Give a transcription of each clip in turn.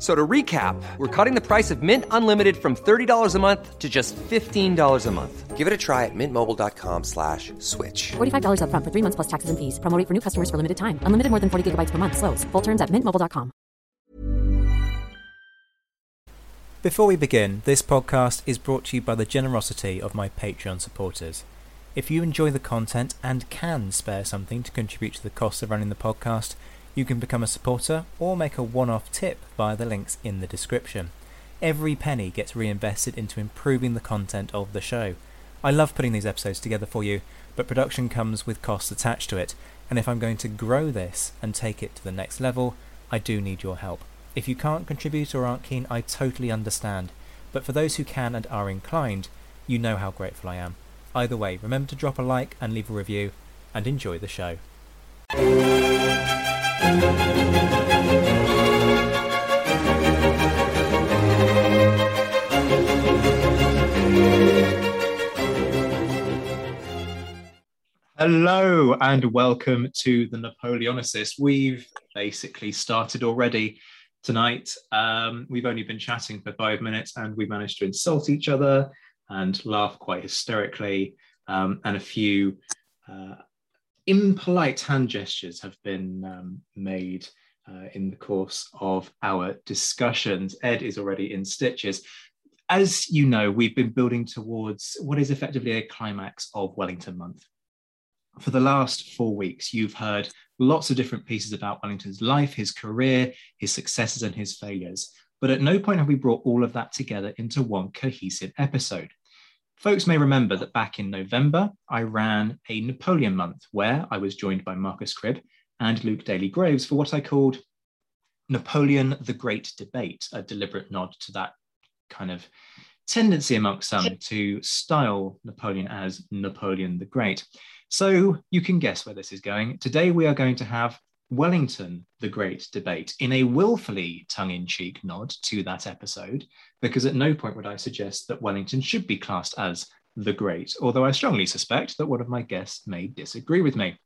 F- So to recap, we're cutting the price of Mint Unlimited from $30 a month to just $15 a month. Give it a try at mintmobile.com slash switch. $45 upfront for three months plus taxes and fees. Promote for new customers for limited time. Unlimited more than 40 gigabytes per month. Slows. Full terms at mintmobile.com. Before we begin, this podcast is brought to you by the generosity of my Patreon supporters. If you enjoy the content and can spare something to contribute to the cost of running the podcast, you can become a supporter or make a one off tip via the links in the description. Every penny gets reinvested into improving the content of the show. I love putting these episodes together for you, but production comes with costs attached to it, and if I'm going to grow this and take it to the next level, I do need your help. If you can't contribute or aren't keen, I totally understand. But for those who can and are inclined, you know how grateful I am. Either way, remember to drop a like and leave a review, and enjoy the show. Hello and welcome to the Napoleonicist. We've basically started already tonight. Um, we've only been chatting for five minutes and we managed to insult each other and laugh quite hysterically. Um, and a few uh, impolite hand gestures have been um, made uh, in the course of our discussions. Ed is already in stitches. As you know, we've been building towards what is effectively a climax of Wellington Month for the last four weeks, you've heard lots of different pieces about Wellington's life, his career, his successes, and his failures. But at no point have we brought all of that together into one cohesive episode. Folks may remember that back in November, I ran a Napoleon month where I was joined by Marcus Cribb and Luke Daly Groves for what I called Napoleon the Great Debate, a deliberate nod to that kind of tendency amongst some to style Napoleon as Napoleon the Great. So you can guess where this is going. Today we are going to have Wellington the Great debate in a willfully tongue in cheek nod to that episode, because at no point would I suggest that Wellington should be classed as the Great, although I strongly suspect that one of my guests may disagree with me.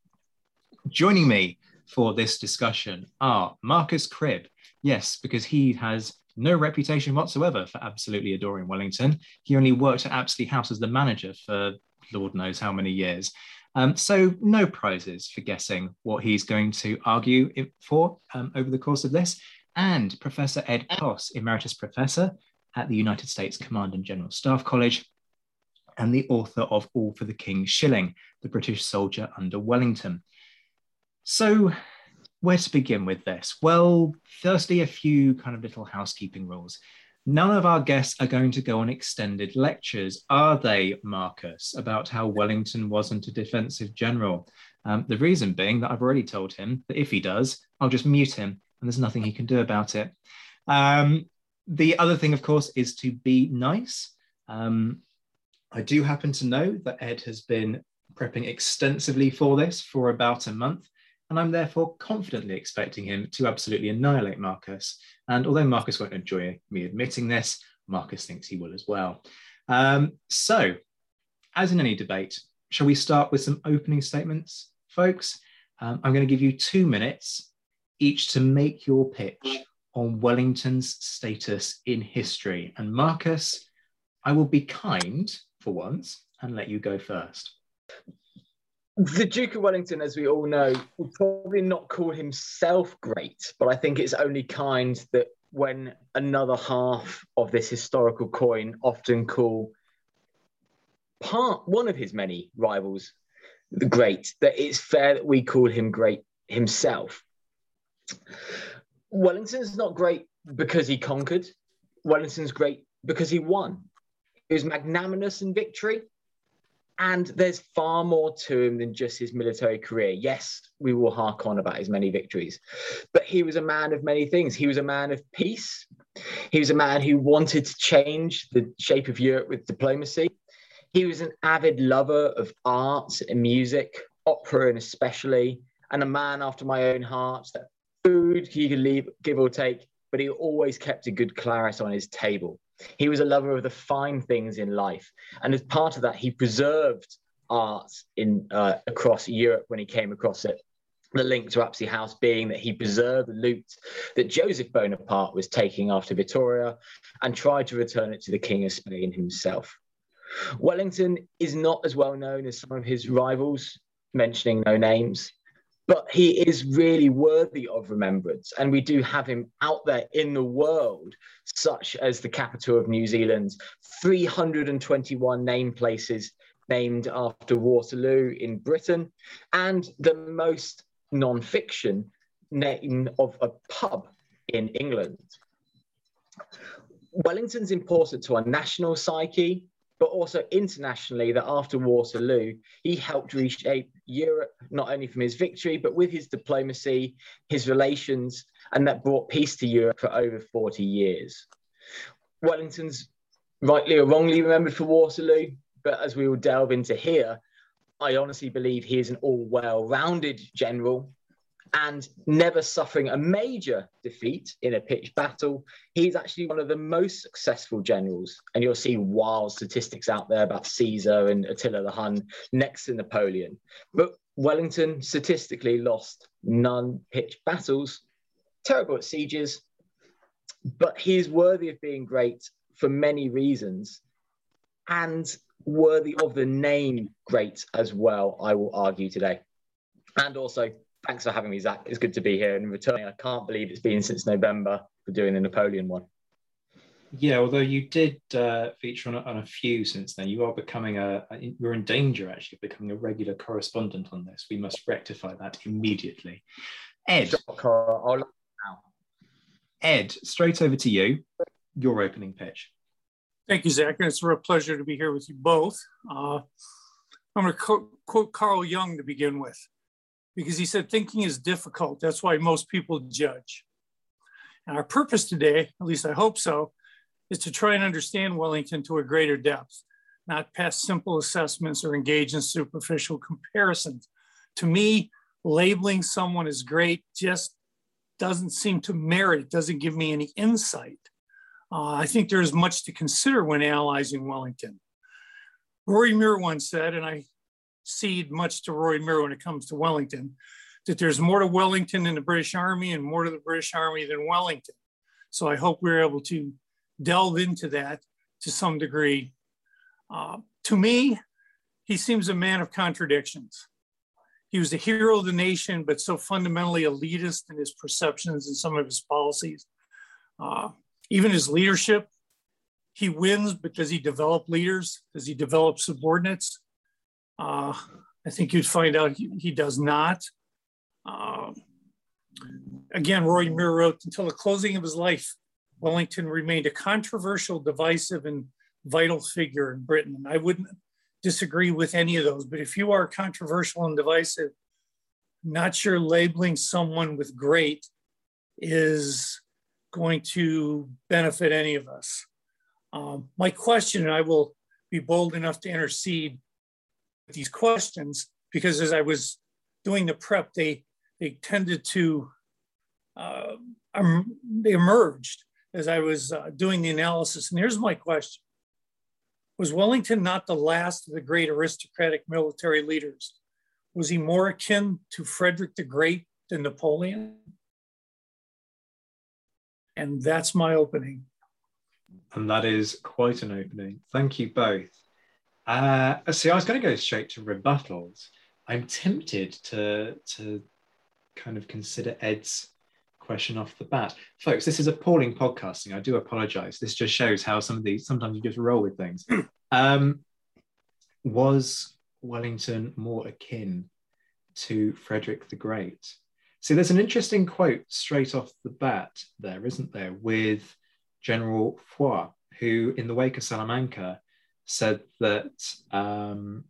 Joining me for this discussion are Marcus Cribb. Yes, because he has no reputation whatsoever for absolutely adoring Wellington. He only worked at Apsley House as the manager for Lord knows how many years. Um, so no prizes for guessing what he's going to argue for um, over the course of this. And Professor Ed Coss, Emeritus Professor at the United States Command and General Staff College, and the author of All for the King's Shilling, The British Soldier Under Wellington. So where to begin with this? Well, firstly, a few kind of little housekeeping rules. None of our guests are going to go on extended lectures, are they, Marcus, about how Wellington wasn't a defensive general? Um, the reason being that I've already told him that if he does, I'll just mute him and there's nothing he can do about it. Um, the other thing, of course, is to be nice. Um, I do happen to know that Ed has been prepping extensively for this for about a month and I'm therefore confidently expecting him to absolutely annihilate Marcus. And although Marcus won't enjoy me admitting this, Marcus thinks he will as well. Um, so, as in any debate, shall we start with some opening statements, folks? Um, I'm going to give you two minutes each to make your pitch on Wellington's status in history. And Marcus, I will be kind for once and let you go first. The Duke of Wellington, as we all know, would probably not call himself great, but I think it's only kind that when another half of this historical coin often call part one of his many rivals the great, that it's fair that we call him great himself. Wellington's not great because he conquered. Wellington's great because he won. He was magnanimous in victory. And there's far more to him than just his military career. Yes, we will hark on about his many victories, but he was a man of many things. He was a man of peace. He was a man who wanted to change the shape of Europe with diplomacy. He was an avid lover of arts and music, opera and especially, and a man after my own heart. That food he could leave, give or take, but he always kept a good claret on his table. He was a lover of the fine things in life, and as part of that, he preserved art in uh, across Europe when he came across it. The link to Apsley House being that he preserved the loot that Joseph Bonaparte was taking after Vittoria and tried to return it to the King of Spain himself. Wellington is not as well known as some of his rivals, mentioning no names, but he is really worthy of remembrance. And we do have him out there in the world, such as the capital of New Zealand, 321 name places named after Waterloo in Britain, and the most non-fiction name of a pub in England. Wellington's important to our national psyche, but also internationally that after Waterloo, he helped reshape Europe, not only from his victory, but with his diplomacy, his relations, and that brought peace to Europe for over 40 years. Wellington's rightly or wrongly remembered for Waterloo, but as we will delve into here, I honestly believe he is an all well rounded general and never suffering a major defeat in a pitched battle. He's actually one of the most successful generals. And you'll see wild statistics out there about Caesar and Attila the Hun next to Napoleon. But Wellington statistically lost none pitched battles, terrible at sieges, but he is worthy of being great for many reasons and worthy of the name great as well, I will argue today. And also thanks for having me, Zach. It's good to be here and returning. I can't believe it's been since November for doing the Napoleon one. Yeah, although you did uh, feature on a, on a, few since then, you are becoming a, you're in danger actually of becoming a regular correspondent on this. We must rectify that immediately. Ed, Ed, straight over to you. Your opening pitch. Thank you, Zach. And it's a real pleasure to be here with you both. Uh, I'm going to quote Carl Jung to begin with because he said thinking is difficult. That's why most people judge. And our purpose today, at least I hope so, is to try and understand Wellington to a greater depth, not pass simple assessments or engage in superficial comparisons. To me, labeling someone as great just doesn't seem to merit, it doesn't give me any insight. Uh, I think there is much to consider when analyzing Wellington. Rory Muir once said, and I cede much to Rory Muir when it comes to Wellington, that there's more to Wellington than the British Army and more to the British Army than Wellington. So I hope we're able to delve into that to some degree. Uh, to me, he seems a man of contradictions. He was a hero of the nation, but so fundamentally elitist in his perceptions and some of his policies. Uh, even his leadership, he wins, but does he develop leaders? Does he develop subordinates? Uh, I think you'd find out he, he does not. Uh, again, Rory Muir wrote, until the closing of his life, Wellington remained a controversial, divisive, and vital figure in Britain. I wouldn't disagree with any of those, but if you are controversial and divisive, not sure labeling someone with great is going to benefit any of us. Um, my question, and I will be bold enough to intercede, these questions because as I was doing the prep, they they tended to uh, um, they emerged as I was uh, doing the analysis. And here's my question: Was Wellington not the last of the great aristocratic military leaders? Was he more akin to Frederick the Great than Napoleon? And that's my opening. And that is quite an opening. Thank you both. Uh, see, I was going to go straight to rebuttals. I'm tempted to to kind of consider Ed's question off the bat. Folks, this is appalling podcasting. I do apologize. This just shows how some of these sometimes you just roll with things. Um, was Wellington more akin to Frederick the Great? See, there's an interesting quote straight off the bat there, isn't there, with General Foy, who, in the wake of Salamanca, said that um,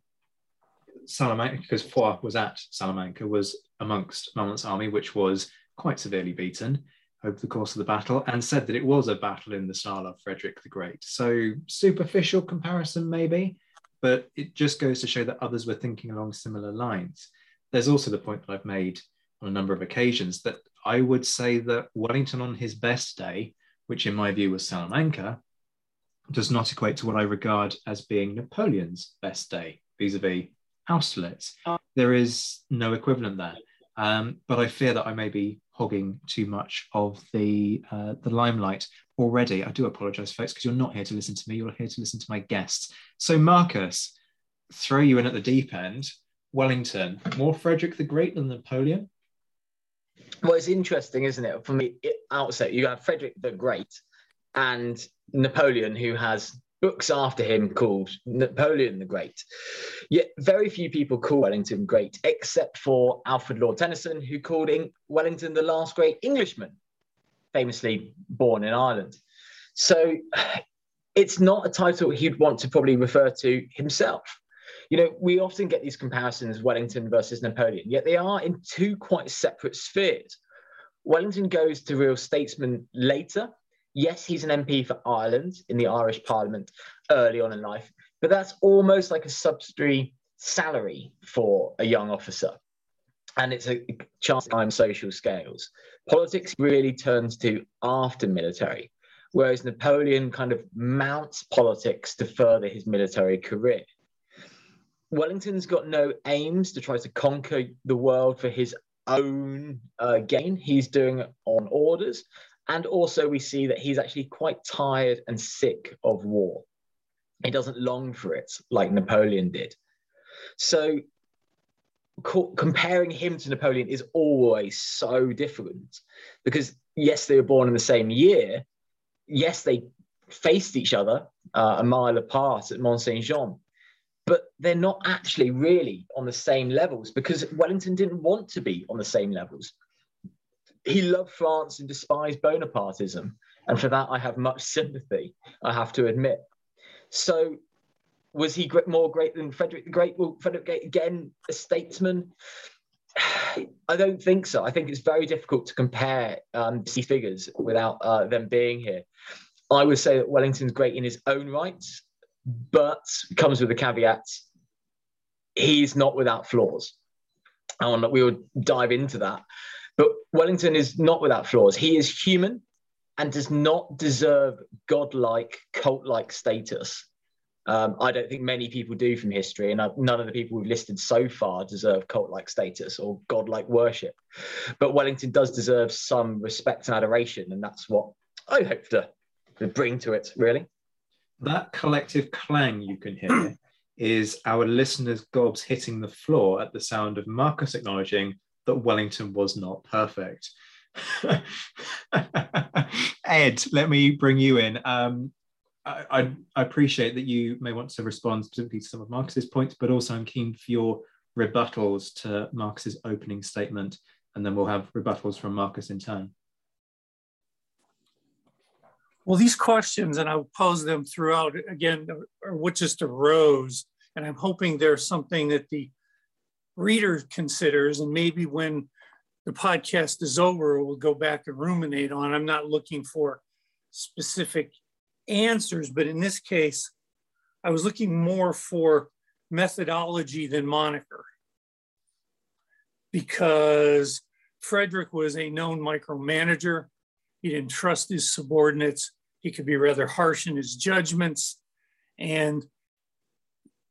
Salamanca, because Foy was at Salamanca, was amongst Marmont's army, which was quite severely beaten over the course of the battle, and said that it was a battle in the style of Frederick the Great. So, superficial comparison, maybe, but it just goes to show that others were thinking along similar lines. There's also the point that I've made on a number of occasions that I would say that Wellington on his best day, which in my view was Salamanca, does not equate to what I regard as being Napoleon's best day vis a vis Austerlitz. Uh, there is no equivalent there. Um, but I fear that I may be hogging too much of the uh, the limelight already. I do apologise, folks, because you're not here to listen to me. You're here to listen to my guests. So, Marcus, throw you in at the deep end. Wellington, more Frederick the Great than Napoleon? Well, it's interesting, isn't it? From the outset, you have Frederick the Great and Napoleon, who has books after him called Napoleon the Great. Yet very few people call Wellington great, except for Alfred Lord Tennyson, who called Wellington the last great Englishman, famously born in Ireland. So it's not a title he'd want to probably refer to himself. You know, we often get these comparisons, Wellington versus Napoleon, yet they are in two quite separate spheres. Wellington goes to real statesman later yes, he's an MP for Ireland in the Irish Parliament early on in life, but that's almost like a subsidiary salary for a young officer. And it's a chance to climb social scales. Politics really turns to after military, whereas Napoleon kind of mounts politics to further his military career. Wellington's got no aims to try to conquer the world for his own uh, gain. He's doing it on orders and also, we see that he's actually quite tired and sick of war. He doesn't long for it like Napoleon did. So, co- comparing him to Napoleon is always so different because, yes, they were born in the same year. Yes, they faced each other uh, a mile apart at Mont Saint Jean, but they're not actually really on the same levels because Wellington didn't want to be on the same levels he loved France and despised Bonapartism. And for that, I have much sympathy, I have to admit. So, was he more great than Frederick the Great? Well, Frederick again, a statesman? I don't think so. I think it's very difficult to compare um, figures without uh, them being here. I would say that Wellington's great in his own right, but comes with a caveat he's not without flaws. And we will dive into that. But Wellington is not without flaws. He is human and does not deserve godlike, cult like status. Um, I don't think many people do from history, and none of the people we've listed so far deserve cult like status or godlike worship. But Wellington does deserve some respect and adoration, and that's what I hope to, to bring to it, really. That collective clang you can hear is our listeners' gobs hitting the floor at the sound of Marcus acknowledging that Wellington was not perfect. Ed, let me bring you in. Um, I, I, I, appreciate that you may want to respond specifically to some of Marcus's points, but also I'm keen for your rebuttals to Marcus's opening statement, and then we'll have rebuttals from Marcus in turn. Well, these questions, and I'll pose them throughout again, are what just arose, and I'm hoping there's something that the reader considers, and maybe when the podcast is over, we'll go back and ruminate on. I'm not looking for specific answers, but in this case, I was looking more for methodology than moniker because Frederick was a known micromanager. He didn't trust his subordinates. He could be rather harsh in his judgments. And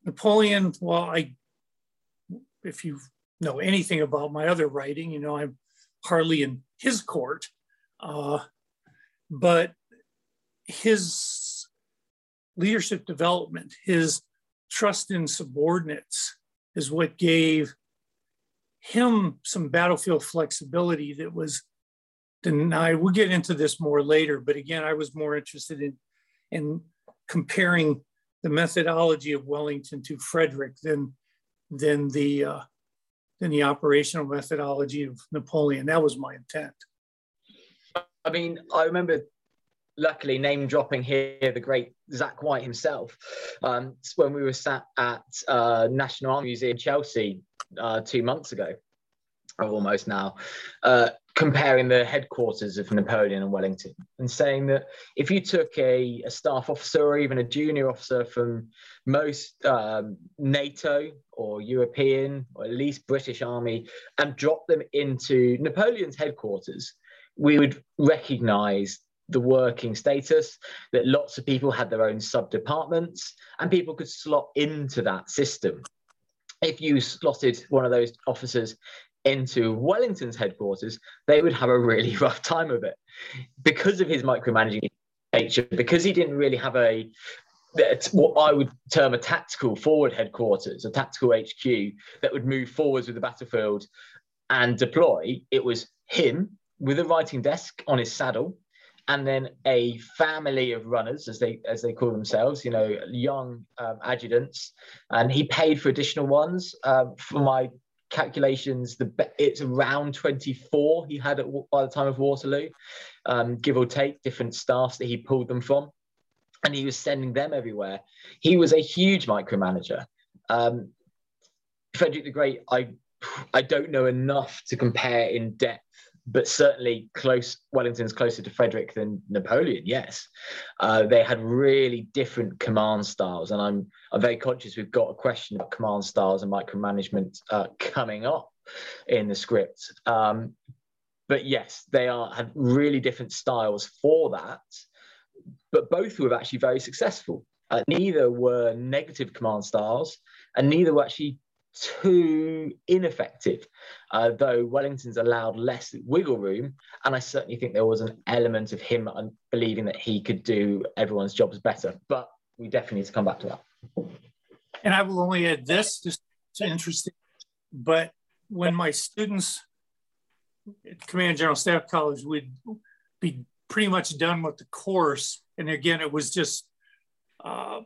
Napoleon, well, I if you know anything about my other writing, you know I'm hardly in his court. Uh, but his leadership development, his trust in subordinates is what gave him some battlefield flexibility that was denied. We'll get into this more later, but again, I was more interested in, in comparing the methodology of Wellington to Frederick than, than, the, uh, than the operational methodology of Napoleon. That was my intent. I mean, I remember luckily name dropping here the great Zach White himself. Um, when we were sat at uh, National Army Museum Chelsea uh, two months ago, almost now, uh, comparing the headquarters of Napoleon and Wellington and saying that if you took a, a staff officer or even a junior officer from most um, NATO or European or at least British Army and dropped them into Napoleon's headquarters, we would recognize the working status, that lots of people had their own sub departments, and people could slot into that system. If you slotted one of those officers into Wellington's headquarters, they would have a really rough time of it because of his micromanaging nature, because he didn't really have a what I would term a tactical forward headquarters, a tactical HQ that would move forwards with the battlefield and deploy. It was him with a writing desk on his saddle and then a family of runners, as they as they call themselves, you know, young um, adjutants, and he paid for additional ones. Um, for my calculations, the it's around twenty four he had at, by the time of Waterloo, um, give or take, different staffs that he pulled them from, and he was sending them everywhere. He was a huge micromanager. Um, Frederick the Great, I I don't know enough to compare in depth but certainly close. Wellington's closer to Frederick than Napoleon. Yes, uh, they had really different command styles, and I'm I'm very conscious we've got a question about command styles and micromanagement uh, coming up in the script. Um, but yes, they are had really different styles for that, but both were actually very successful. Uh, neither were negative command styles, and neither were actually too ineffective, uh, though Wellington's allowed less wiggle room. And I certainly think there was an element of him believing that he could do everyone's jobs better. But we definitely need to come back to that. And I will only add this, just interesting. But when my students at Command General Staff College would be pretty much done with the course, and again, it was just uh,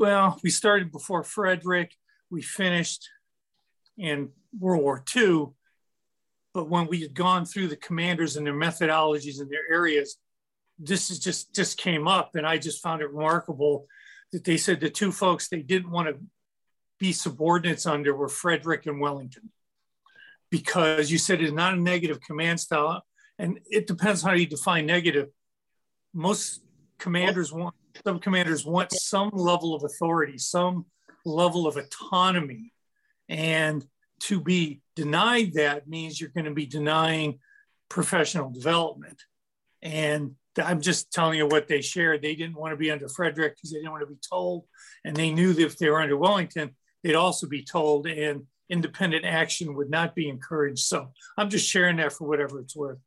well, we started before Frederick, we finished in World War II. But when we had gone through the commanders and their methodologies and their areas, this is just just came up, and I just found it remarkable that they said the two folks they didn't want to be subordinates under were Frederick and Wellington, because you said it's not a negative command style, and it depends how you define negative. Most commanders want some commanders want some level of authority, some level of autonomy. And to be denied that means you're going to be denying professional development. And I'm just telling you what they shared. They didn't want to be under Frederick because they didn't want to be told. And they knew that if they were under Wellington, they'd also be told, and independent action would not be encouraged. So I'm just sharing that for whatever it's worth.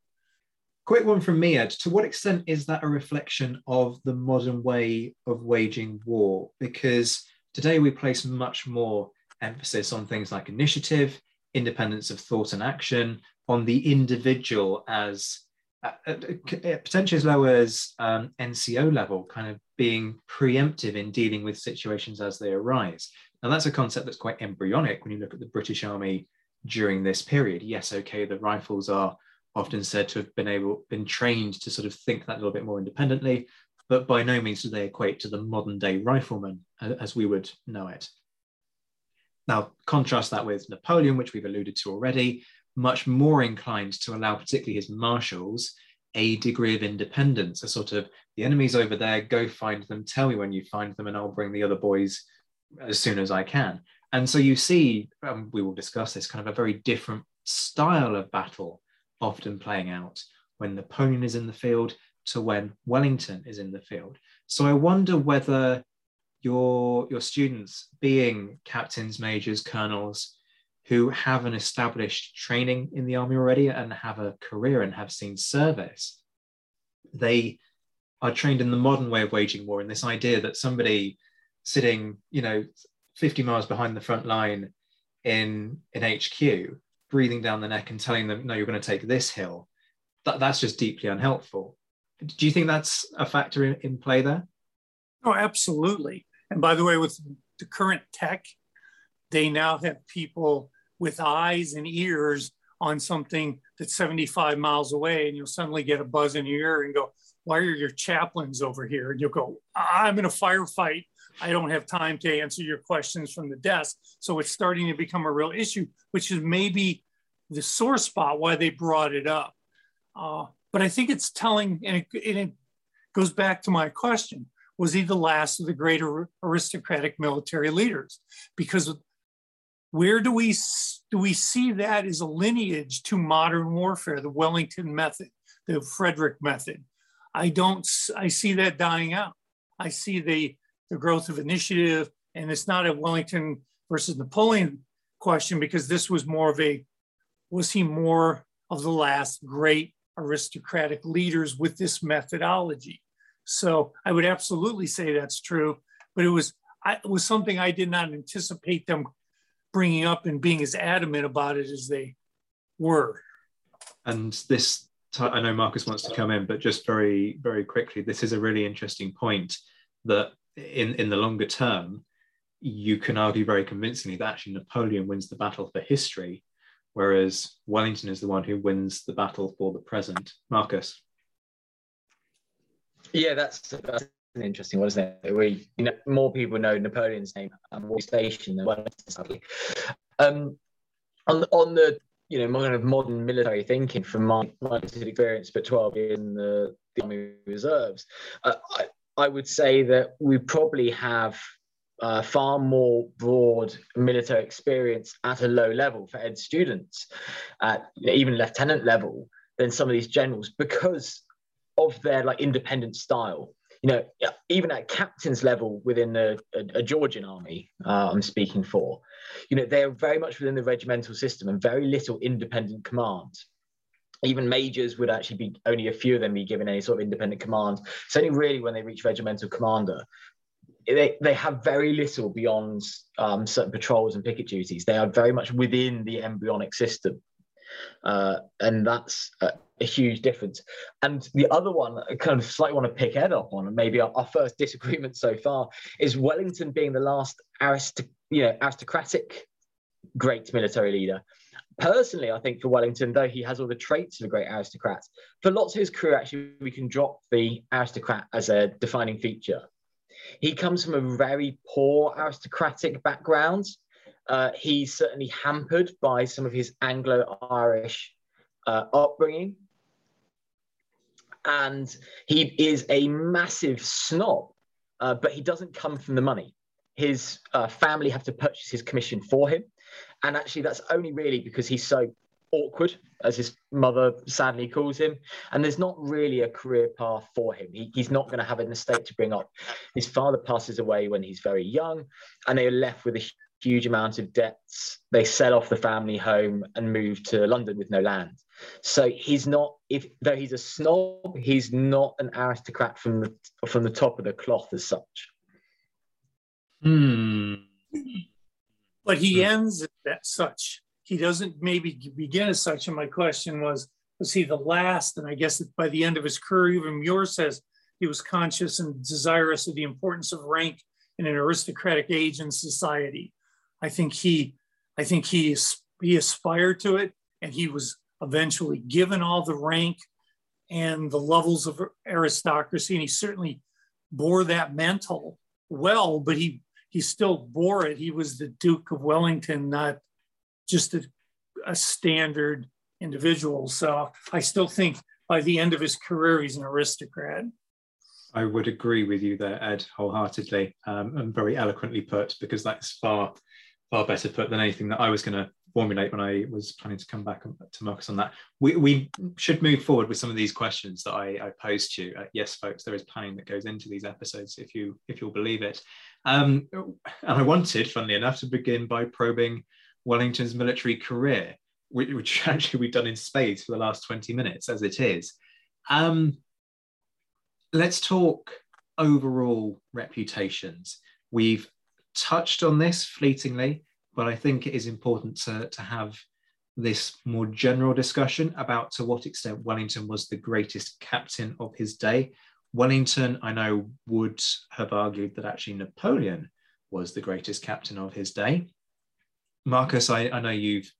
Quick one from me, Ed. To what extent is that a reflection of the modern way of waging war? Because Today, we place much more emphasis on things like initiative, independence of thought and action, on the individual as uh, uh, potentially as low as um, NCO level, kind of being preemptive in dealing with situations as they arise. Now, that's a concept that's quite embryonic when you look at the British Army during this period. Yes, okay, the rifles are often said to have been able been trained to sort of think that a little bit more independently but by no means do they equate to the modern day rifleman as we would know it. Now, contrast that with Napoleon, which we've alluded to already, much more inclined to allow, particularly his marshals, a degree of independence, a sort of the enemy's over there, go find them, tell me when you find them, and I'll bring the other boys as soon as I can. And so you see, um, we will discuss this kind of a very different style of battle often playing out when Napoleon is in the field to when Wellington is in the field. So I wonder whether your your students, being captains, majors, colonels, who have an established training in the army already and have a career and have seen service, they are trained in the modern way of waging war, and this idea that somebody sitting, you know, 50 miles behind the front line in in HQ, breathing down the neck and telling them, no, you're going to take this hill, that, that's just deeply unhelpful. Do you think that's a factor in, in play there? Oh, absolutely. And by the way, with the current tech, they now have people with eyes and ears on something that's 75 miles away, and you'll suddenly get a buzz in your ear and go, Why are your chaplains over here? And you'll go, I'm in a firefight. I don't have time to answer your questions from the desk. So it's starting to become a real issue, which is maybe the sore spot why they brought it up. Uh, but I think it's telling, and it, and it, goes back to my question was he the last of the great aristocratic military leaders? Because where do we do we see that as a lineage to modern warfare, the Wellington method, the Frederick method? I don't. I see that dying out. I see the the growth of initiative, and it's not a Wellington versus Napoleon question because this was more of a was he more of the last great aristocratic leaders with this methodology? So I would absolutely say that's true, but it was I, it was something I did not anticipate them bringing up and being as adamant about it as they were. And this, I know Marcus wants to come in, but just very, very quickly, this is a really interesting point that in, in the longer term, you can argue very convincingly that actually Napoleon wins the battle for history, whereas Wellington is the one who wins the battle for the present. Marcus. Yeah, that's, that's an interesting one, isn't it? We, you know, more people know Napoleon's name and more station than Wellington, sadly. Um, on, on the you know, kind of modern military thinking from my, my experience, but 12 years in the, the Army Reserves, uh, I, I would say that we probably have uh, far more broad military experience at a low level for ed students, at you know, even lieutenant level, than some of these generals because of their like independent style. You know, even at captain's level within a, a, a Georgian army, uh, I'm speaking for, you know, they're very much within the regimental system and very little independent command even majors would actually be only a few of them be given any sort of independent command. It's only really when they reach regimental commander. They, they have very little beyond um, certain patrols and picket duties. They are very much within the embryonic system. Uh, and that's a, a, huge difference. And the other one, I kind of slightly want to pick Ed up on, and maybe our, our first disagreement so far, is Wellington being the last arist- you know, aristocratic great military leader personally, I think for Wellington, though he has all the traits of a great aristocrat, for lots of his career, actually, we can drop the aristocrat as a defining feature. He comes from a very poor aristocratic background. Uh, he's certainly hampered by some of his Anglo Irish uh, upbringing. And he is a massive snob, uh, but he doesn't come from the money. His uh, family have to purchase his commission for him. And actually, that's only really because he's so awkward, as his mother sadly calls him. And there's not really a career path for him. He, he's not going to have an estate to bring up. His father passes away when he's very young, and they are left with a huge amount of debts. They sell off the family home and move to London with no land. So he's not, if though he's a snob, he's not an aristocrat from the from the top of the cloth as such. Hmm. But he mm. ends as such. He doesn't maybe begin as such. And my question was, was he the last? And I guess by the end of his career, even Muir says he was conscious and desirous of the importance of rank in an aristocratic age and society. I think he, I think he he aspired to it, and he was eventually given all the rank and the levels of aristocracy, and he certainly bore that mantle well. But he he still bore it. He was the Duke of Wellington, not just a, a standard individual. So I still think by the end of his career, he's an aristocrat. I would agree with you there, Ed, wholeheartedly, um, and very eloquently put, because that's far, far better put than anything that I was going to formulate when I was planning to come back to Marcus on that. We, we should move forward with some of these questions that I, I posed to you. Uh, yes, folks, there is planning that goes into these episodes, if you if you'll believe it. Um, and I wanted, funnily enough, to begin by probing Wellington's military career, which, which actually we've done in spades for the last 20 minutes as it is. Um, let's talk overall reputations. We've touched on this fleetingly, but I think it is important to, to have this more general discussion about to what extent Wellington was the greatest captain of his day. Wellington, I know, would have argued that actually Napoleon was the greatest captain of his day. Marcus, I, I know you've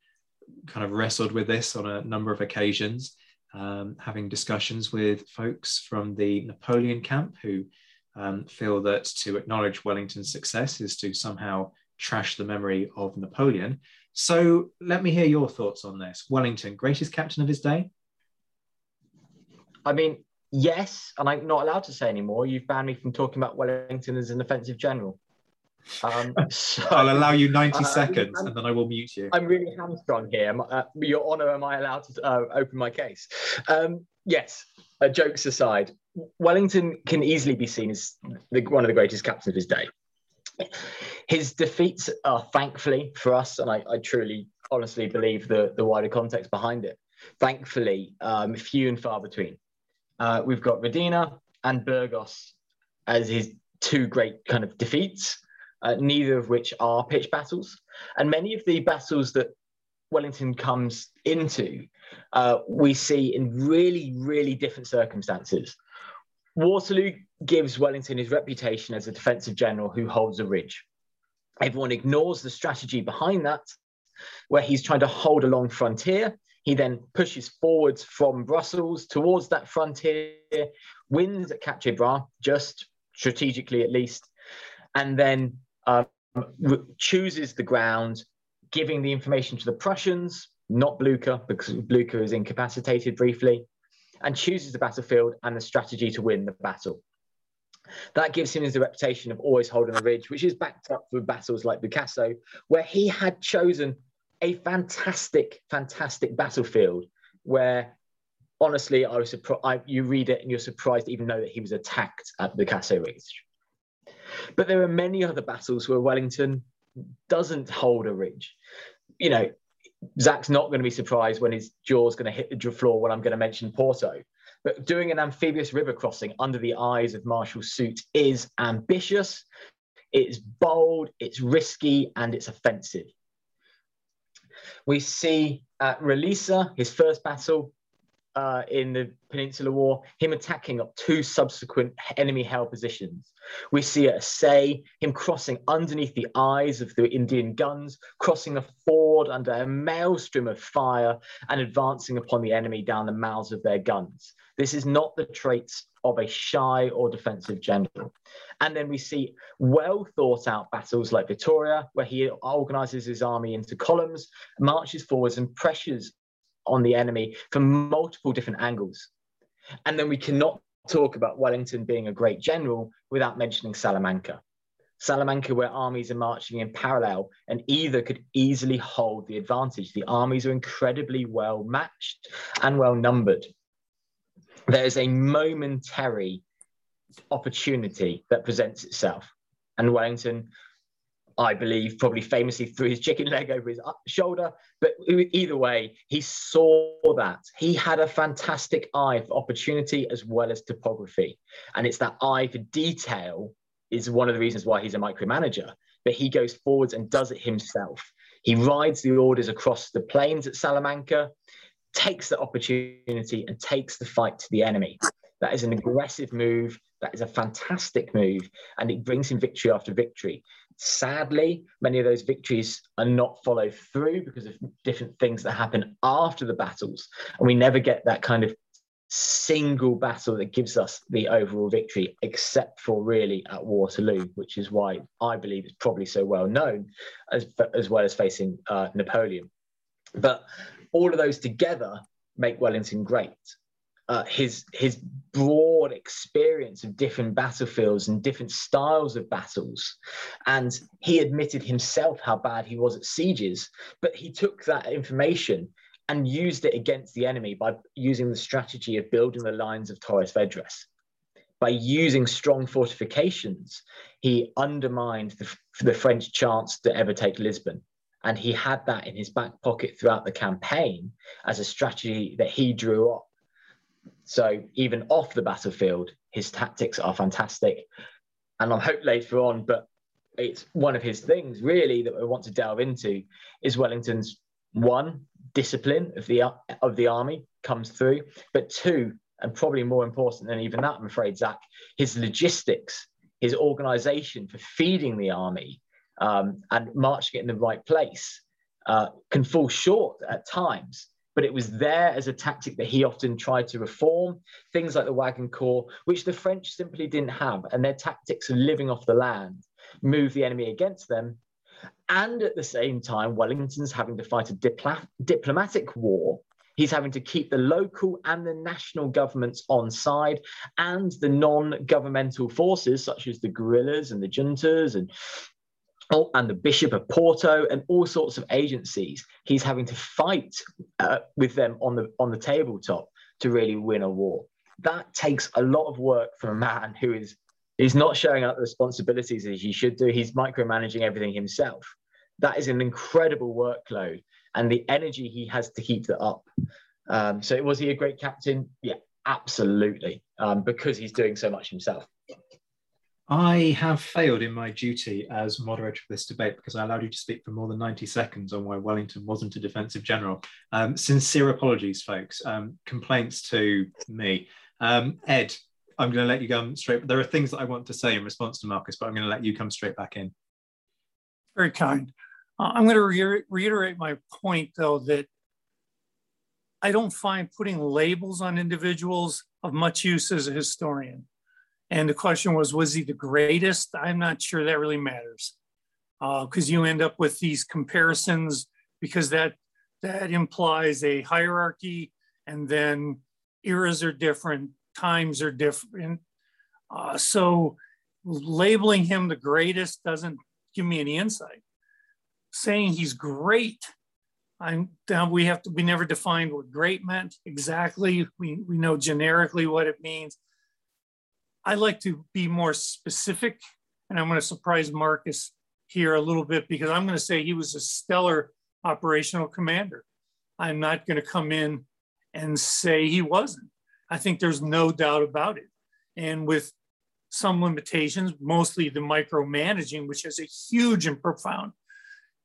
kind of wrestled with this on a number of occasions, um, having discussions with folks from the Napoleon camp who um, feel that to acknowledge Wellington's success is to somehow trash the memory of Napoleon. So let me hear your thoughts on this. Wellington, greatest captain of his day? I mean, yes, and I'm not allowed to say anymore. You've banned me from talking about Wellington as an offensive general. Um, so, I'll allow you 90 uh, seconds and then I will mute you. I'm really hamstrung here. Uh, Your Honour, am I allowed to uh, open my case? Um, yes, uh, jokes aside, Wellington can easily be seen as the, one of the greatest captains of his day. His defeats are thankfully for us, and I, I truly, honestly believe the, the wider context behind it, thankfully, um, few and far between. Uh, we've got Radina and Burgos as his two great kind of defeats uh, neither of which are pitched battles. And many of the battles that Wellington comes into, uh, we see in really, really different circumstances. Waterloo gives Wellington his reputation as a defensive general who holds a ridge. Everyone ignores the strategy behind that, where he's trying to hold a long frontier. He then pushes forwards from Brussels towards that frontier, wins at Bras, just strategically at least, and then um, chooses the ground, giving the information to the Prussians, not Blucher, because Blucher is incapacitated briefly, and chooses the battlefield and the strategy to win the battle. That gives him the reputation of always holding a ridge, which is backed up through battles like Bussaco, where he had chosen a fantastic, fantastic battlefield where honestly, I was surprised. You read it and you're surprised to even know that he was attacked at Bussaco Ridge. But there are many other battles where Wellington doesn't hold a ridge. You know, Zach's not going to be surprised when his jaw's going to hit the floor when I'm going to mention Porto. But doing an amphibious river crossing under the eyes of Marshal Soult is ambitious, it's bold, it's risky, and it's offensive. We see uh, at Roliça, his first battle, uh, in the Peninsular War, him attacking up two subsequent enemy held positions. We see at Assaye him crossing underneath the eyes of the Indian guns, crossing a ford under a maelstrom of fire, and advancing upon the enemy down the mouths of their guns. This is not the traits of a shy or defensive general. And then we see well thought out battles like Vittoria, where he organizes his army into columns, marches forwards, and pressures on the enemy from multiple different angles. And then we cannot talk about Wellington being a great general without mentioning Salamanca. Salamanca, where armies are marching in parallel and either could easily hold the advantage. The armies are incredibly well matched and well numbered. There's a momentary opportunity that presents itself. And Wellington I believe, probably famously threw his chicken leg over his uh, shoulder. But either way, he saw that. He had a fantastic eye for opportunity as well as topography. And it's that eye for detail is one of the reasons why he's a micromanager. But he goes forwards and does it himself. He rides the orders across the plains at Salamanca, takes the opportunity and takes the fight to the enemy. That is an aggressive move. That is a fantastic move. And it brings him victory after victory. Sadly, many of those victories are not followed through because of different things that happen after the battles. And we never get that kind of single battle that gives us the overall victory, except for really at Waterloo, which is why I believe it's probably so well known, as, as well as facing uh, Napoleon. But all of those together make Wellington great uh, his his broad experience of different battlefields and different styles of battles, and he admitted himself how bad he was at sieges. But he took that information and used it against the enemy by using the strategy of building the lines of Torres Vedras. By using strong fortifications, he undermined the, the French chance to ever take Lisbon. And he had that in his back pocket throughout the campaign as a strategy that he drew up So even off the battlefield, his tactics are fantastic. And I'm hope later on, but it's one of his things really that we want to delve into is Wellington's one discipline of the of the army comes through, but two, and probably more important than even that, I'm afraid, Zach, his logistics, his organization for feeding the army um, and marching it in the right place uh, can fall short at times. But it was there as a tactic that he often tried to reform things like the wagon corps, which the French simply didn't have, and their tactics of living off the land move the enemy against them. And at the same time, Wellington's having to fight a dipl- diplomatic war He's having to keep the local and the national governments on side and the non governmental forces, such as the guerrillas and the juntas and oh, and the Bishop of Porto and all sorts of agencies. He's having to fight uh, with them on the on the tabletop to really win a war. That takes a lot of work from a man who is is not showing up the responsibilities as he should do. He's micromanaging everything himself. That is an incredible workload and the energy he has to keep that up. Um, so was he a great captain? Yeah, absolutely, um, because he's doing so much himself. I have failed in my duty as moderator of this debate because I allowed you to speak for more than 90 seconds on why Wellington wasn't a defensive general. Um, sincere apologies, folks. Um, complaints to me. Um, Ed, I'm going to let you come straight. There are things that I want to say in response to Marcus, but I'm going to let you come straight back in. Very kind. Uh, I'm going to re- reiterate my point, though, that I don't find putting labels on individuals of much use as a historian. And the question was, was he the greatest? I'm not sure that really matters because uh, you end up with these comparisons because that that implies a hierarchy and then eras are different, times are different. Uh, so labeling him the greatest doesn't give me any insight saying he's great. I'm, we have to, we never defined what great meant exactly. We, we know generically what it means. I like to be more specific, and I'm going to surprise Marcus here a little bit because I'm going to say he was a stellar operational commander. I'm not going to come in and say he wasn't. I think there's no doubt about it. And with some limitations, mostly the micromanaging, which has a huge and profound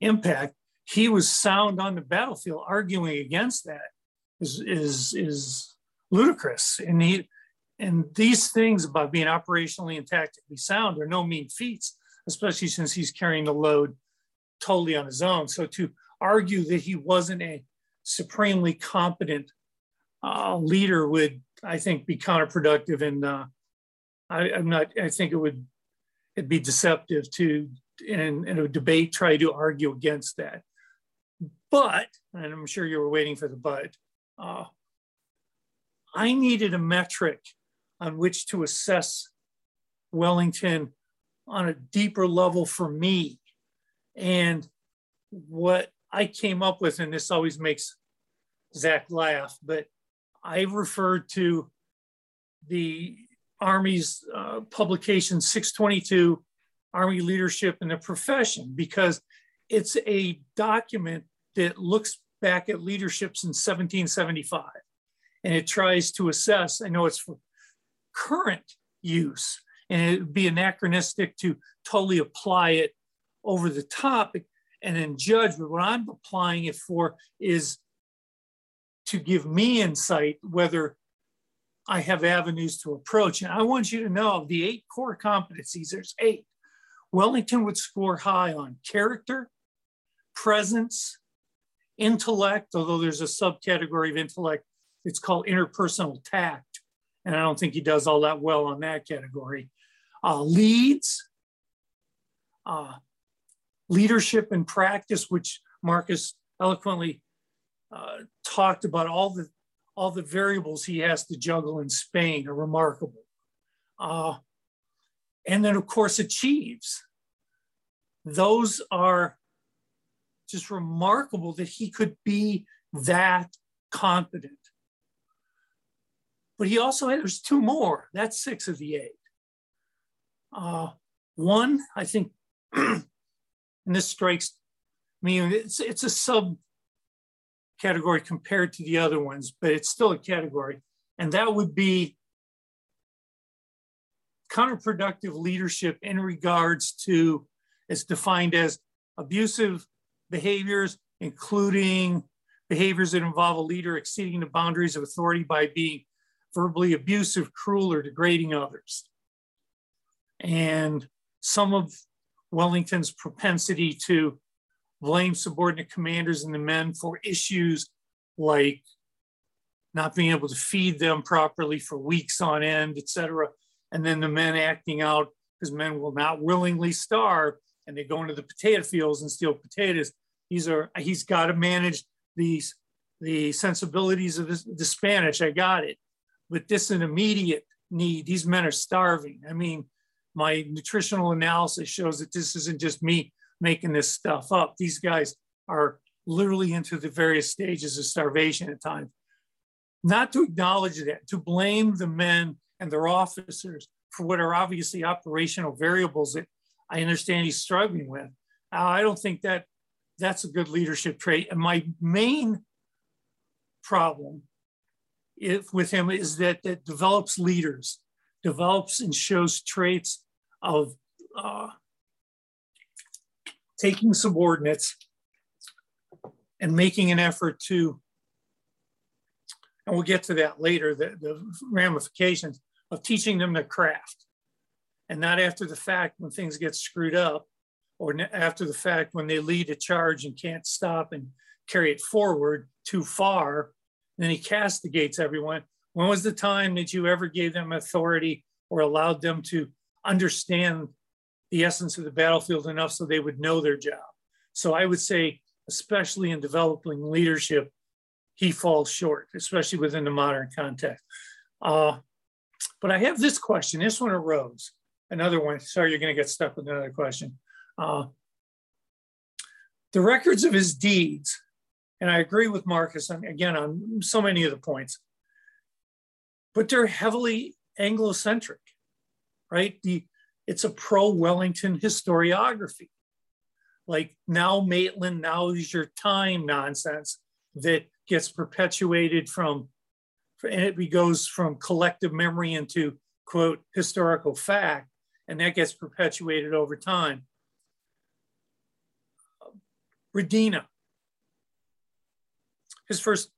impact, he was sound on the battlefield. Arguing against that is is is ludicrous. And he and these things about being operationally and tactically sound are no mean feats, especially since he's carrying the load totally on his own. So to argue that he wasn't a supremely competent uh, leader would, I think, be counterproductive. And uh, I, I'm not. I think it would it'd be deceptive to in, in a debate try to argue against that. But, and I'm sure you were waiting for the but, uh, I needed a metric on which to assess Wellington on a deeper level for me. And what I came up with, and this always makes Zach laugh, but I referred to the Army's uh, publication 622 Army leadership in the profession because it's a document that looks back at leadership since 1775 and it tries to assess, I know it's for current use, and it would be anachronistic to totally apply it over the topic and then judge. But what I'm applying it for is to give me insight whether I have avenues to approach. And I want you to know the eight core competencies, there's eight. Wellington would score high on character, presence, intellect, although there's a subcategory of intellect, it's called interpersonal tact. And I don't think he does all that well on that category. Uh, leads, uh, leadership and practice, which Marcus eloquently uh, talked about all the all the variables he has to juggle in Spain are remarkable. Uh, and then of course achieves. Those are just remarkable that he could be that confident. But he also had, there's two more, that's six of the eight. Uh, one, I think, and this strikes me, it's, it's a sub category compared to the other ones, but it's still a category. And that would be counterproductive leadership in regards to, it's defined as abusive behaviors, including behaviors that involve a leader exceeding the boundaries of authority by being verbally abusive, cruel, or degrading others. And some of Wellington's propensity to blame subordinate commanders and the men for issues like not being able to feed them properly for weeks on end, et cetera. And then the men acting out because men will not willingly starve and they go into the potato fields and steal potatoes. These are, he's got to manage these, the sensibilities of the Spanish. I got it. But this is an immediate need. These men are starving. I mean, my nutritional analysis shows that this isn't just me making this stuff up. These guys are literally into the various stages of starvation at times. Not to acknowledge that, to blame the men and their officers for what are obviously operational variables that I understand he's struggling with. Uh, I don't think that that's a good leadership trait. And my main problem if, with him is that it develops leaders, develops and shows traits of uh, taking subordinates and making an effort to, and we'll get to that later, the, the ramifications of teaching them their craft and not after the fact when things get screwed up or after the fact when they lead a charge and can't stop and carry it forward too far. Then he castigates everyone. When was the time that you ever gave them authority or allowed them to understand the essence of the battlefield enough so they would know their job? So I would say, especially in developing leadership, he falls short, especially within the modern context. Uh, but I have this question. This one arose. Another one. Sorry, you're going to get stuck with another question. Uh, the records of his deeds, and I agree with Marcus again on so many of the points, but they're heavily Anglo-centric, right? The it's a pro-Wellington historiography. Like now Maitland, now is your time nonsense that gets perpetuated from, and it goes from collective memory into quote historical fact, and that gets perpetuated over time. Redinha. His first,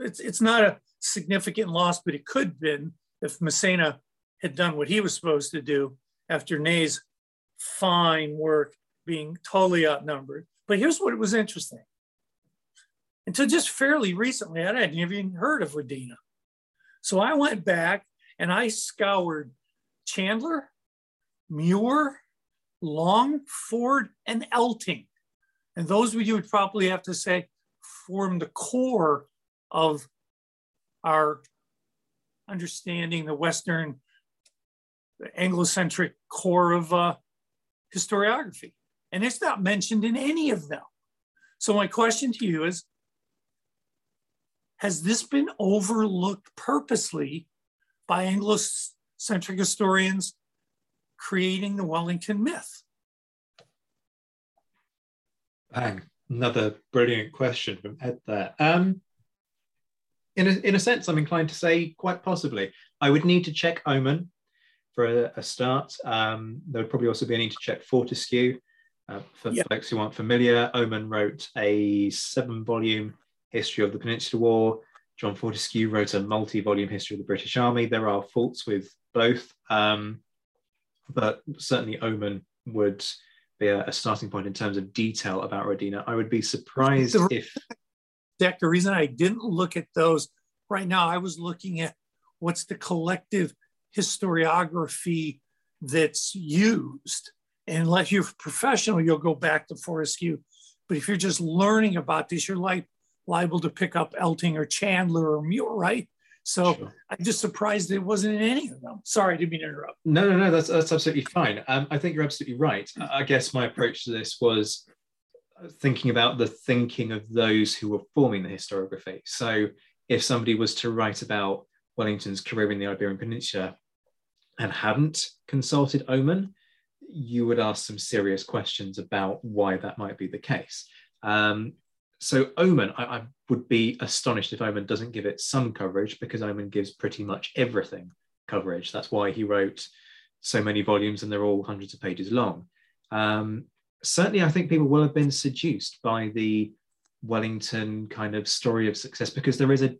it's, it's not a significant loss, but it could have been if Massena had done what he was supposed to do after Ney's fine work being totally outnumbered. But here's what was interesting. Until just fairly recently, I hadn't even heard of Redinha. So I went back and I scoured Chandler, Muir, Longford, and Elting and those of you would probably have to say form the core of our understanding the Western Anglo-centric core of uh, historiography. And it's not mentioned in any of them. So my question to you is, has this been overlooked purposely by Anglo-centric historians creating the Wellington myth? Bang. Another brilliant question from Ed there. Um, in, a, in a sense, I'm inclined to say quite possibly. I would need to check Oman for a, a start. Um, there would probably also be a need to check Fortescue. Uh, for yep. folks who aren't familiar, Oman wrote a seven volume history of the Peninsular War. John Fortescue wrote a multi volume history of the British Army. There are faults with both, um, but certainly Oman would be a, a, starting point in terms of detail about Redinha. I would be surprised the, if. Zach, the reason I didn't look at those right now, I was looking at what's the collective historiography that's used. And unless you're professional, you'll go back to Fortescue. But if you're just learning about this, you're like liable to pick up Elting or Chandler or Muir, right? So sure. I'm just surprised it wasn't in any of them. Sorry, I didn't mean to interrupt. No, no, no, that's, that's absolutely fine. Um, I think you're absolutely right. I guess my approach to this was thinking about the thinking of those who were forming the historiography. So if somebody was to write about Wellington's career in the Iberian Peninsula and hadn't consulted Oman, you would ask some serious questions about why that might be the case. Um, so Oman, I, I, would be astonished if Oman doesn't give it some coverage because Oman gives pretty much everything coverage. That's why he wrote so many volumes and they're all hundreds of pages long. Um, certainly, I think people will have been seduced by the Wellington kind of story of success because there is a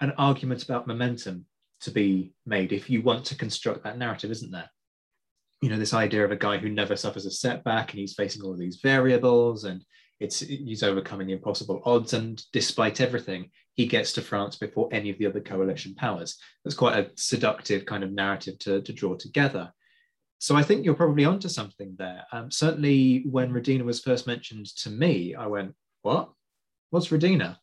an argument about momentum to be made if you want to construct that narrative, isn't there? You know, this idea of a guy who never suffers a setback and he's facing all these variables and it's he's overcoming impossible odds, and despite everything, he gets to France before any of the other coalition powers. That's quite a seductive kind of narrative to, to draw together. So I think you're probably onto something there. Um, certainly, when Redinha was first mentioned to me, I went, "What? What's Redinha?"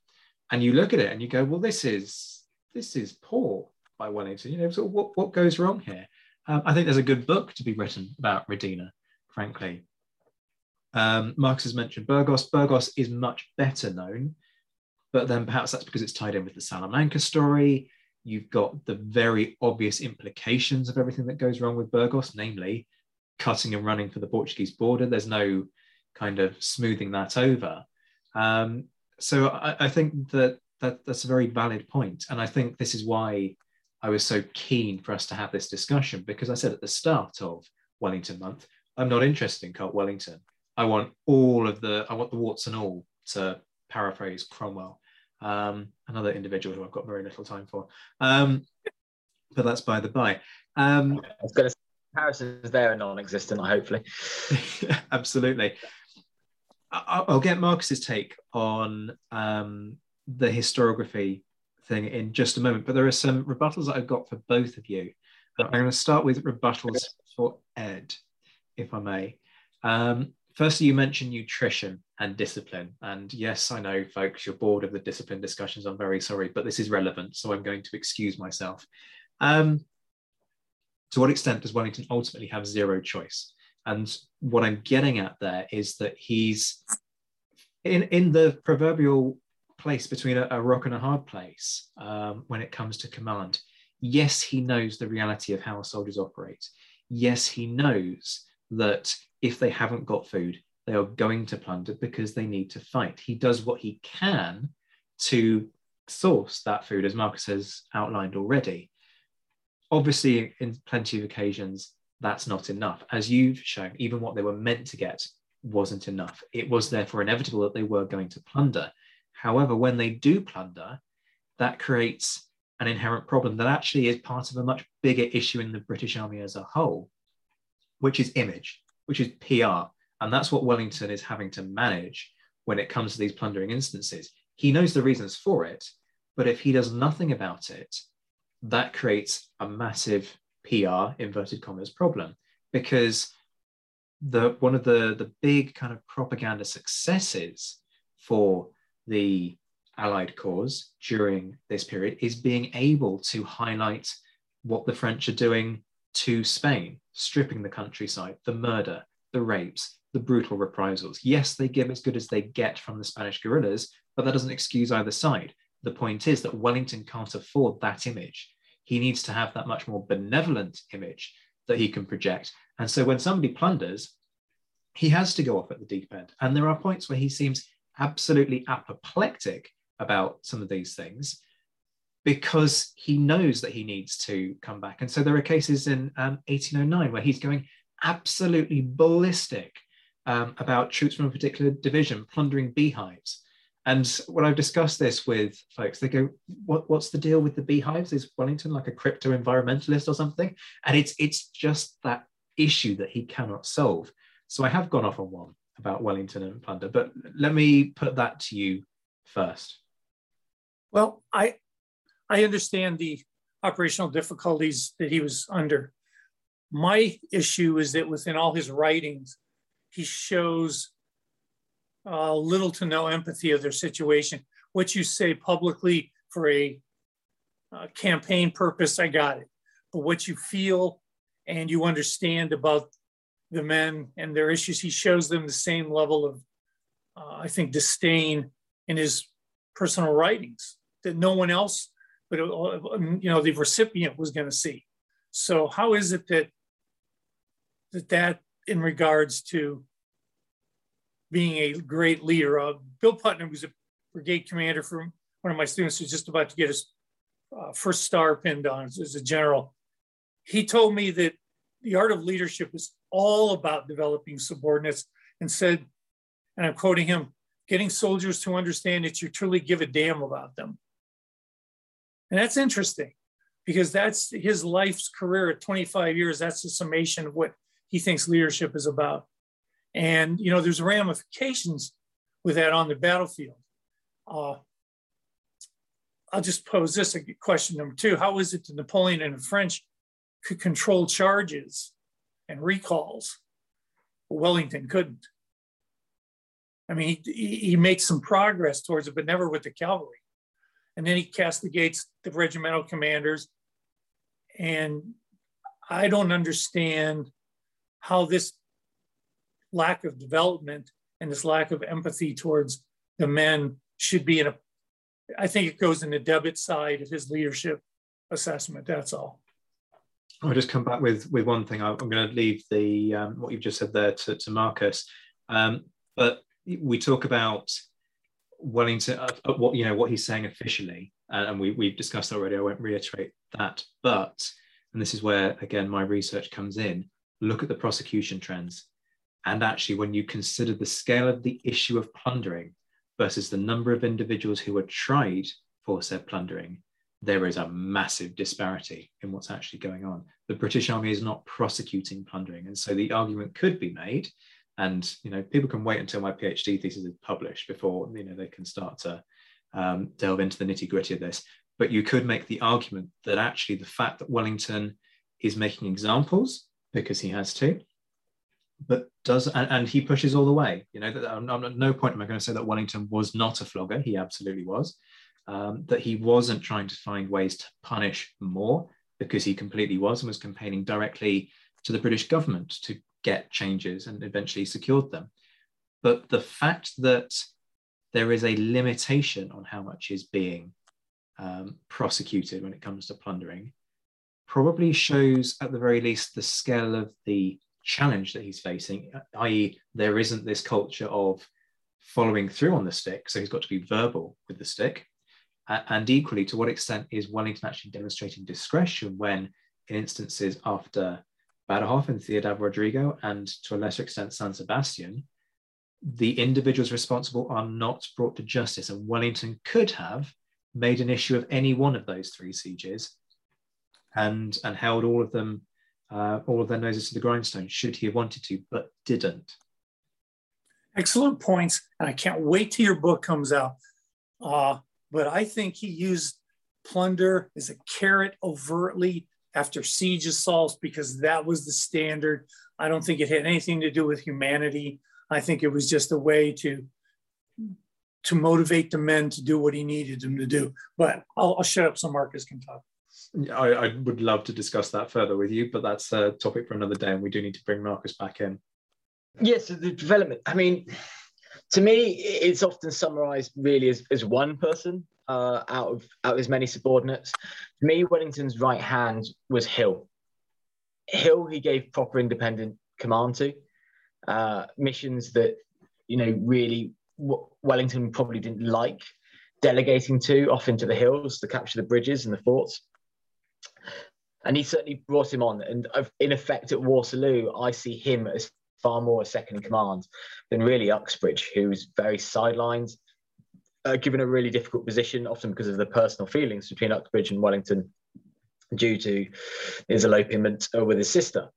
And you look at it and you go, "Well, this is this is poor by Wellington. You know, so what what goes wrong here?" Um, I think there's a good book to be written about Redinha, frankly. Um, Marcus has mentioned Burgos. Burgos is much better known, but then perhaps that's because it's tied in with the Salamanca story. You've got the very obvious implications of everything that goes wrong with Burgos, namely cutting and running for the Portuguese border. There's no kind of smoothing that over. Um, so I, I think that, that that's a very valid point, and I think this is why I was so keen for us to have this discussion because I said at the start of Wellington Month, I'm not interested in Colt Wellington. I want all of the, I want the warts and all to paraphrase Cromwell, um, another individual who I've got very little time for. Um, but that's by the by. Um, I was going to say, comparisons there are non-existent, hopefully. absolutely. I'll get Marcus's take on um, the historiography thing in just a moment, but there are some rebuttals that I've got for both of you. I'm going to start with rebuttals for Ed, if I may. Um, firstly, you mentioned nutrition and discipline. And yes, I know, folks, you're bored of the discipline discussions. I'm very sorry, but this is relevant. So I'm going to excuse myself. Um, to what extent does Wellington ultimately have zero choice? And what I'm getting at there is that he's in, in the proverbial place between a, a rock and a hard place um, when it comes to command. Yes, he knows the reality of how soldiers operate. Yes, he knows that if they haven't got food, they are going to plunder because they need to fight. He does what he can to source that food, as Marcus has outlined already. Obviously, in plenty of occasions, that's not enough. As you've shown, even what they were meant to get wasn't enough. It was therefore inevitable that they were going to plunder. However, when they do plunder, that creates an inherent problem that actually is part of a much bigger issue in the British Army as a whole, which is image which is PR. And that's what Wellington is having to manage when it comes to these plundering instances. He knows the reasons for it, but if he does nothing about it, that creates a massive PR inverted commas problem because the one of the the big kind of propaganda successes for the Allied cause during this period is being able to highlight what the French are doing to Spain, stripping the countryside, the murder, the rapes, the brutal reprisals. Yes, they give as good as they get from the Spanish guerrillas, but that doesn't excuse either side. The point is that Wellington can't afford that image. He needs to have that much more benevolent image that he can project. And so when somebody plunders, he has to go off at the deep end. And there are points where he seems absolutely apoplectic about some of these things because he knows that he needs to come back. And so there are cases in um, 1809 where he's going absolutely ballistic um, about troops from a particular division plundering beehives. And when I've discussed this with folks, they go, what, what's the deal with the beehives? Is Wellington like a crypto environmentalist or something? And it's, it's just that issue that he cannot solve. So I have gone off on one about Wellington and plunder, but let me put that to you first. Well, I, I understand the operational difficulties that he was under. My issue is that within all his writings, he shows uh, little to no empathy of their situation. What you say publicly for a uh, campaign purpose, I got it. But what you feel and you understand about the men and their issues, he shows them the same level of, uh, I think, disdain in his personal writings that no one else but uh, um, you know the recipient was going to see. So how is it that that that in regards to being a great leader, uh, Bill Putnam was a brigade commander from one of my students who's just about to get his uh, first star pinned on as a general. He told me that the art of leadership is all about developing subordinates and said, and I'm quoting him, getting soldiers to understand that you truly give a damn about them. And that's interesting because that's his life's career at 25 years. That's the summation of what he thinks leadership is about. And, you know, there's ramifications with that on the battlefield. Uh, I'll just pose this question number two. How is it that Napoleon and the French could control charges and recalls? Wellington couldn't. I mean, he, he makes some progress towards it, but never with the cavalry. And then he castigates the regimental commanders. And I don't understand how this lack of development and this lack of empathy towards the men should be in a I think it goes in the debit side of his leadership assessment. That's all. I'll just come back with with one thing. I'm going to leave the um, what you've just said there to, to Marcus, um, but we talk about Wellington, uh, uh, what you know, what he's saying officially, uh, and we we've discussed already. I won't reiterate that, but and this is where again my research comes in. Look at the prosecution trends, and actually, when you consider the scale of the issue of plundering versus the number of individuals who are tried for said plundering, there is a massive disparity in what's actually going on. The British Army is not prosecuting plundering. And so the argument could be made, and you know, people can wait until my PhD thesis is published before you know they can start to um, delve into the nitty gritty of this. But you could make the argument that actually the fact that Wellington is making examples because he has to, but does and, and, he pushes all the way. You know, that I'm, I'm, at no point am I going to say that Wellington was not a flogger. He absolutely was. Um, that he wasn't trying to find ways to punish more because he completely was and was campaigning directly to the British government to get changes and eventually secured them. But the fact that there is a limitation on how much is being um, prosecuted when it comes to plundering probably shows, at the very least, the scale of the challenge that he's facing, i.e., there isn't this culture of following through on the stick. So he's got to be verbal with the stick. and equally, to what extent is Wellington actually demonstrating discretion when, in instances after Badajoz and Ciudad Rodrigo, and to a lesser extent San Sebastian, the individuals responsible are not brought to justice. And Wellington could have made an issue of any one of those three sieges and, and held all of them uh, all of their noses to the grindstone, should he have wanted to, but didn't. Excellent points. And I can't wait till your book comes out. Uh, but I think he used plunder as a carrot overtly after siege assaults because that was the standard. I don't think it had anything to do with humanity. I think it was just a way to to motivate the men to do what he needed them to do. But I'll, I'll shut up so Marcus can talk. I, I, would love to discuss that further with you, but that's a topic for another day, and we do need to bring Marcus back in. Yes, the development. I mean, to me, it's often summarised really as, as one person uh, out of out of his many subordinates. To me, Wellington's right hand was Hill. Hill, he gave proper independent command to uh, missions that you know really Wellington probably didn't like delegating to off into the hills to capture the bridges and the forts and he certainly brought him on. And in effect, at Waterloo, I see him as far more a second in command than really Uxbridge, who's very sidelined, uh, given a really difficult position, often because of the personal feelings between Uxbridge and Wellington due to his elopement with his sister.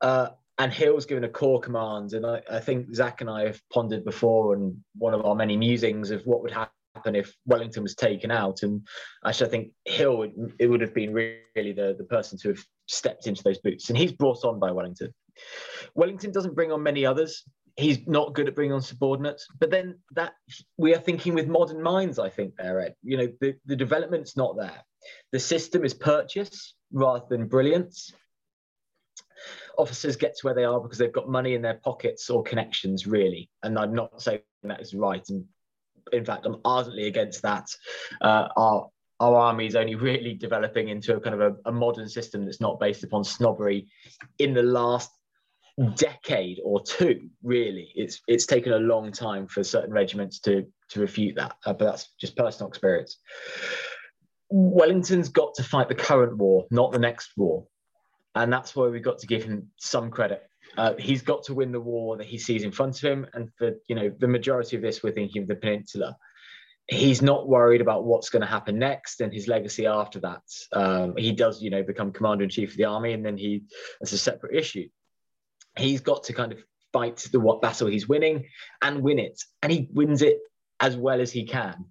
Uh, and Hill's given a corps command. And I, I, think Zach and I have pondered before, and one of our many musings of what would happen if Wellington was taken out. And actually, I think Hill, it would have been really the, the person to have stepped into those boots. And he's brought on by Wellington. Wellington doesn't bring on many others. He's not good at bringing on subordinates. But then that we are thinking with modern minds, I think, there, Ed. You know, the, the development's not there. The system is purchase rather than brilliance officers get to where they are because they've got money in their pockets or connections, really. And I'm not saying that is right. And in fact, I'm ardently against that. Uh, our our army is only really developing into a kind of a, a modern system that's not based upon snobbery. In the last decade or two, really, it's it's taken a long time for certain regiments to to refute that, uh, but that's just personal experience. Wellington's got to fight the current war, not the next war. And that's why we've got to give him some credit. Uh, he's got to win the war that he sees in front of him. And for, you know, the majority of this, we're thinking of the peninsula. He's not worried about what's going to happen next and his legacy after that. Um, he does, you know, become commander in chief of the army, and then he, it's a separate issue. He's got to kind of fight the what battle he's winning and win it, and he wins it as well as he can.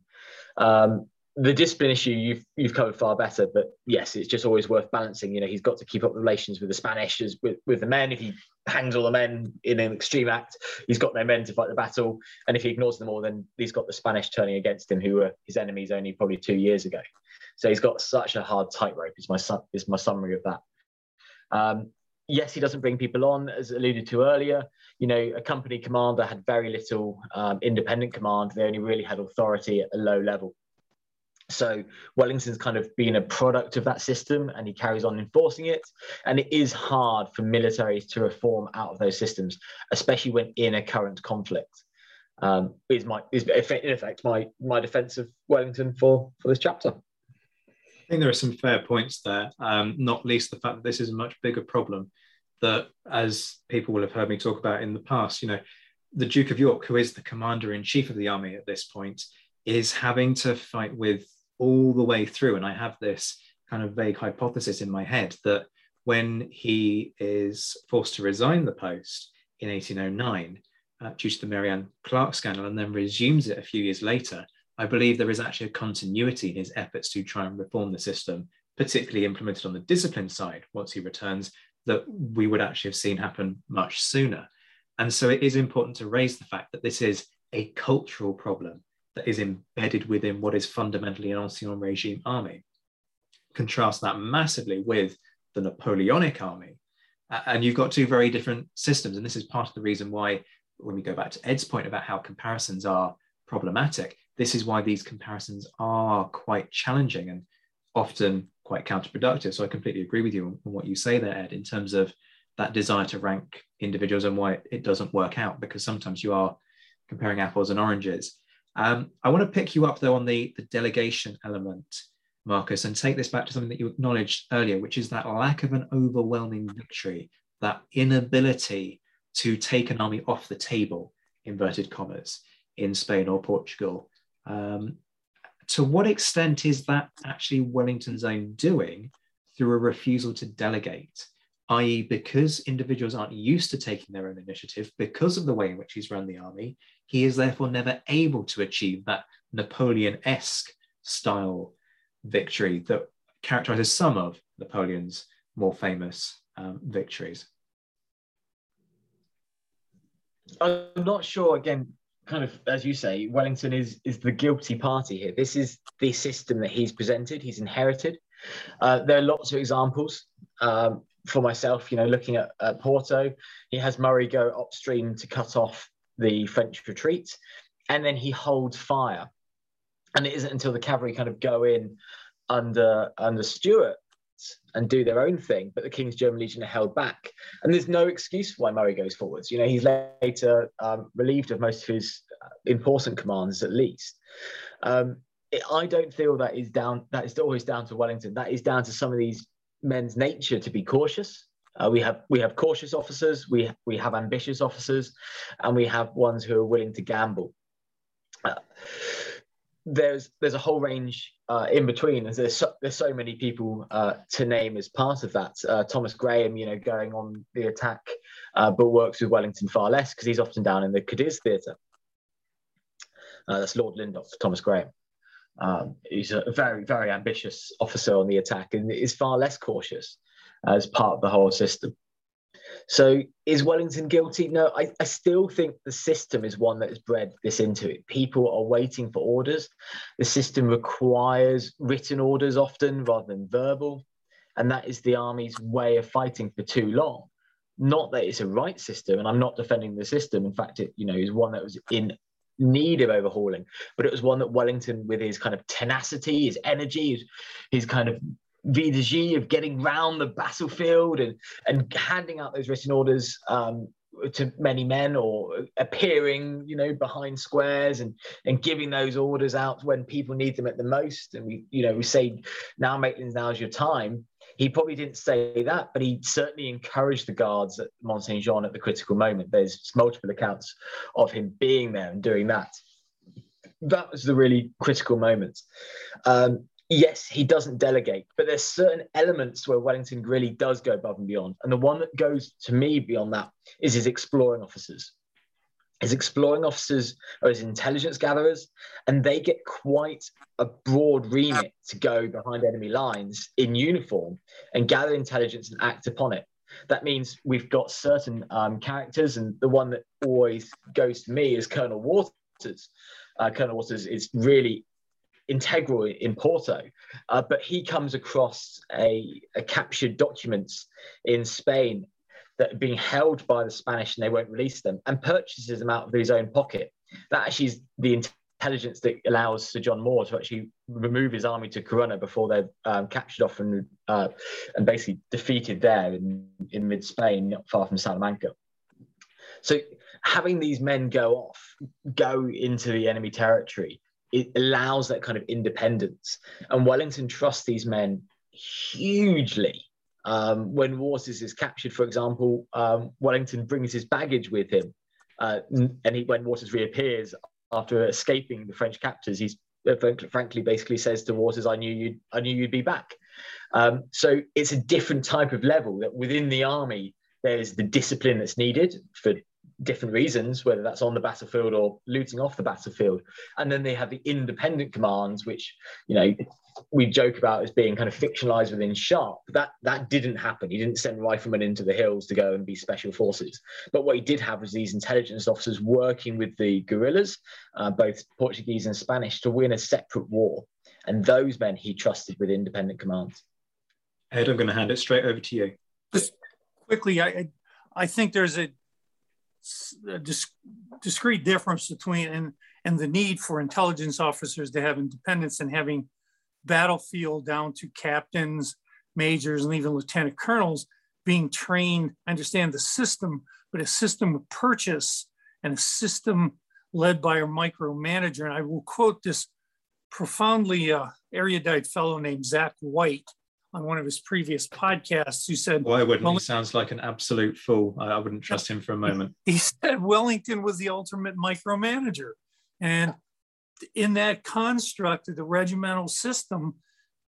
Um, the discipline issue you've you've covered far better, but yes, it's just always worth balancing. You know, he's got to keep up relations with the Spanish as with, with the men. If he hangs all the men in an extreme act, he's got no men to fight the battle. And if he ignores them all, then he's got the Spanish turning against him, who were his enemies only probably two years ago. So he's got such a hard tightrope. Is my is my summary of that. Um, yes, he doesn't bring people on, as alluded to earlier. You know, a company commander had very little um, independent command. They only really had authority at a low level. So Wellington's kind of been a product of that system and he carries on enforcing it. And it is hard for militaries to reform out of those systems, especially when in a current conflict. Um, is my is in effect my my defense of Wellington for for this chapter. Think there are some fair points there, um, not least the fact that this is a much bigger problem that, as people will have heard me talk about in the past, you know, the Duke of York, who is the commander in chief of the army at this point, is having to fight with all the way through. And I have this kind of vague hypothesis in my head that when he is forced to resign the post in 1809 uh, due to the Mary Ann Clarke scandal and then resumes it a few years later, I believe there is actually a continuity in his efforts to try and reform the system, particularly implemented on the discipline side once he returns, that we would actually have seen happen much sooner. And so it is important to raise the fact that this is a cultural problem that is embedded within what is fundamentally an ancien regime army. Contrast that massively with the Napoleonic army. and you've got two very different systems. And this is part of the reason why, when we go back to Ed's point about how comparisons are problematic, this is why these comparisons are quite challenging and often quite counterproductive. So I completely agree with you on, what you say there, Ed, in terms of that desire to rank individuals and why it doesn't work out, because sometimes you are comparing apples and oranges. Um, I want to pick you up though on the, the delegation element, Marcus, and take this back to something that you acknowledged earlier, which is that lack of an overwhelming victory, that inability to take an army off the table, inverted commas, in Spain or Portugal. Um, to what extent is that actually Wellington's own doing through a refusal to delegate? i.e., because individuals aren't used to taking their own initiative because of the way in which he's run the army, he is therefore never able to achieve that Napoleon esque style victory that characterizes some of Napoleon's more famous um, victories. I'm not sure, again, kind of as you say, Wellington is is the guilty party here. This is the system that he's presented, he's inherited. Uh, there are lots of examples. Um, for myself, you know, looking at, at Porto, he has Murray go upstream to cut off the French retreat, and then he holds fire. And it isn't until the cavalry kind of go in under under Stewart and do their own thing, but the King's German Legion are held back. And there's no excuse why Murray goes forwards. You know, he's later um, relieved of most of his uh, important commands, at least. Um, it, I don't feel that is down. That is always down to Wellington. That is down to some of these men's nature to be cautious. Uh, we have we have cautious officers, we we have ambitious officers, and we have ones who are willing to gamble. Uh, there's there's a whole range uh, in between. There's so, there's so many people uh, to name as part of that. Uh, Thomas Graham, you know, going on the attack, uh, but works with Wellington far less because he's often down in the Cadiz theatre. that's Lord Lynedoch, Thomas Graham. Um, he's a very, very ambitious officer on the attack and is far less cautious as part of the whole system. So is Wellington guilty? No, I, I, still think the system is one that has bred this into it. People are waiting for orders. The system requires written orders often rather than verbal. And that is the army's way of fighting for too long. Not that it's a right system, and I'm not defending the system. In fact, it you know is one that was in need of overhauling, but it was one that Wellington, with his kind of tenacity, his energy, his, his kind of vie of getting round the battlefield and, and handing out those written orders um, to many men or appearing, you know, behind squares and and giving those orders out when people need them at the most. And we, you know, we say now, Maitland, now's your time. He probably didn't say that, but he certainly encouraged the guards at Mont Saint Jean at the critical moment. There's multiple accounts of him being there and doing that. That was the really critical moment. Um, yes, he doesn't delegate, but there's certain elements where Wellington really does go above and beyond. And the one that goes to me beyond that is his exploring officers. His exploring officers are his intelligence gatherers, and they get quite a broad remit to go behind enemy lines in uniform and gather intelligence and act upon it. That means we've got certain um, characters, and the one that always goes to me is Colonel Waters. Uh, Colonel Waters is really integral in Porto, uh, but he comes across a, a, captured documents in Spain that are being held by the Spanish and they won't release them and purchases them out of his own pocket. That actually is the intelligence that allows Sir John Moore to actually remove his army to Corunna before they're um, captured off and, uh, and basically defeated there in, in mid Spain, not far from Salamanca. So having these men go off, go into the enemy territory, it allows that kind of independence. And Wellington trusts these men hugely. Um, when Waters is captured, for example, um, Wellington brings his baggage with him. Uh, and he, when Waters reappears after escaping the French captors, he's uh, frankly basically says to Waters, "I knew you'd, I knew you'd be back." Um, so it's a different type of level that within the army there's the discipline that's needed for different reasons, whether that's on the battlefield or looting off the battlefield. And then they have the independent commands, which you know we joke about as being kind of fictionalized within Sharpe. That that didn't happen. He didn't send riflemen into the hills to go and be special forces. But what he did have was these intelligence officers working with the guerrillas, uh, both Portuguese and Spanish, to win a separate war. And those men he trusted with independent commands. Ed, I'm going to hand it straight over to you. Just quickly, I I think there's a a dis- discrete difference between and, and the need for intelligence officers to have independence and having battlefield down to captains, majors, and even lieutenant colonels being trained. I understand the system, but a system of purchase and a system led by a micromanager. And I will quote this profoundly uh, erudite fellow named Zach White, on one of his previous podcasts who said, Why wouldn't well, he? Sounds like an absolute fool. I, I wouldn't trust him for a moment. He said Wellington was the ultimate micromanager. And in that construct of the regimental system,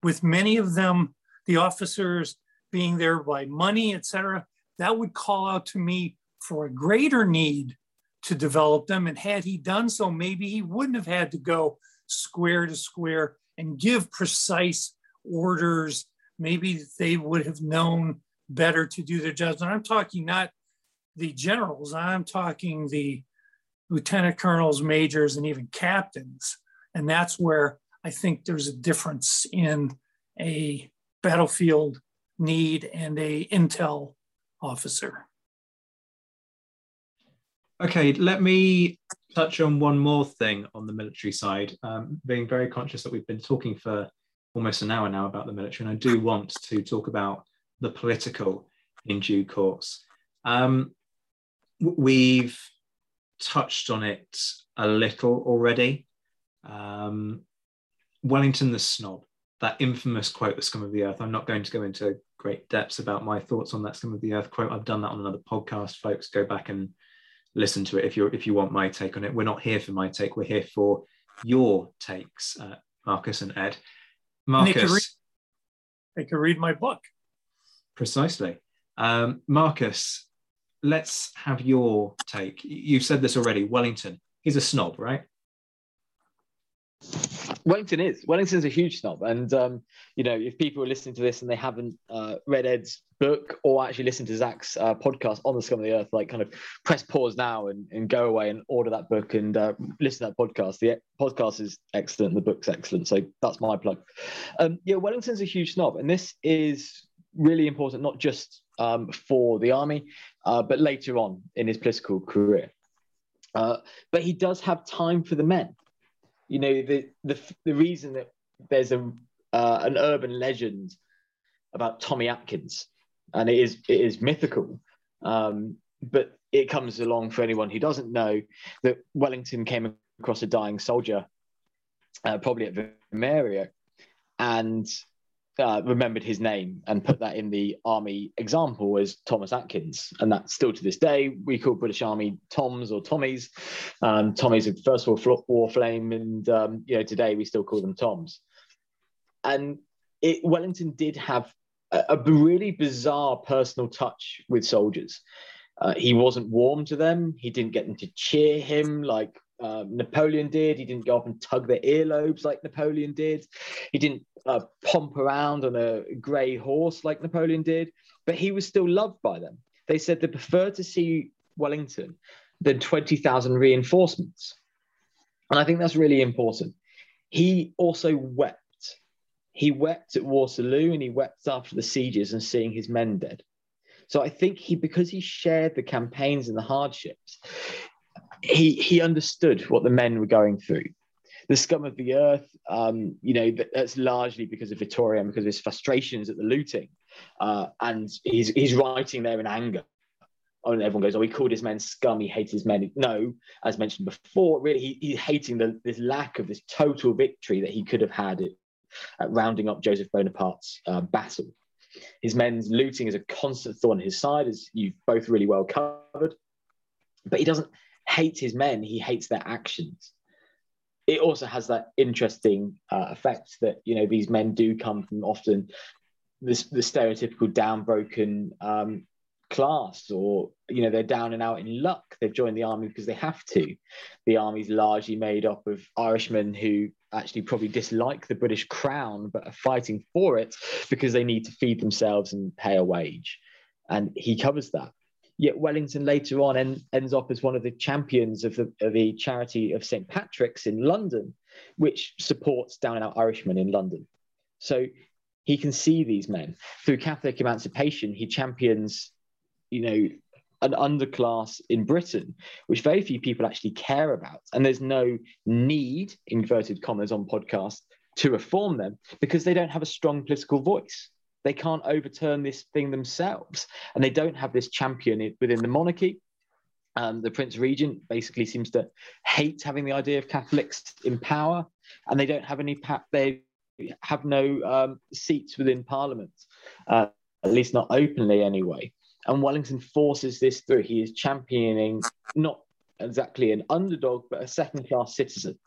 with many of them, the officers being there by money, etc., that would call out to me for a greater need to develop them. And had he done so, maybe he wouldn't have had to go square to square and give precise orders maybe they would have known better to do their jobs. And I'm talking not the generals, I'm talking the lieutenant colonels, majors, and even captains. And that's where I think there's a difference in a battlefield need and a intel officer. Okay, let me touch on one more thing on the military side, um, being very conscious that we've been talking for almost an hour now about the military, and I do want to talk about the political in due course. Um, we've touched on it a little already. Um, Wellington the Snob, that infamous quote, The Scum of the Earth. I'm not going to go into great depths about my thoughts on that Scum of the Earth quote. I've done that on another podcast, folks. Go back and listen to it if you if you want my take on it. We're not here for my take. We're here for your takes, uh, Marcus and Ed. Marcus. They could, read, they read my book. Precisely. Um, Marcus, let's have your take. You've said this already. Wellington, he's a snob, right? Wellington is. Wellington's a huge snob, and um, you know, if people are listening to this and they haven't uh, read Ed's book or actually listened to Zach's uh, podcast on the scum of the earth, like kind of press pause now and, and go away and order that book and uh, listen to that podcast. The podcast is excellent. The book's excellent. So that's my plug. Um, yeah, Wellington's a huge snob, and this is really important, not just um, for the army, uh, but later on in his political career. Uh, but he does have time for the men you know the the the reason that there's a uh, an urban legend about Tommy Atkins, and it is it is mythical. Um, but it comes along for anyone who doesn't know that Wellington came across a dying soldier, uh, probably at Vimeiro, and uh, remembered his name and put that in the army example as Thomas Atkins. And that's still to this day, we call British Army Toms or Tommies. Um, Tommy's a First World War flame, and um, you know today we still call them Toms. And it, Wellington did have a, a, really bizarre personal touch with soldiers. Uh, he wasn't warm to them. He didn't get them to cheer him like uh, Napoleon did. He didn't go up and tug their earlobes like Napoleon did. He didn't uh, pomp around on a grey horse like Napoleon did, but he was still loved by them. They said they preferred to see Wellington than 20,000 reinforcements. And I think that's really important. He also wept. He wept at Waterloo and he wept after the sieges and seeing his men dead. So I think he, because he shared the campaigns and the hardships, he he understood what the men were going through. The scum of the earth, um, you know, that's largely because of Vittoria and because of his frustrations at the looting. Uh, and he's he's writing there in anger. And everyone goes, "Oh, he called his men scum. He hates his men." No, as mentioned before, really, he, he's hating the, this lack of this total victory that he could have had at, at rounding up Joseph Bonaparte's uh, battle. His men's looting is a constant thorn in his side, as you've both really well covered. But he doesn't hate his men, he hates their actions. It also has that interesting uh, effect that you know these men do come from often this the stereotypical downbroken um, class, or you know they're down and out in luck. They've joined the army because they have to. The army's largely made up of Irishmen who actually probably dislike the British crown, but are fighting for it because they need to feed themselves and pay a wage. And he covers that. Yet Wellington later on en- ends up as one of the champions of the, of the charity of St. Patrick's in London, which supports down and out Irishmen in London. So he can see these men. Through Catholic emancipation, he champions, you know, an underclass in Britain, which very few people actually care about. And there's no need, inverted commas on podcast, to reform them because they don't have a strong political voice. They can't overturn this thing themselves, and they don't have this champion within the monarchy. Um, the Prince Regent basically seems to hate having the idea of Catholics in power, and they don't have any. Pa- they have no um, seats within Parliament, uh, at least not openly anyway. And Wellington forces this through. He is championing not exactly an underdog, but a second-class citizen.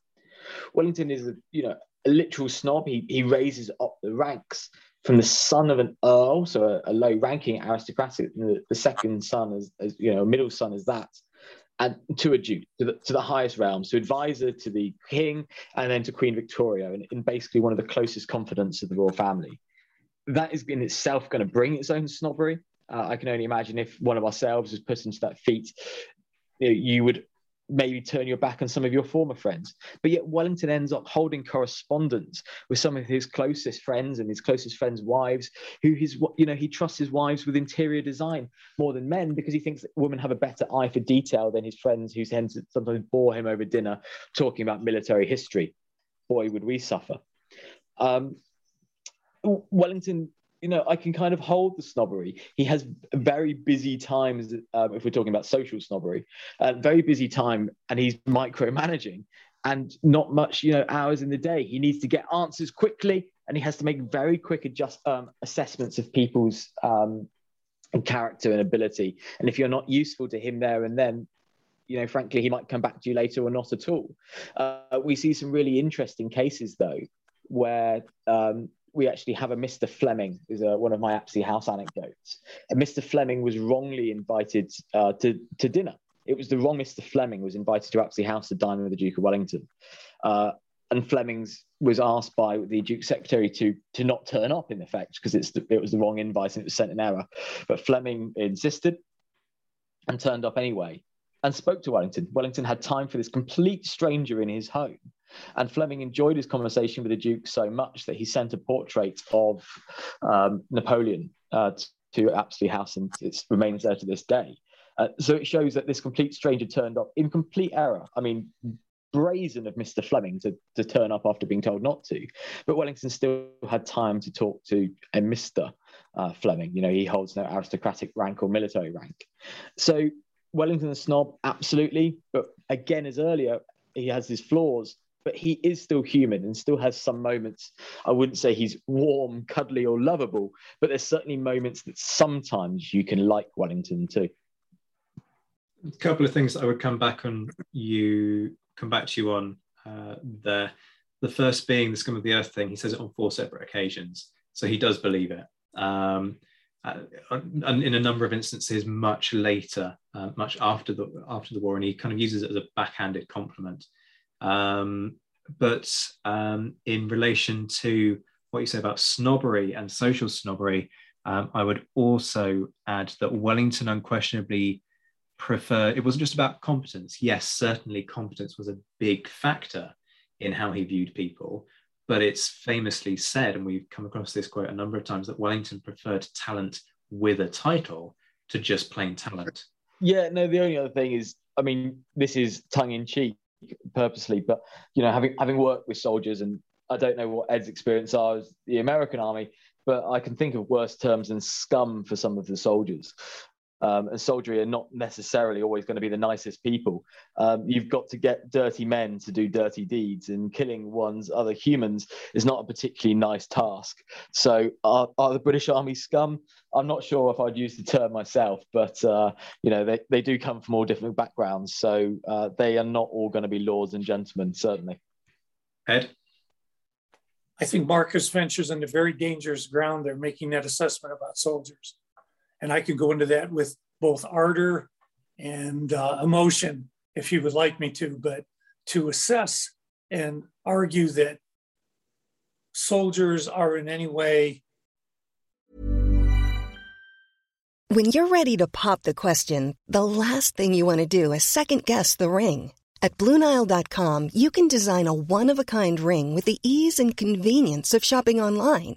Wellington is, a, you know, a literal snob. He he raises up the ranks from the son of an earl, so a, a low-ranking aristocratic, the, the, second son as, you know, middle son as that, and to a duke, to the, to the highest realms, to advisor to the king, and then to Queen Victoria, and in basically one of the closest confidants of the royal family. That is in itself going to bring its own snobbery. Uh, I can only imagine if one of ourselves was put into that feat, you, know, you would maybe turn your back on some of your former friends. But yet Wellington ends up holding correspondence with some of his closest friends and his closest friends' wives, who his you know he trusts his wives with interior design more than men because he thinks women have a better eye for detail than his friends who tend to sometimes bore him over dinner talking about military history. Boy, would we suffer. Um, Wellington you know, I can kind of hold the snobbery. He has very busy times, um, if we're talking about social snobbery, uh, very busy time, and he's micromanaging and not much, you know, hours in the day. He needs to get answers quickly, and he has to make very quick adjust um, assessments of people's um, character and ability. And if you're not useful to him there and then, you know, frankly, he might come back to you later or not at all. Uh, we see some really interesting cases though, where um, we actually have a Mr. Fleming, is a, one of my Apsley House anecdotes. And Mr. Fleming was wrongly invited uh, to, to dinner. It was the wrong Mr. Fleming was invited to Apsley House to dine with the Duke of Wellington. Uh, and Fleming's was asked by the Duke's secretary to to not turn up in effect because it was the wrong invite and it was sent in error. But Fleming insisted and turned up anyway and spoke to Wellington. Wellington had time for this complete stranger in his home and Fleming enjoyed his conversation with the Duke so much that he sent a portrait of um, Napoleon uh, to Apsley House, and it remains there to this day. Uh, so it shows that this complete stranger turned up in complete error. I mean, brazen of Mr. Fleming to, to turn up after being told not to. But Wellington still had time to talk to a Mr. Uh, Fleming. You know, he holds no aristocratic rank or military rank. So Wellington a snob, absolutely. But again, as earlier, he has his flaws, but he is still human and still has some moments. I wouldn't say he's warm, cuddly, or lovable, but there's certainly moments that sometimes you can like Wellington too. A couple of things I would come back on you come back to you on uh, there. The first being the scum of the earth thing. He says it on four separate occasions, so he does believe it. Um, uh, and in a number of instances, much later, uh, much after the after the war, and he kind of uses it as a backhanded compliment. Um, but um, in relation to what you say about snobbery and social snobbery, um, I would also add that Wellington unquestionably preferred, it wasn't just about competence. Yes, certainly competence was a big factor in how he viewed people, but it's famously said, and we've come across this quote a number of times, that Wellington preferred talent with a title to just plain talent. Yeah, no, the only other thing is, I mean, this is tongue in cheek purposely, but you know, having having worked with soldiers, and I don't know what Ed's experience are as the American Army, but I can think of worse terms than scum for some of the soldiers um, and soldiery are not necessarily always going to be the nicest people. Um, you've got to get dirty men to do dirty deeds, and killing one's other humans is not a particularly nice task. So, are, are the British Army scum? I'm not sure if I'd use the term myself, but uh, you know they, they do come from all different backgrounds, so uh, they are not all going to be lords and gentlemen, certainly. Ed. I think Marcus ventures into very dangerous ground there, making that assessment about soldiers and I could go into that with both ardor and uh, emotion if you would like me to, but to assess and argue that soldiers are in any way. When you're ready to pop the question, the last thing you want to do is second guess the ring. At Bluenile.com, you can design a one of a kind ring with the ease and convenience of shopping online.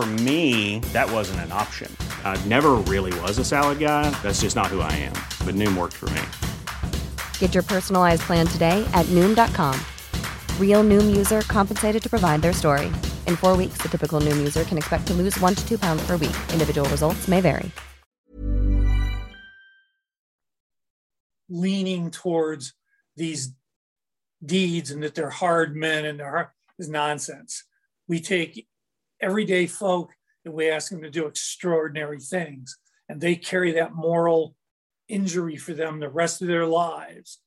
For me, that wasn't an option. I never really was a salad guy. That's just not who I am. But Noom worked for me. Get your personalized plan today at Noom.com. Real Noom user compensated to provide their story. In four weeks, the typical Noom user can expect to lose one to two pounds per week. Individual results may vary. Leaning towards these deeds and that they're hard men and they're hard, is nonsense. We take everyday folk and we ask them to do extraordinary things. And they carry that moral injury for them the rest of their lives.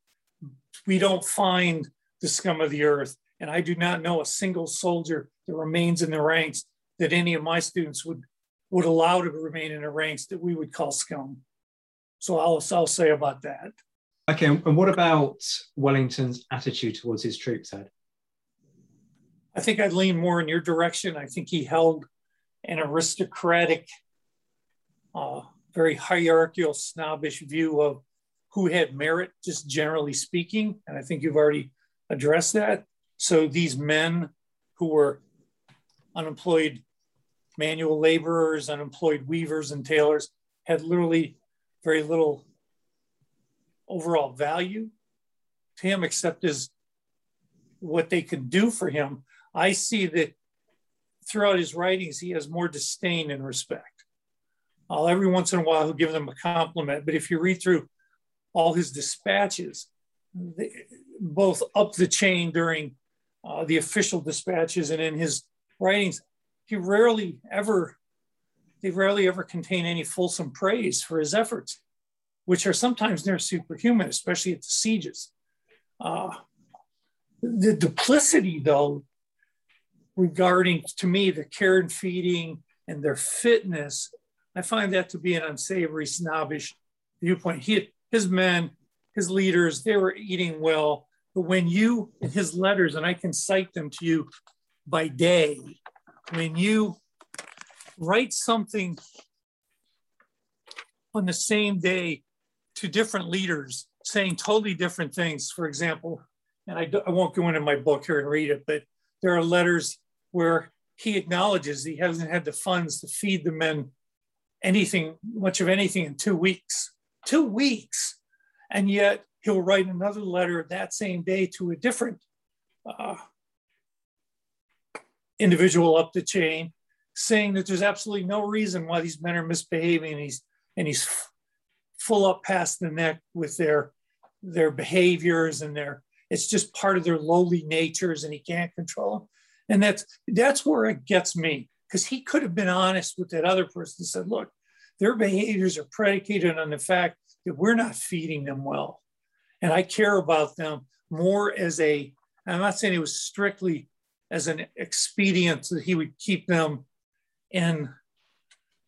We don't find the scum of the earth. And I do not know a single soldier that remains in the ranks that any of my students would, would allow to remain in the ranks that we would call scum. So I'll, I'll say about that. Okay, and what about Wellington's attitude towards his troops, Ed? I think I'd lean more in your direction. I think he held an aristocratic, uh, very hierarchical, snobbish view of who had merit, just generally speaking. And I think you've already addressed that. So these men who were unemployed manual laborers, unemployed weavers and tailors had literally very little overall value to him except as what they could do for him I see that throughout his writings, he has more disdain and respect. Uh, every once in a while, he'll give them a compliment, but if you read through all his dispatches, both up the chain during uh, the official dispatches and in his writings, he rarely ever, they rarely ever contain any fulsome praise for his efforts, which are sometimes near superhuman, especially at the sieges. Uh, the duplicity, though, regarding to me the care and feeding and their fitness, I find that to be an unsavory, snobbish viewpoint. He, his men, his leaders, they were eating well. But when you, in his letters, and I can cite them to you by day, when you write something on the same day to different leaders saying totally different things. For example, and I, I won't go into my book here and read it, but there are letters where he acknowledges he hasn't had the funds to feed the men anything, much of anything in two weeks. Two weeks. And yet he'll write another letter that same day to a different uh, individual up the chain saying that there's absolutely no reason why these men are misbehaving and he's and he's full up past the neck with their their behaviors and their it's just part of their lowly natures and he can't control them and that's that's where it gets me because he could have been honest with that other person and said look their behaviors are predicated on the fact that we're not feeding them well and i care about them more as a i'm not saying it was strictly as an expedient that he would keep them in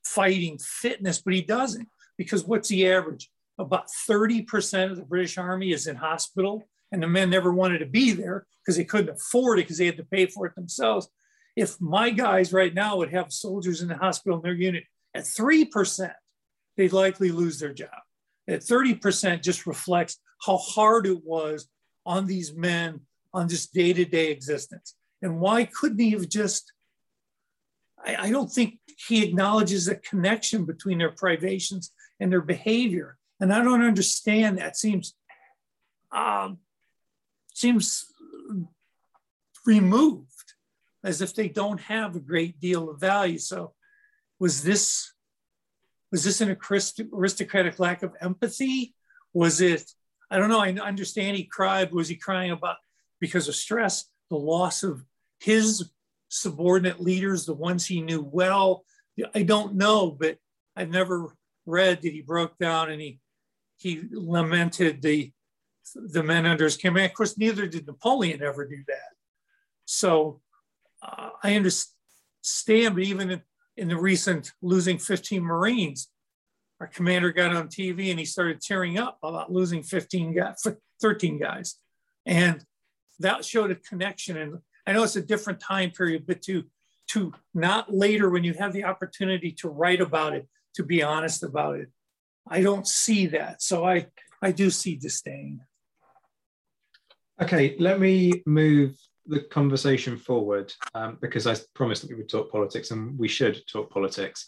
fighting fitness, but he doesn't because what's the average? About 30% of the British Army is in hospital, and the men never wanted to be there because they couldn't afford it because they had to pay for it themselves. If my guys right now would have soldiers in the hospital in their unit at 3%, they'd likely lose their job. At 30% just reflects how hard it was on these men on this day to day existence. And why couldn't he have just I, I don't think he acknowledges a connection between their privations and their behavior. And I don't understand that. Seems um, seems removed as if they don't have a great deal of value. So was this was this an aristocratic lack of empathy? Was it, I don't know, I understand he cried. Was he crying about because of stress, the loss of his subordinate leaders, the ones he knew well. I don't know, but I've never read that he broke down and he he lamented the the men under his command. Of course, neither did Napoleon ever do that. So uh, I understand, but even in, in the recent losing 15 Marines, our commander got on TV and he started tearing up about losing 15 guys, 13 guys. And that showed a connection. And I know it's a different time period, but to to not later when you have the opportunity to write about it, to be honest about it. I don't see that. So I I do see disdain. Okay, let me move the conversation forward um, because I promised that we would talk politics and we should talk politics.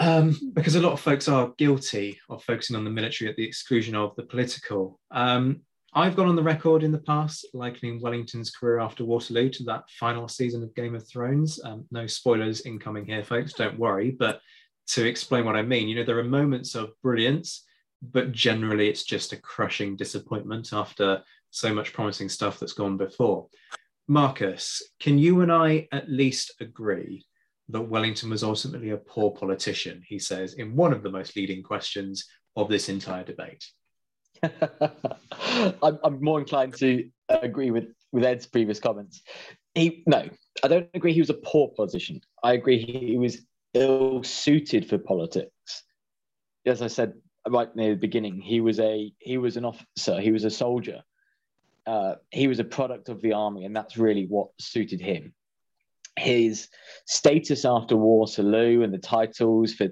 Um, because a lot of folks are guilty of focusing on the military at the exclusion of the political. Um, I've gone on the record in the past likening Wellington's career after Waterloo to that final season of Game of Thrones. Um, no spoilers incoming here, folks, don't worry. But to explain what I mean, you know, there are moments of brilliance, but generally it's just a crushing disappointment after so much promising stuff that's gone before. Marcus, can you and I at least agree that Wellington was ultimately a poor politician, he says, in one of the most leading questions of this entire debate? I'm, I'm more inclined to agree with, with Ed's previous comments. He no, I don't agree he was a poor politician. I agree he was ill suited for politics. As I said right near the beginning, he was a he was an officer, he was a soldier. Uh, he was a product of the army, and that's really what suited him. His status after war Waterloo and the titles for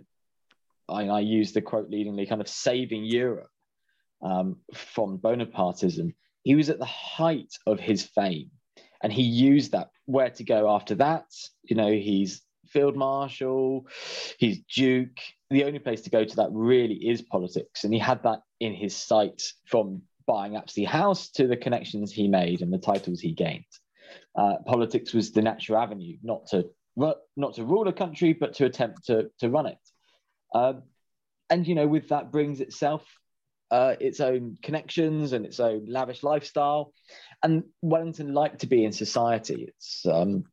I, I use the quote leadingly, kind of saving Europe um, from Bonapartism, he was at the height of his fame. And he used that. Where to go after that? You know, he's field marshal, he's duke. The only place to go to that really is politics. And he had that in his sight from buying Apsley House to the connections he made and the titles he gained. Uh, politics was the natural avenue, not to not to rule a country, but to attempt to to run it. Um, and you know, with that brings itself uh, its own connections and its own lavish lifestyle. And Wellington liked to be in society. It's um,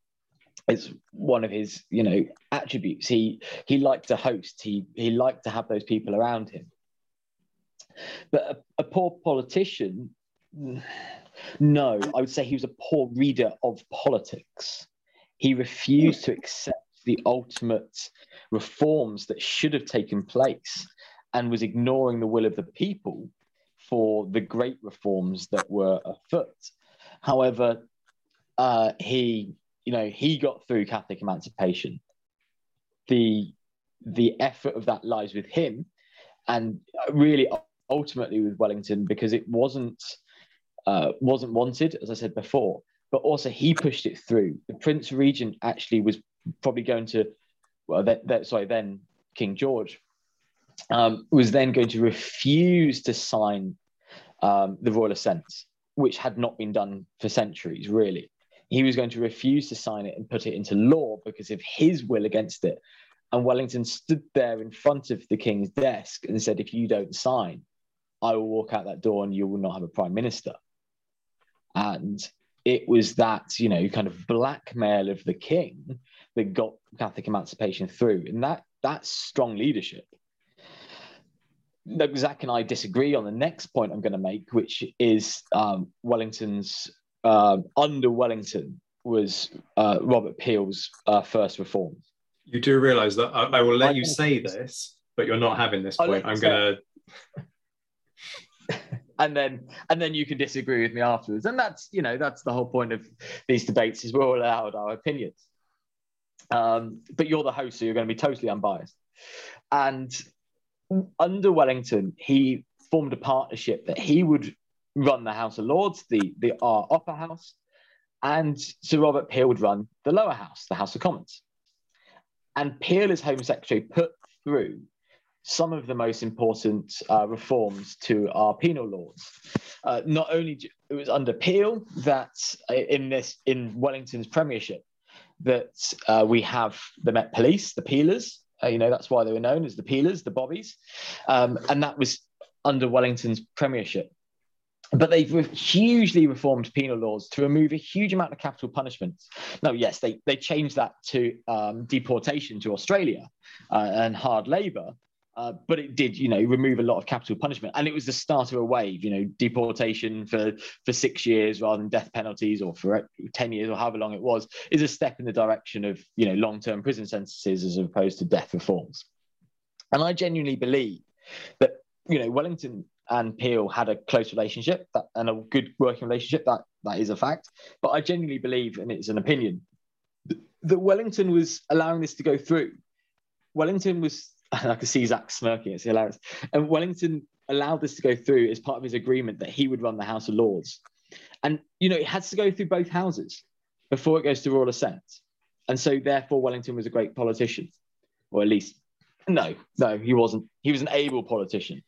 it's one of his you know attributes. He he liked to host. He he liked to have those people around him. But a, a poor politician, no, I would say he was a poor reader of politics. He refused to accept the ultimate reforms that should have taken place and was ignoring the will of the people for the great reforms that were afoot. However, uh, he, you know, he got through Catholic emancipation. The the effort of that lies with him, and really ultimately with Wellington because it wasn't uh, wasn't wanted, as I said before, but also he pushed it through. The Prince Regent actually was probably going to, well, that, that sorry, then King George um, was then going to refuse to sign um, the royal assent, which had not been done for centuries, really. He was going to refuse to sign it and put it into law because of his will against it. And Wellington stood there in front of the king's desk and said, If you don't sign, I will walk out that door and you will not have a prime minister. And it was that, you know, kind of blackmail of the king that got Catholic emancipation through. And that that's strong leadership. Zack and I disagree on the next point I'm going to make, which is um, Wellington's uh, under Wellington was uh, Robert Peel's uh, first reforms. You do realise that I, I, will let you say this, but you're not having this point. I'm going to. and then and then you can disagree with me afterwards and that's you know that's the whole point of these debates is we're all allowed our opinions um, but you're the host so you're going to be totally unbiased and under Wellington, he formed a partnership that he would run the House of Lords, the, the our upper house, and Sir Robert Peel would run the lower house, the House of Commons. And Peel, as Home Secretary, put through some of the most important uh, reforms to our penal laws. Uh, not only it was under Peel that uh, in this in Wellington's premiership that uh, we have the Met Police, the Peelers, uh, you know, that's why they were known as the Peelers, the Bobbies. Um, and that was under Wellington's premiership. But they've re- hugely reformed penal laws to remove a huge amount of capital punishments. No, yes, they, they changed that to um, deportation to Australia uh, and hard labour, uh, but it did, you know, remove a lot of capital punishment, and it was the start of a wave. You know, deportation for for six years rather than death penalties, or for ten years, or however long it was, is a step in the direction of you know long term prison sentences as opposed to death reforms. And I genuinely believe that you know Wellington and Peel had a close relationship that, and a good working relationship. That that is a fact. But I genuinely believe, and it's an opinion, that Wellington was allowing this to go through. Wellington was I can see Zack smirking. It's hilarious. And Wellington allowed this to go through as part of his agreement that he would run the House of Lords. And, you know, it has to go through both houses before it goes to royal assent. And so, therefore, Wellington was a great politician, or at least, no, no, he wasn't. He was an able politician.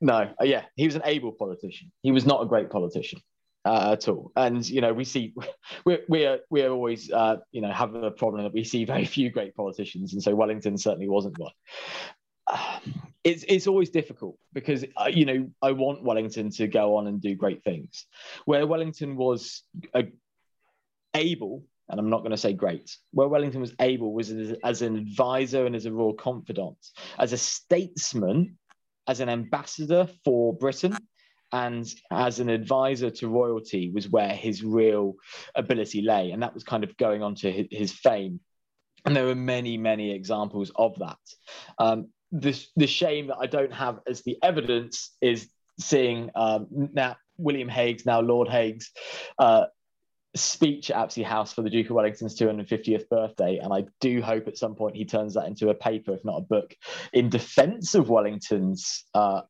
No, uh, yeah, he was an able politician. He was not a great politician uh, at all. And you know, we see we're we're we're always uh, you know have a problem that we see very few great politicians, and so Wellington certainly wasn't one. it's it's always difficult because uh, you know I want Wellington to go on and do great things. Where Wellington was a, able, and I'm not going to say great, where Wellington was able was as, as an advisor and as a royal confidant, as a statesman, as an ambassador for Britain and as an advisor to royalty was where his real ability lay. And that was kind of going on to his, fame. And there were many many examples of that. Um, the, the shame that i don't have as the evidence is seeing um, now william hague's now lord hague's uh, speech at Apsley House for the Duke of Wellington's 250th birthday. And I do hope at some point he turns that into a paper, if not a book, in defense of Wellington's uh,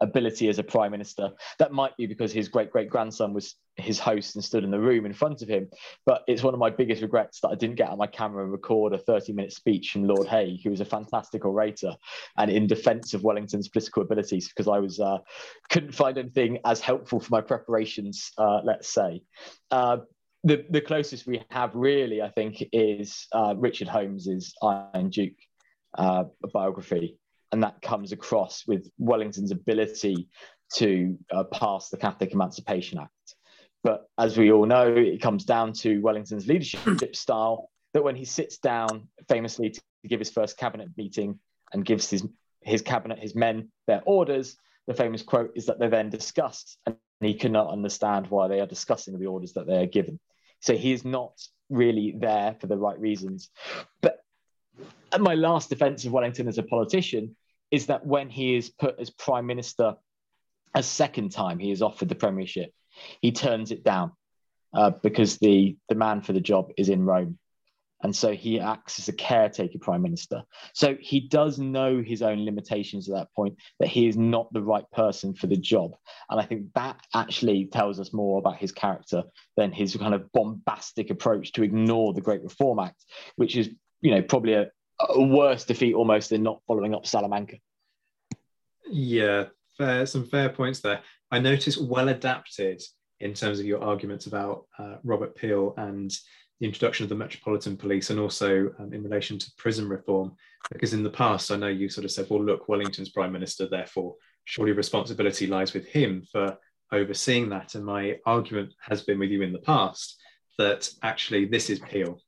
ability as a prime minister. That might be because his great great grandson was his host and stood in the room in front of him. But it's one of my biggest regrets that I didn't get on my camera and record a 30 minute speech from Lord Hague, who was a fantastic orator and in defense of Wellington's political abilities, because I was uh, couldn't find anything as helpful for my preparations, uh, let's say. Uh, the, the closest we have really, I think, is uh, Richard Holmes's Iron Duke uh, biography and that comes across with Wellington's ability to uh, pass the Catholic Emancipation Act. But as we all know, it comes down to Wellington's leadership style that when he sits down famously to give his first cabinet meeting and gives his, his cabinet, his men, their orders, the famous quote is that they're then discussed and he cannot understand why they are discussing the orders that they are given. So he is not really there for the right reasons. But my last defense of Wellington as a politician is that when he is put as prime minister a second time he is offered the premiership, he turns it down uh, because the the man for the job is in Rome, And so he acts as a caretaker prime minister. So he does know his own limitations at that point, that he is not the right person for the job. And I think that actually tells us more about his character than his kind of bombastic approach to ignore the Great Reform Act, which is, you know, probably a, a worse defeat almost than not following up Salamanca. Yeah, fair, some fair points there. I noticed well adapted in terms of your arguments about uh, Robert Peel and the introduction of the Metropolitan Police and also um, in relation to prison reform. Because in the past, I know you sort of said, well, look, Wellington's Prime Minister, therefore, surely responsibility lies with him for overseeing that. And my argument has been with you in the past that actually this is Peel.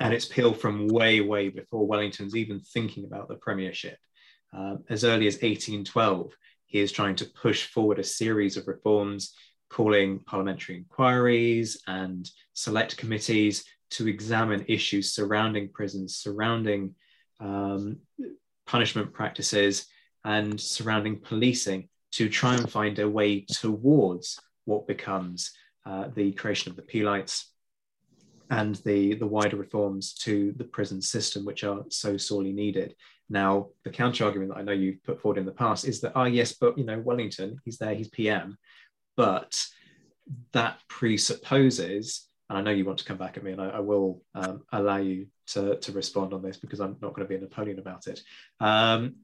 And it's Peel from way, way before Wellington's even thinking about the Premiership. Um, as early as 1812, he is trying to push forward a series of reforms calling parliamentary inquiries and select committees to examine issues surrounding prisons, surrounding um, punishment practices, and surrounding policing to try and find a way towards what becomes uh, the creation of the Peelites and the, the wider reforms to the prison system, which are so sorely needed. Now, the counter argument that I know you've put forward in the past is that, ah, oh, yes, but you know, Wellington, he's there, he's PM, but that presupposes, and I know you want to come back at me, and I, I will um, allow you to, to respond on this because I'm not going to be a Napoleon about it. Um,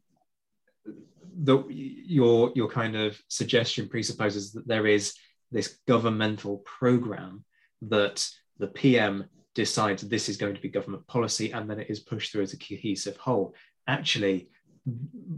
the, your your kind of suggestion presupposes that there is this governmental program that the PM decides this is going to be government policy and then it is pushed through as a cohesive whole. Actually,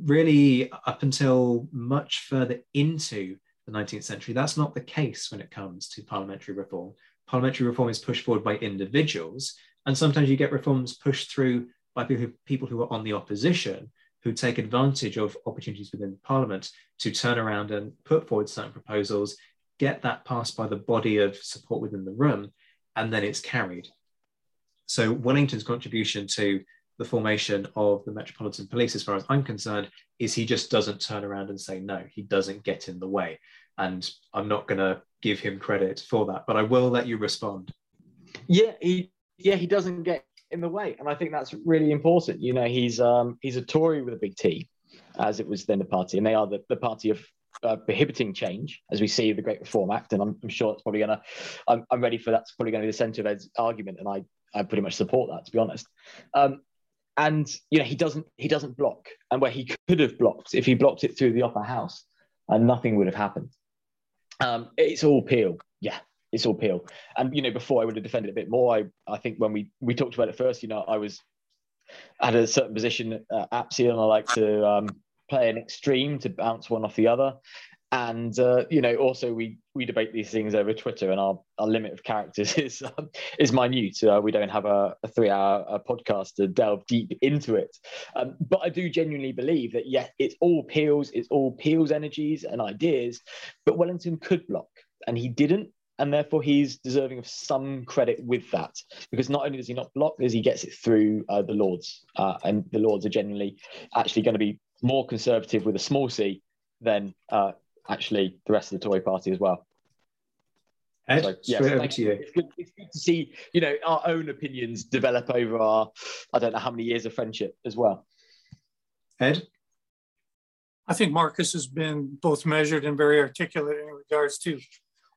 really up until much further into the 19th century, that's not the case when it comes to parliamentary reform. Parliamentary reform is pushed forward by individuals, and sometimes you get reforms pushed through by people who, people who are on the opposition who take advantage of opportunities within Parliament to turn around and put forward certain proposals, get that passed by the body of support within the room, and then it's carried. So Wellington's contribution to the formation of the Metropolitan Police, as far as I'm concerned, is he just doesn't turn around and say no. He doesn't get in the way. And I'm not going to give him credit for that, but I will let you respond. Yeah, he yeah he doesn't get in the way, and I think that's really important. You know, he's um, he's a Tory with a big T, as it was then the party, and they are the, the party of uh, prohibiting change, as we see the Great Reform Act, and I'm, I'm sure it's probably gonna. I'm, I'm ready for that's probably going to be the centre of Ed's argument, and I I pretty much support that to be honest. Um, and you know he doesn't he doesn't block. And where he could have blocked if he blocked it through the upper house and nothing would have happened. Um, it's all peel. Yeah it's all peel. And you know before i would have defended a bit more i i think when we we talked about it first you know i was at a certain position at Apsley and i like to um, play an extreme to bounce one off the other and uh, you know also we we debate these things over twitter and our, our limit of characters is um, is minute. Uh, we don't have a, a three hour a podcast to delve deep into it. Um, but i do genuinely believe that yes it's all peels it's all peels energies and ideas but wellington could block and he didn't. And therefore he's deserving of some credit with that because not only does he not block as he gets it through uh, the lords uh, and the lords are genuinely actually going to be more conservative with a small c than uh, actually the rest of the Tory party as well. Ed, so, yes, over to you. It's good, it's good to see, you know, our own opinions develop over our, I don't know how many years of friendship as well. Ed? I think Marcus has been both measured and very articulate in regards to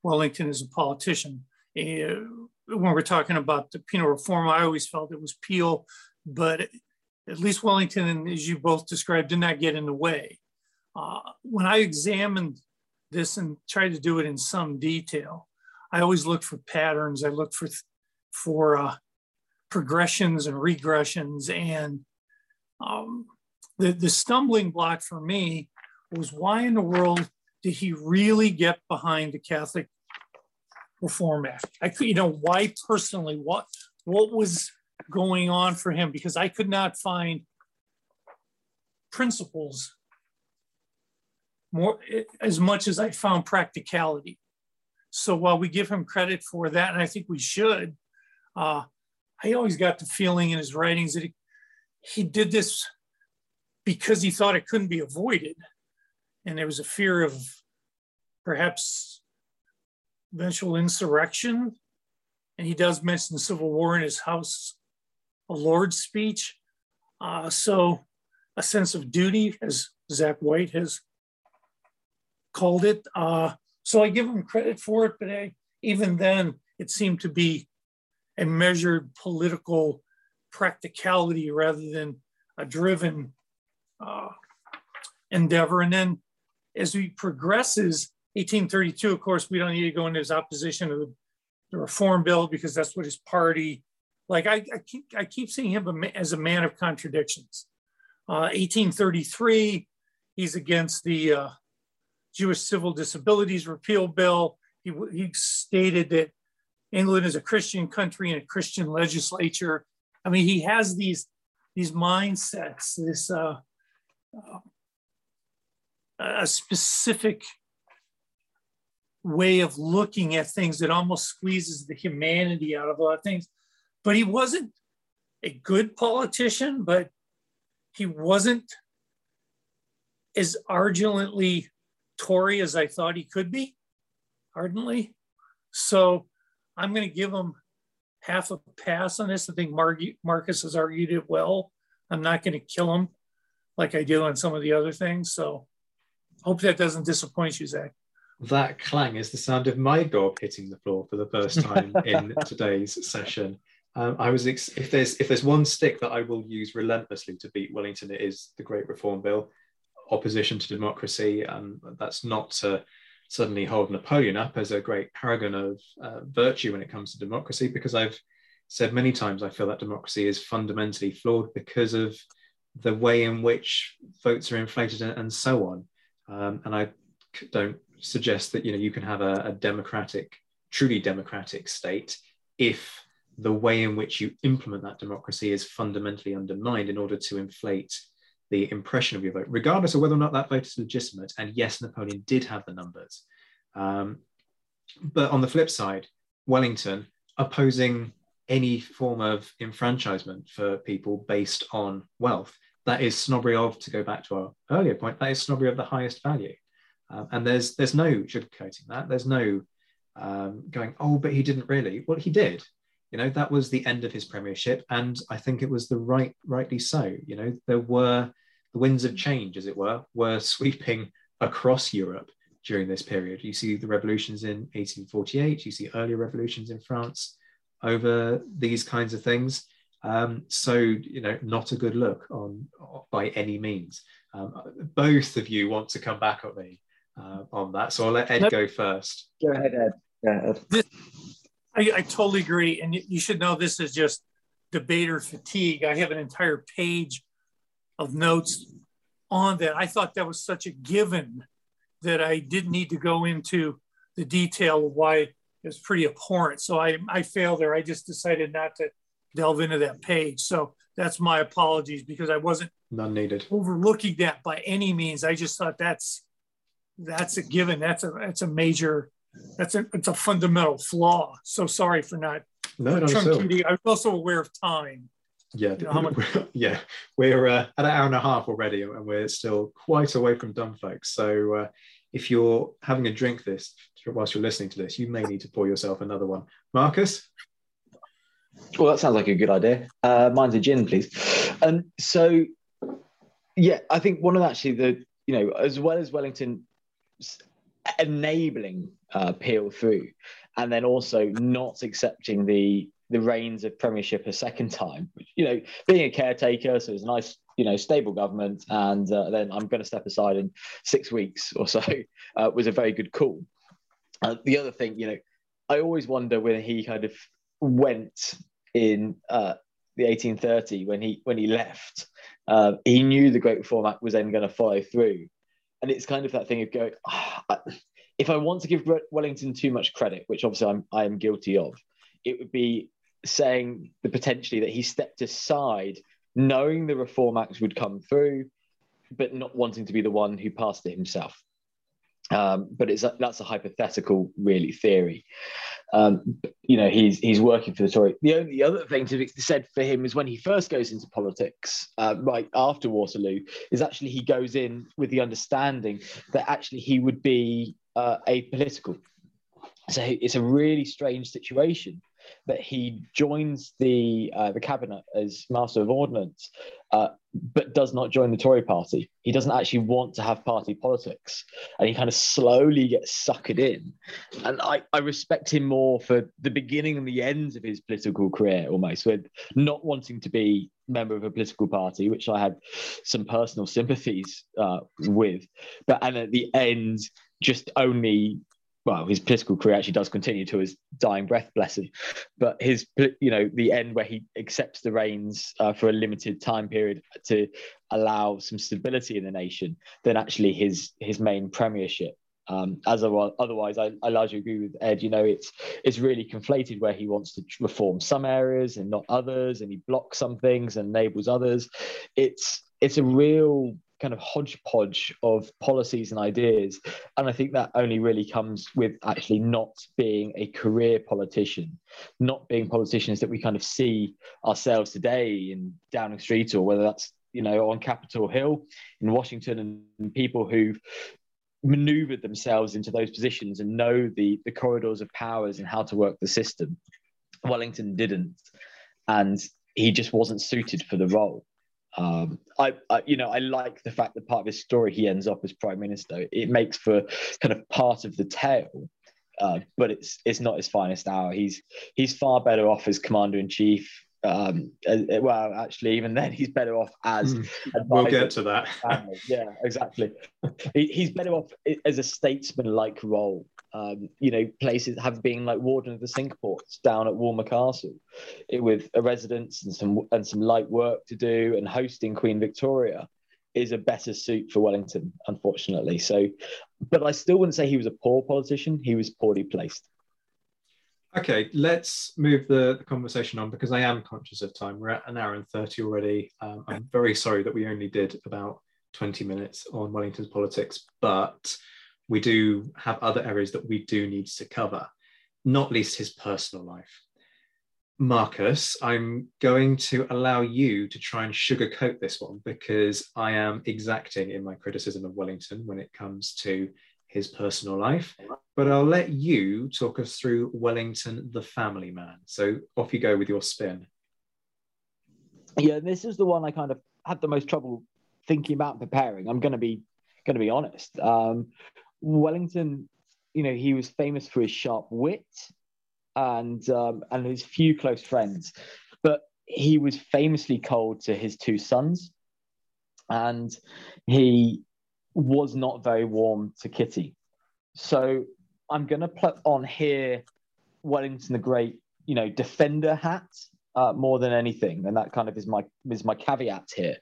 Wellington as a politician. Uh, when we're talking about the penal reform, I always felt it was Peel, but at least Wellington, as you both described, did not get in the way. Uh, when I examined this and tried to do it in some detail, I always look for patterns. I look for for uh, progressions and regressions, and um, the the stumbling block for me was why in the world did he really get behind the Catholic Reform Act? I could, you know, why personally? What what was going on for him? Because I could not find principles more as much as I found practicality. So while we give him credit for that, and I think we should, uh, I always got the feeling in his writings that he, he did this because he thought it couldn't be avoided. And there was a fear of perhaps eventual insurrection. And he does mention the Civil War in his house a Lord's speech. Uh, so a sense of duty, as Zack White has called it. Uh, so I give him credit for it, but I, even then, it seemed to be a measured political practicality rather than a driven uh, endeavor. And then as he progresses, 1832, of course, we don't need to go into his opposition to the, the Reform Bill because that's what his party, like I, I, keep, I keep seeing him as a man of contradictions. Uh, 1833, he's against the uh, Jewish Civil Disabilities Repeal Bill. He, he stated that England is a Christian country and a Christian legislature. I mean, he has these these mindsets, this uh, uh, a specific way of looking at things that almost squeezes the humanity out of a lot of things. But he wasn't a good politician, but he wasn't as ardently Tory as I thought he could be, ardently. So I'm going to give him half a pass on this. I think Mar- Marcus has argued it well. I'm not going to kill him like I do on some of the other things. So hope that doesn't disappoint you, Zack. That clang is the sound of my dog hitting the floor for the first time in today's session. Um, I was ex- if there's if there's one stick that I will use relentlessly to beat Wellington, it is the Great Reform Bill, opposition to democracy, and that's not to suddenly hold Napoleon up as a great paragon of uh, virtue when it comes to democracy, because I've said many times I feel that democracy is fundamentally flawed because of the way in which votes are inflated and, and so on. Um, and I don't suggest that you know you can have a, a democratic, truly democratic state if the way in which you implement that democracy is fundamentally undermined in order to inflate the impression of your vote, regardless of whether or not that vote is legitimate. And yes, Napoleon did have the numbers. Um, but on the flip side, Wellington opposing any form of enfranchisement for people based on wealth. That is snobbery of, to go back to our earlier point, that is snobbery of the highest value. Um, and there's there's no sugarcoating that. There's no um, going, oh, but he didn't really. Well, he did. You know, that was the end of his premiership, and I think it was the right, rightly so. You know, there were the winds of change, as it were, were sweeping across Europe during this period. You see the revolutions in 1848. You see earlier revolutions in France over these kinds of things. Um, so you know, not a good look on by any means. Um, both of you want to come back at me uh, on that. So I'll let Ed nope. go first. Go ahead, Ed. Yeah, Ed. This, I, I totally agree. And you should know this is just debater fatigue. I have an entire page of notes on that. I thought that was such a given that I didn't need to go into the detail of why it was pretty abhorrent. So I, I failed there. I just decided not to delve into that page. So that's my apologies because I wasn't none needed overlooking that by any means. I just thought that's that's a given. That's a that's a major that's a it's a fundamental flaw. So sorry for not no, no, so. I'm also aware of time. Yeah, you know, much- yeah, we're uh, at an hour and a half already, and we're still quite away from dumb folks. So uh, if you're having a drink this whilst you're listening to this, you may need to pour yourself another one. Marcus. Well, that sounds like a good idea. Uh, mine's a gin, please. And um, so, yeah, I think one of actually the you know as well as Wellington enabling uh, Peel through, and then also not accepting the the reins of Premiership a second time. You know, being a caretaker, so it's a nice, you know, stable government, and uh, then I'm going to step aside in six weeks or so uh, was a very good call. Uh, the other thing, you know, I always wonder when he kind of went in uh, the 1830 when he when he left. Uh, he knew the Great Reform Act was then going to follow through, and it's kind of that thing of going, oh, if I want to give Wellington too much credit, which obviously I'm I am guilty of, it would be saying the potentially that he stepped aside, knowing the Reform Act would come through, but not wanting to be the one who passed it himself. Um, but it's a, that's a hypothetical, really, theory. Um, you know, he's he's working for the Tory. The only other thing to be said for him is when he first goes into politics, uh, right after Waterloo, is actually he goes in with the understanding that actually he would be uh, apolitical. So it's a really strange situation that he joins the uh, the cabinet as Master of Ordnance, uh, but does not join the Tory party. He doesn't actually want to have party politics, and he kind of slowly gets suckered in. And I, I respect him more for the beginning and the ends of his political career, almost with not wanting to be member of a political party, which I had some personal sympathies uh, with, but and at the end, just only well, his political career actually does continue to his dying breath, bless him. But his, you know, the end where he accepts the reins uh, for a limited time period to allow some stability in the nation, then actually his his main premiership. Um, as a, otherwise, I, I largely agree with Ed. You know, it's it's really conflated where he wants to reform some areas and not others, and he blocks some things and enables others. It's it's a real kind of hodgepodge of policies and ideas. And I think that only really comes with actually not being a career politician, not being politicians that we kind of see ourselves today in Downing Street or whether that's, you know, on Capitol Hill in Washington and, people who've maneuvered themselves into those positions and know the, the corridors of powers and how to work the system. Wellington didn't. And he just wasn't suited for the role. Um, I, I, you know, I like the fact that part of his story he ends up as prime minister. It makes for kind of part of the tale, uh, but it's it's not his finest hour. He's he's far better off as commander in chief um, well, actually, even then, he's better off as. Mm, we'll get to that. yeah, exactly. he, he's better off as a statesman-like role. Um, you know, places have been like warden of the Cinque Ports down at Walmer Castle, it, with a residence and some and some light work to do, and hosting Queen Victoria is a better suit for Wellington, unfortunately. So, but I still wouldn't say he was a poor politician. He was poorly placed. Okay, let's move the, the, conversation on because I am conscious of time. We're at an hour and 30 already. Um, I'm very sorry that we only did about 20 minutes on Wellington's politics, but we do have other areas that we do need to cover, not least his personal life. Marcus, I'm going to allow you to try and sugarcoat this one because I am exacting in my criticism of Wellington when it comes to his personal life. But I'll let you talk us through Wellington, the family man. So off you go with your spin. Yeah, this is the one I kind of had the most trouble thinking about preparing. I'm going to be going to be honest. Um, Wellington, you know, he was famous for his sharp wit and um, and his few close friends, but he was famously cold to his two sons, and he was not very warm to Kitty. So I'm going to put on here Wellington the Great, you know, defender hat uh, more than anything, and that kind of is my is my caveat here.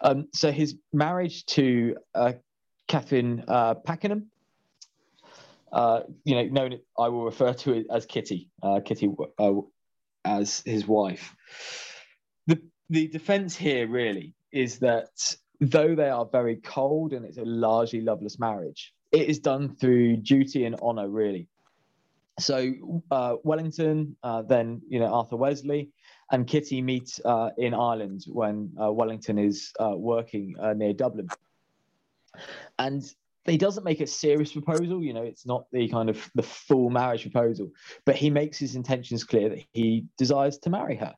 Um, so his marriage to uh, Catherine uh, Pakenham, uh, you know, known I will refer to it as Kitty, uh, Kitty uh, as his wife. The the defence here really is that though they are very cold and it's a largely loveless marriage, it is done through duty and honor, really. So uh, Wellington, uh, then you know Arthur Wesley, and Kitty meet uh, in Ireland when uh, Wellington is working near Dublin, and he doesn't make a serious proposal. You know, it's not the kind of the full marriage proposal, but he makes his intentions clear that he desires to marry her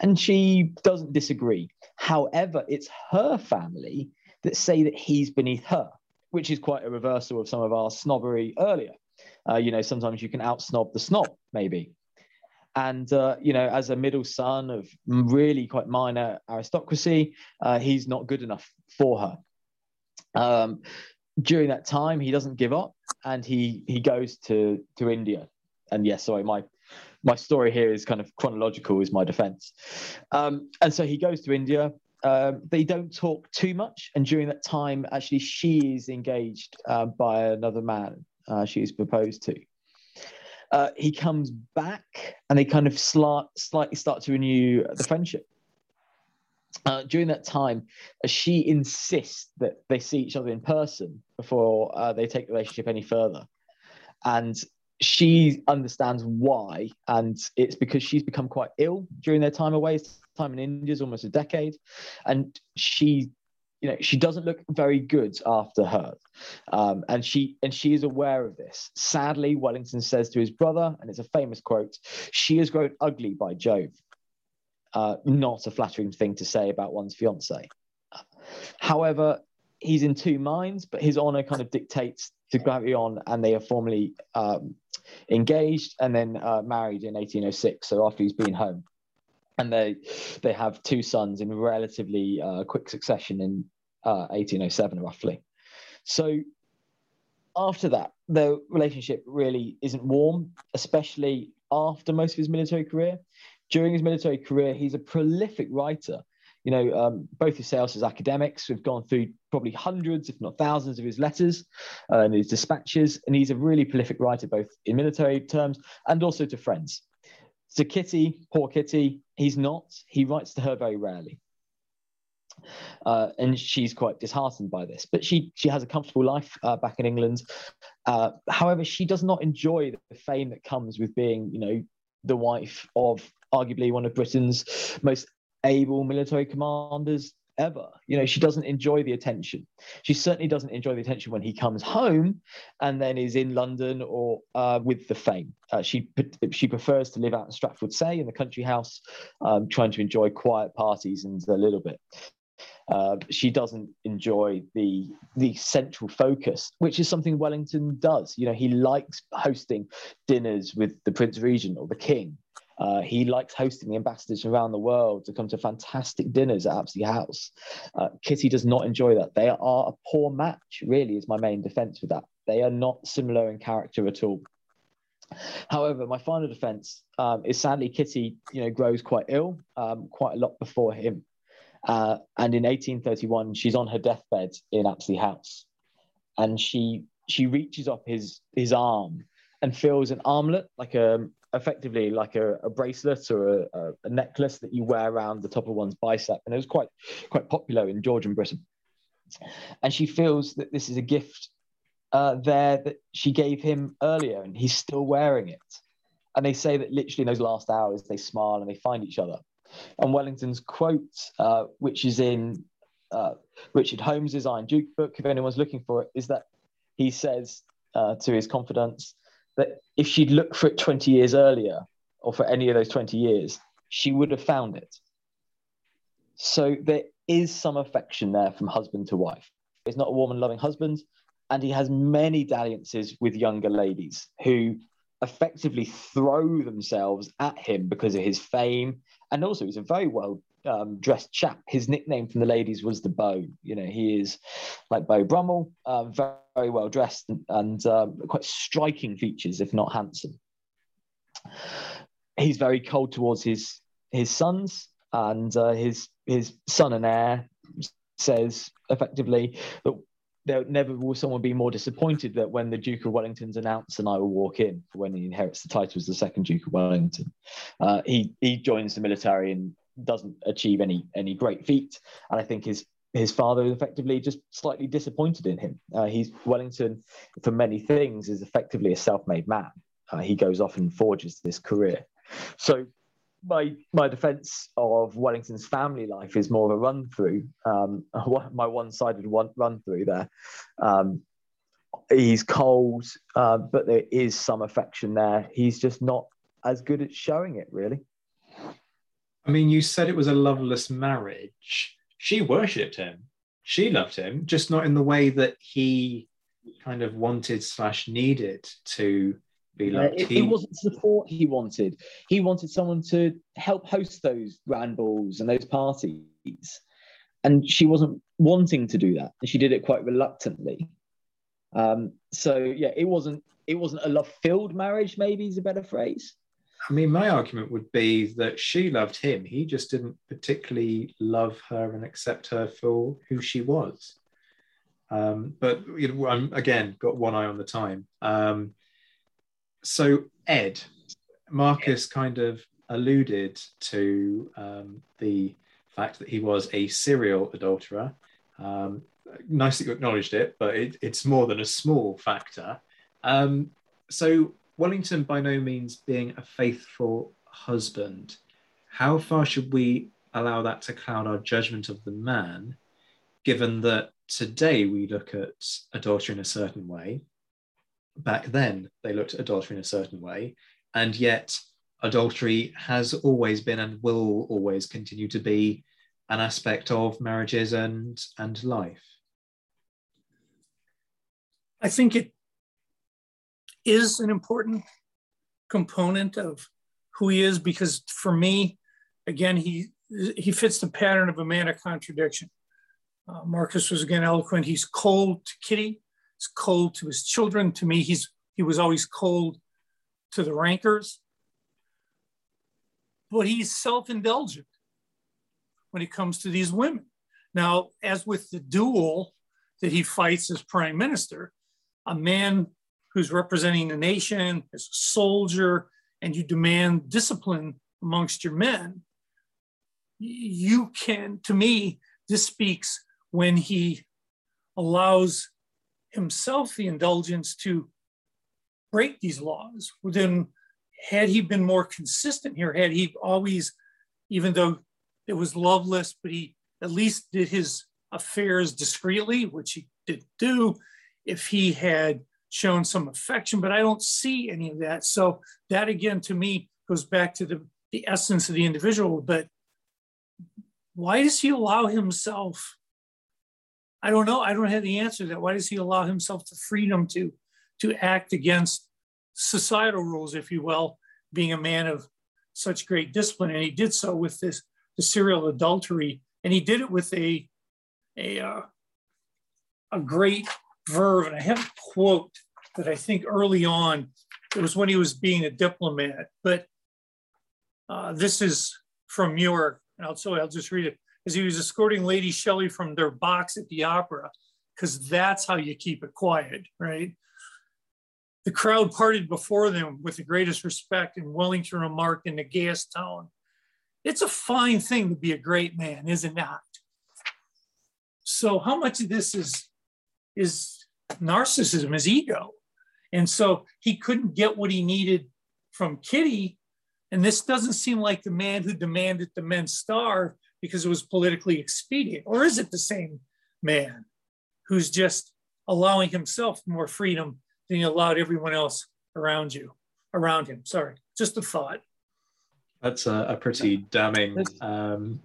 and she doesn't disagree. However, it's her family that say that he's beneath her, which is quite a reversal of some of our snobbery earlier. Uh, you know, sometimes you can out snob the snob, maybe. And, uh, you know, as a middle son of really quite minor aristocracy, uh, he's not good enough for her. Um, during that time, he doesn't give up and he, he goes to, to India. And yes, sorry, my my story here is kind of chronological, is my defense. Um, and so he goes to India. Um, they don't talk too much. And during that time, actually, she is engaged uh, by another man uh, she is proposed to. Uh, he comes back and they kind of slight, slightly start to renew the friendship. Uh, during that time, uh, she insists that they see each other in person before uh, they take the relationship any further. And she understands why, and it's because she's become quite ill during their time away. Time in India is almost a decade, and she you know she doesn't look very good after her um, and she and she is aware of this sadly wellington says to his brother and it's a famous quote she has grown ugly by jove uh, not a flattering thing to say about one's fiance. However he's in two minds but his honor kind of dictates to carry on and they are formally um, engaged and then uh, married in 1806 so after he's been home. And they they have two sons in relatively uh, quick succession in uh, 1807 roughly. So after that the relationship really isn't warm especially after most of his military career during his military career he's a prolific writer you know um, both himself as academics we've gone through probably hundreds if not thousands of his letters uh, and his dispatches and he's a really prolific writer both in military terms and also to friends to Kitty, poor Kitty, he's not. He writes to her very rarely. Uh, and she's quite disheartened by this. But she she has a comfortable life uh, back in England. Uh, however, she does not enjoy the fame that comes with being, you know, the wife of arguably one of Britain's most able military commanders ever. You know, she doesn't enjoy the attention. She certainly doesn't enjoy the attention when he comes home and then is in London or uh, with the fame. Uh, she she prefers to live out in Stratfield Saye in the country house, um, trying to enjoy quiet parties and a little bit. Uh, she doesn't enjoy the the central focus, which is something Wellington does. You know, he likes hosting dinners with the Prince Regent or the King. Uh, he likes hosting the ambassadors around the world to come to fantastic dinners at Apsley House. Uh, Kitty does not enjoy that. They are a poor match, really, is my main defense with that. They are not similar in character at all. However, my final defense um, is sadly Kitty, you know, grows quite ill um, quite a lot before him. Uh, and in 1831, she's on her deathbed in Apsley House, and she she reaches up his his arm and feels an armlet, like a effectively like a, a bracelet or a, a, necklace that you wear around the top of one's bicep, and it was quite quite popular in Georgian Britain. And she feels that this is a gift uh, there that she gave him earlier, and he's still wearing it. And they say that literally in those last hours, they smile and they find each other. And Wellington's quote, uh, which is in uh, Richard Holmes's Iron Duke book, if anyone's looking for it, is that he says uh, to his confidants, that if she'd looked for it 20 years earlier or for any of those 20 years, she would have found it. So there is some affection there from husband to wife. He's not a woman loving husband, and he has many dalliances with younger ladies who effectively throw themselves at him because of his fame. And also, he's a very well um, dressed chap. His nickname from the ladies was the Beau. You know, he is like Beau Brummel, uh, very, very, well dressed and, and um, quite striking features, if not handsome. He's very cold towards his his sons, and uh, his his son and heir says effectively that there never will someone be more disappointed that when the Duke of Wellington's announced and I will walk in for when he inherits the title as the second Duke of Wellington. Uh, he he joins the military and doesn't achieve any any great feat, and I think his his father is effectively just slightly disappointed in him. Uh, he's Wellington for many things is effectively a self-made man. Uh, he goes off and forges this career. So my my defence of Wellington's family life is more of a run through. Um, my one-sided one run through there. Um, he's cold, uh, but there is some affection there. He's just not as good at showing it, really. I mean, you said it was a loveless marriage. She worshipped him. She loved him, just not in the way that he kind of wanted slash needed to be loved. Uh, it, he, it, wasn't support he wanted. He wanted someone to help host those grand balls and those parties. And she wasn't wanting to do that. And she did it quite reluctantly. Um, so yeah, it wasn't it wasn't a love-filled marriage, maybe is a better phrase. I mean, my argument would be that she loved him. He just didn't particularly love her and accept her for who she was. Um, but you know, I'm again got one eye on the time. Um, so Ed, Marcus kind of alluded to um, the fact that he was a serial adulterer. Um, nice that you acknowledged it, but it, it's more than a small factor. Um, so Wellington by no means being a faithful husband, how far should we allow that to cloud our judgment of the man given that today we look at adultery in a certain way. Back then, they looked at adultery in a certain way, and yet adultery has always been and will always continue to be an aspect of marriages and and life. I think it is an important component of who he is because for me, again, he he fits the pattern of a man of contradiction. Uh, Marcus was again eloquent. He's cold to Kitty. He's cold to his children. To me, he's he was always cold to the rankers. But he's self-indulgent when it comes to these women. Now, as with the duel that he fights as prime minister, a man who's representing the nation as a soldier, and you demand discipline amongst your men, you can, to me, this speaks when he allows himself the indulgence to break these laws. Then, had he been more consistent here, had he always, even though it was loveless, but he at least did his affairs discreetly, which he didn't do, if he had shown some affection, but I don't see any of that. So that again, to me, goes back to the, the essence of the individual. But why does he allow himself I don't know. I don't have the answer to that. Why does he allow himself the freedom to to act against societal rules, if you will, being a man of such great discipline? And he did so with this the serial adultery, and he did it with a a uh, a great verve. And I have a quote that I think early on it was when he was being a diplomat, but uh, this is from Muir, and I'll, so I'll just read it as he was escorting Lady Shelley from their box at the opera, because that's how you keep it quiet, right? The crowd parted before them with the greatest respect, and Wellington remarked in the gayest tone, It's a fine thing to be a great man, is it not? So, how much of this is, is narcissism, is ego? And so he couldn't get what he needed from Kitty. And this doesn't seem like the man who demanded the men starve because it was politically expedient? Or is it the same man who's just allowing himself more freedom than he allowed everyone else around you, around him? Sorry, just a thought. That's a, a pretty damning um,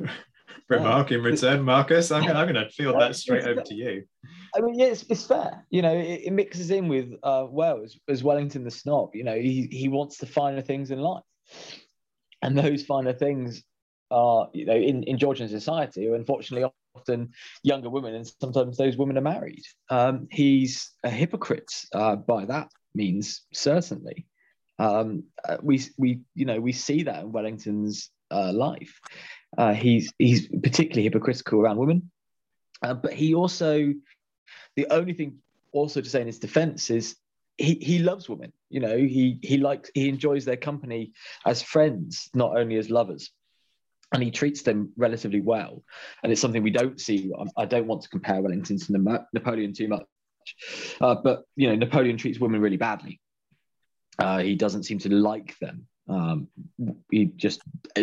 remark in return, Marcus. I'm, I'm going to field that straight over to you. I mean, yeah, it's, it's fair. You know, it, it mixes in with uh, well as, as Wellington the snob. You know, he, he wants the finer things in life, and those finer things are, you know, in, in Georgian society, unfortunately often younger women, and sometimes those women are married. Um, he's a hypocrite uh, by that means, certainly. Um, uh, we, we, you know, we see that in Wellington's uh, life. Uh, he's he's particularly hypocritical around women, uh, but he also, the only thing also to say in his defense is he, he loves women. You know, he he likes he enjoys their company as friends, not only as lovers and he treats them relatively well. And it's something we don't see. I don't want to compare Wellington to Napoleon too much, uh, but you know, Napoleon treats women really badly. Uh, he doesn't seem to like them. Um, he just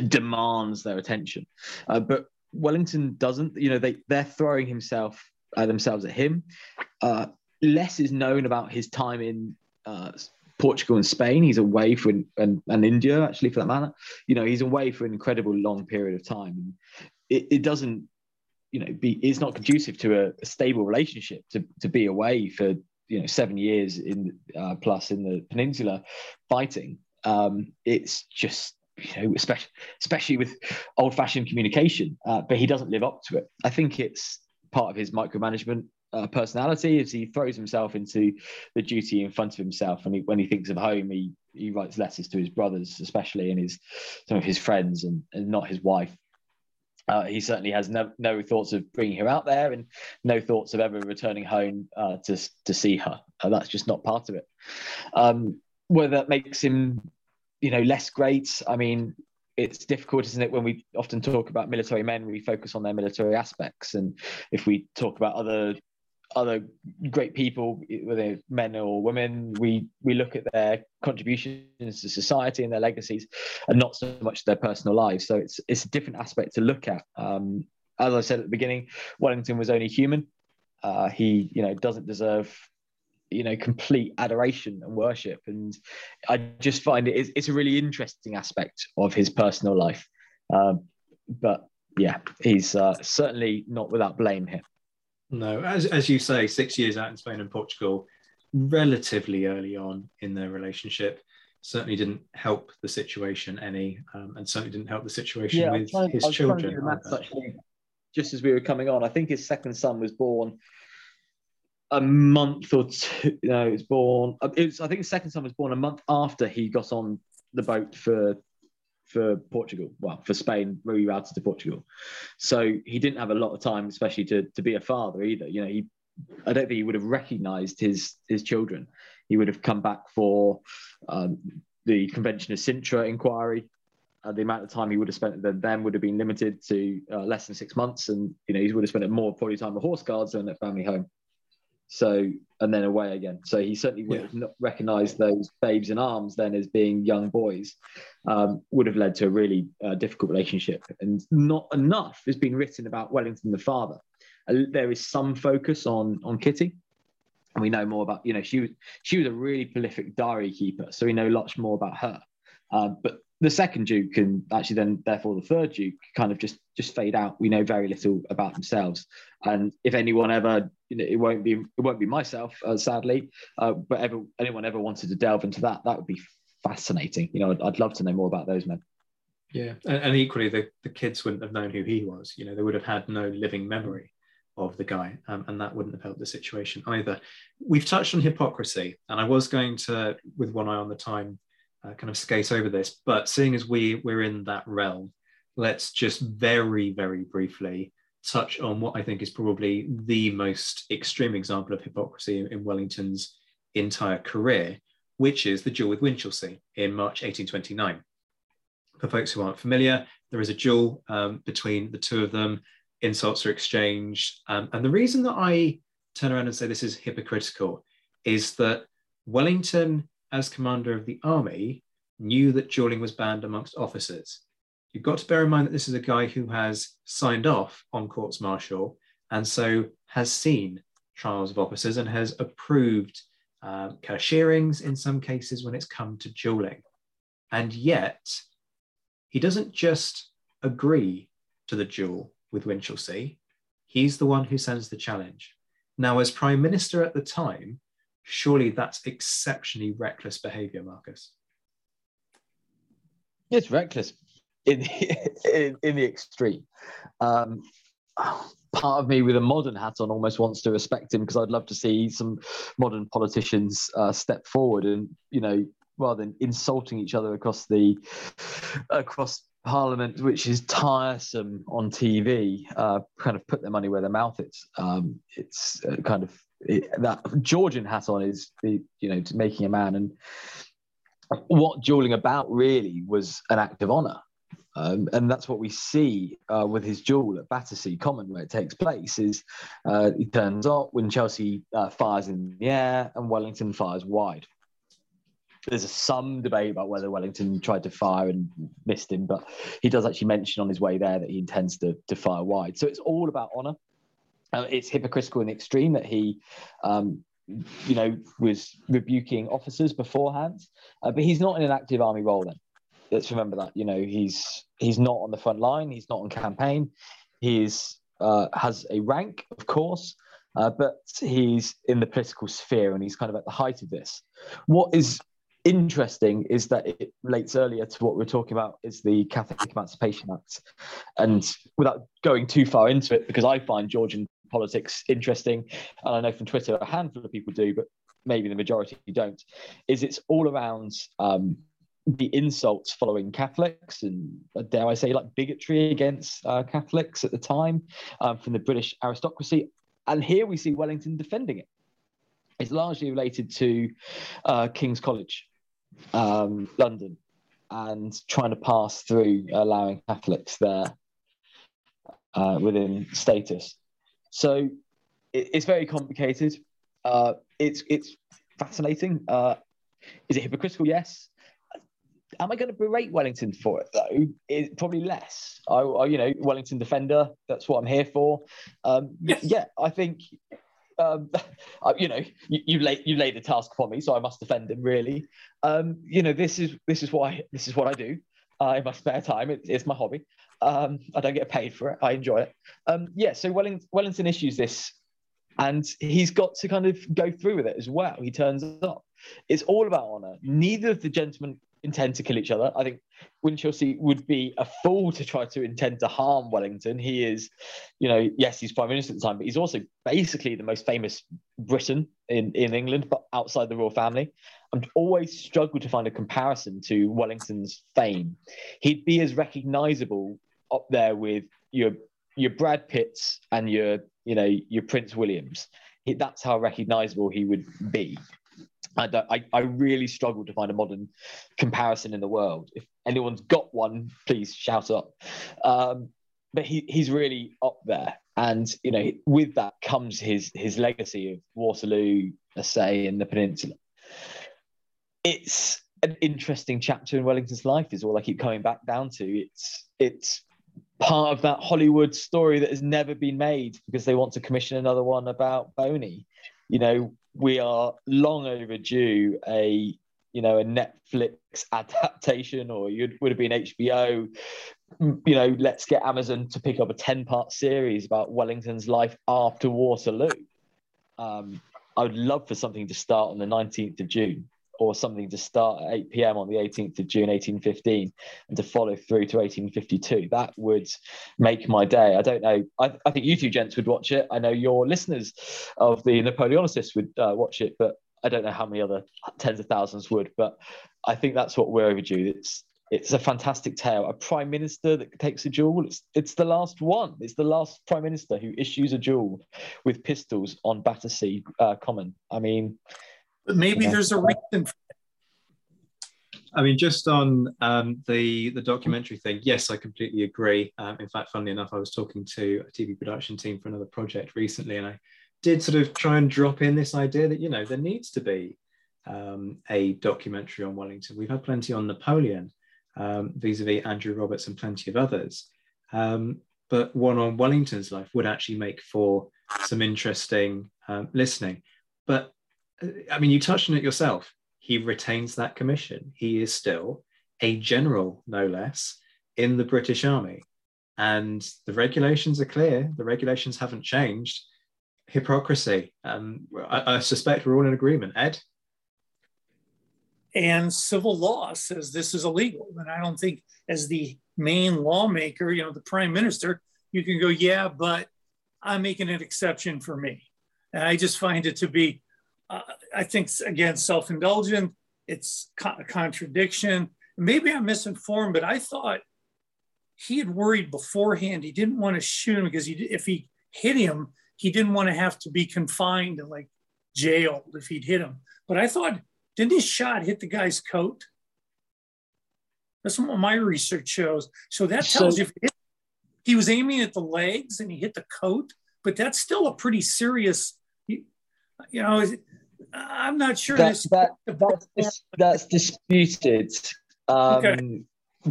demands their attention. Uh, but Wellington doesn't. You know, they they're throwing himself uh, themselves at him. Uh, less is known about his time in uh, Portugal and Spain. He's away for and India actually for that matter. You know, he's away for an incredible long period of time. It, it doesn't, you know, be it's not conducive to a, a, stable relationship to to be away for you know seven years in uh, plus in the peninsula fighting. Um, it's just you know, especially especially with old-fashioned communication. Uh, but he doesn't live up to it. I think it's part of his micromanagement uh, personality as he throws himself into the duty in front of himself. And he, when he thinks of home, he, he writes letters to his brothers, especially and his some of his friends, and, and not his wife. Uh, he certainly has no, no thoughts of bringing her out there and no thoughts of ever returning home uh, to, to see her. Uh, that's just not part of it. Um, whether that makes him, you know, less great. I mean, it's difficult, isn't it, when we often talk about military men, we focus on their military aspects. And if we talk about other other great people, whether men or women, we we look at their contributions to society and their legacies, and not so much their personal lives. So it's it's a different aspect to look at. Um, as I said at the beginning, Wellington was only human. Uh, he, you know, doesn't deserve, you know, complete adoration and worship. And I just find it, it's a really interesting aspect of his personal life. Um, but yeah, he's uh, certainly not without blame here. No, as, as you say, six years out in Spain and Portugal, relatively early on in their relationship, certainly didn't help the situation any, um, and certainly didn't help the situation yeah, with trying, his children. Just as we were coming on, I think his second son was born a month or two. No, it was born. Uh, it was, I think the second son was born a month after he got on the boat for for Portugal, well, for Spain, rerouted to Portugal. So he didn't have a lot of time, especially to to be a father either. You know, he I don't think he would have recognised his his children. He would have come back for um, the Convention of Sintra inquiry. Uh, the amount of time he would have spent then would have been limited to uh, less than six months, and you know he would have spent more probably time at horse guards than at family home. So and then away again. So he certainly would yeah. have not recognised those babes in arms then as being young boys. Um, would have led to a really uh, difficult relationship, and not enough has been written about Wellington the father. Uh, there is some focus on on Kitty, and we know more about you know she was she was a really prolific diary keeper, so we know lots more about her. Um, but the second Duke and actually then therefore the third Duke kind of just just fade out. We know very little about themselves, and if anyone ever, you know, it won't be it won't be myself, uh, sadly, uh, but ever anyone ever wanted to delve into that, that would be fascinating. You know, I'd, I'd love to know more about those men. Yeah, and, and, equally, the, the kids wouldn't have known who he was. You know, they would have had no living memory of the guy, um, and that wouldn't have helped the situation either. We've touched on hypocrisy, and I was going to, with one eye on the time, uh, kind of skate over this. But seeing as we we're in that realm, let's just very very briefly touch on what I think is probably the most extreme example of hypocrisy in, in Wellington's entire career, which is the duel with Winchilsea in March 1829. For folks who aren't familiar, there is a duel um, between the two of them. Insults are exchanged, um, and the reason that I turn around and say this is hypocritical is that Wellington as commander of the army, knew that dueling was banned amongst officers. You've got to bear in mind that this is a guy who has signed off on courts martial and so has seen trials of officers and has approved uh, cashiering in some cases when it's come to dueling. And yet, he doesn't just agree to the duel with Winchilsea, he's the one who sends the challenge. Now, as Prime Minister at the time, surely that's exceptionally reckless behavior, Marcus. It's reckless in the, in, in the extreme. Um, part of me with a modern hat on almost wants to respect him because I'd love to see some modern politicians uh, step forward and, you know, rather than insulting each other across the across Parliament, which is tiresome on TV, uh, kind of put their money where their mouth is. Um, it's uh, kind of that Georgian hat on is you know making a man and what dueling about really was an act of honor um, and that's what we see uh, with his duel at Battersea Common, where it takes place. Is uh, he turns up Winchilsea uh, fires in the air and Wellington fires wide. There's some debate about whether Wellington tried to fire and missed him, but he does actually mention on his way there that he intends to, to fire wide. So it's all about honour. Uh, it's hypocritical in the extreme that he, um, you know, was rebuking officers beforehand, uh, but he's not in an active army role then. Let's remember that. You know, he's he's not on the front line. He's not on campaign. He's uh, has a rank, of course, uh, but he's in the political sphere and he's kind of at the height of this. What is interesting is that it relates earlier to what we are talking about is the Catholic Emancipation Act. And without going too far into it, because I find Georgian politics interesting, and I know from Twitter a handful of people do, but maybe the majority don't, is it's all around um, the insults following Catholics and uh, dare I say like bigotry against uh, Catholics at the time um, from the British aristocracy. And here we see Wellington defending it. It's largely related to uh, King's College um, London and trying to pass through allowing Catholics there uh, within status. So it, it's very complicated. Uh, it's it's fascinating. Uh, is it hypocritical? Yes. am I going to berate Wellington for it though? It, probably less. I, I, you know, Wellington defender. That's what I'm here for. Um, yes. Yeah, I think. Um, you know, you, you lay you lay the task upon me, so I must defend him. Really, um, you know, this is this is why this is what I do uh, in my spare time. It, it's my hobby. Um, I don't get paid for it. I enjoy it. Um, yeah. So Wellington, Wellington issues this, and he's got to kind of go through with it as well. He turns up. It's all about honor. Neither of the gentlemen intend to kill each other. I think Winchilsea would be a fool to try to intend to harm Wellington. He is, you know, yes, he's prime minister at the time, but he's also basically the most famous Briton in, in England, but outside the royal family. I'm always struggled to find a comparison to Wellington's fame. He'd be as recognizable up there with your your Brad Pitts and your you know your Prince Williams. He, that's how recognizable he would be. And I, I really struggle to find a modern comparison in the world. If anyone's got one, please shout up. Um, but he, he's really up there. And, you know, with that comes his, his legacy of Waterloo, say, and the peninsula. It's an interesting chapter in Wellington's life is all I keep coming back down to. It's, it's part of that Hollywood story that has never been made because they want to commission another one about Boney. You know, we are long overdue a you know a Netflix adaptation, or it would have been HBO. You know, let's get Amazon to pick up a ten-part series about Wellington's life after Waterloo. Um, I would love for something to start on the nineteenth of June or something to start at 8 p.m. on the 18th of June 1815 and to follow through to 1852. That would make my day. I don't know. I, I think you two gents would watch it. I know your listeners of the Napoleonicists would uh, watch it, but I don't know how many other tens of thousands would. But I think that's what we're overdue. It's it's a fantastic tale. A prime minister that takes a duel. It's, it's the last one. It's the last prime minister who issues a duel with pistols on Battersea uh, Common. I mean, but maybe yeah. there's a reason. I mean, just on um, the the documentary thing, yes, I completely agree. Um, in fact, funnily enough, I was talking to a TV production team for another project recently, and I did sort of try and drop in this idea that you know there needs to be um, a documentary on Wellington. We've had plenty on Napoleon, um, vis-a-vis Andrew Roberts and plenty of others, um, but one on Wellington's life would actually make for some interesting um, listening. But I mean, you touched on it yourself. He retains that commission. He is still a general, no less, in the British Army. And the regulations are clear. The regulations haven't changed. Hypocrisy. Um, I, I suspect we're all in agreement. Ed? And civil law says this is illegal. And I don't think, as the main lawmaker, you know, the prime minister, you can go, yeah, but I'm making an exception for me. And I just find it to be uh, I think again self-indulgent. It's a contradiction. Maybe I'm misinformed, but I thought he had worried beforehand. He didn't want to shoot him because he, if he hit him, he didn't want to have to be confined and like jailed if he'd hit him. But I thought, didn't his shot hit the guy's coat? That's what my research shows. So that tells so, you if he was aiming at the legs and he hit the coat, but that's still a pretty serious, you know, I'm not sure. That, that, that's, that's disputed. Um, okay.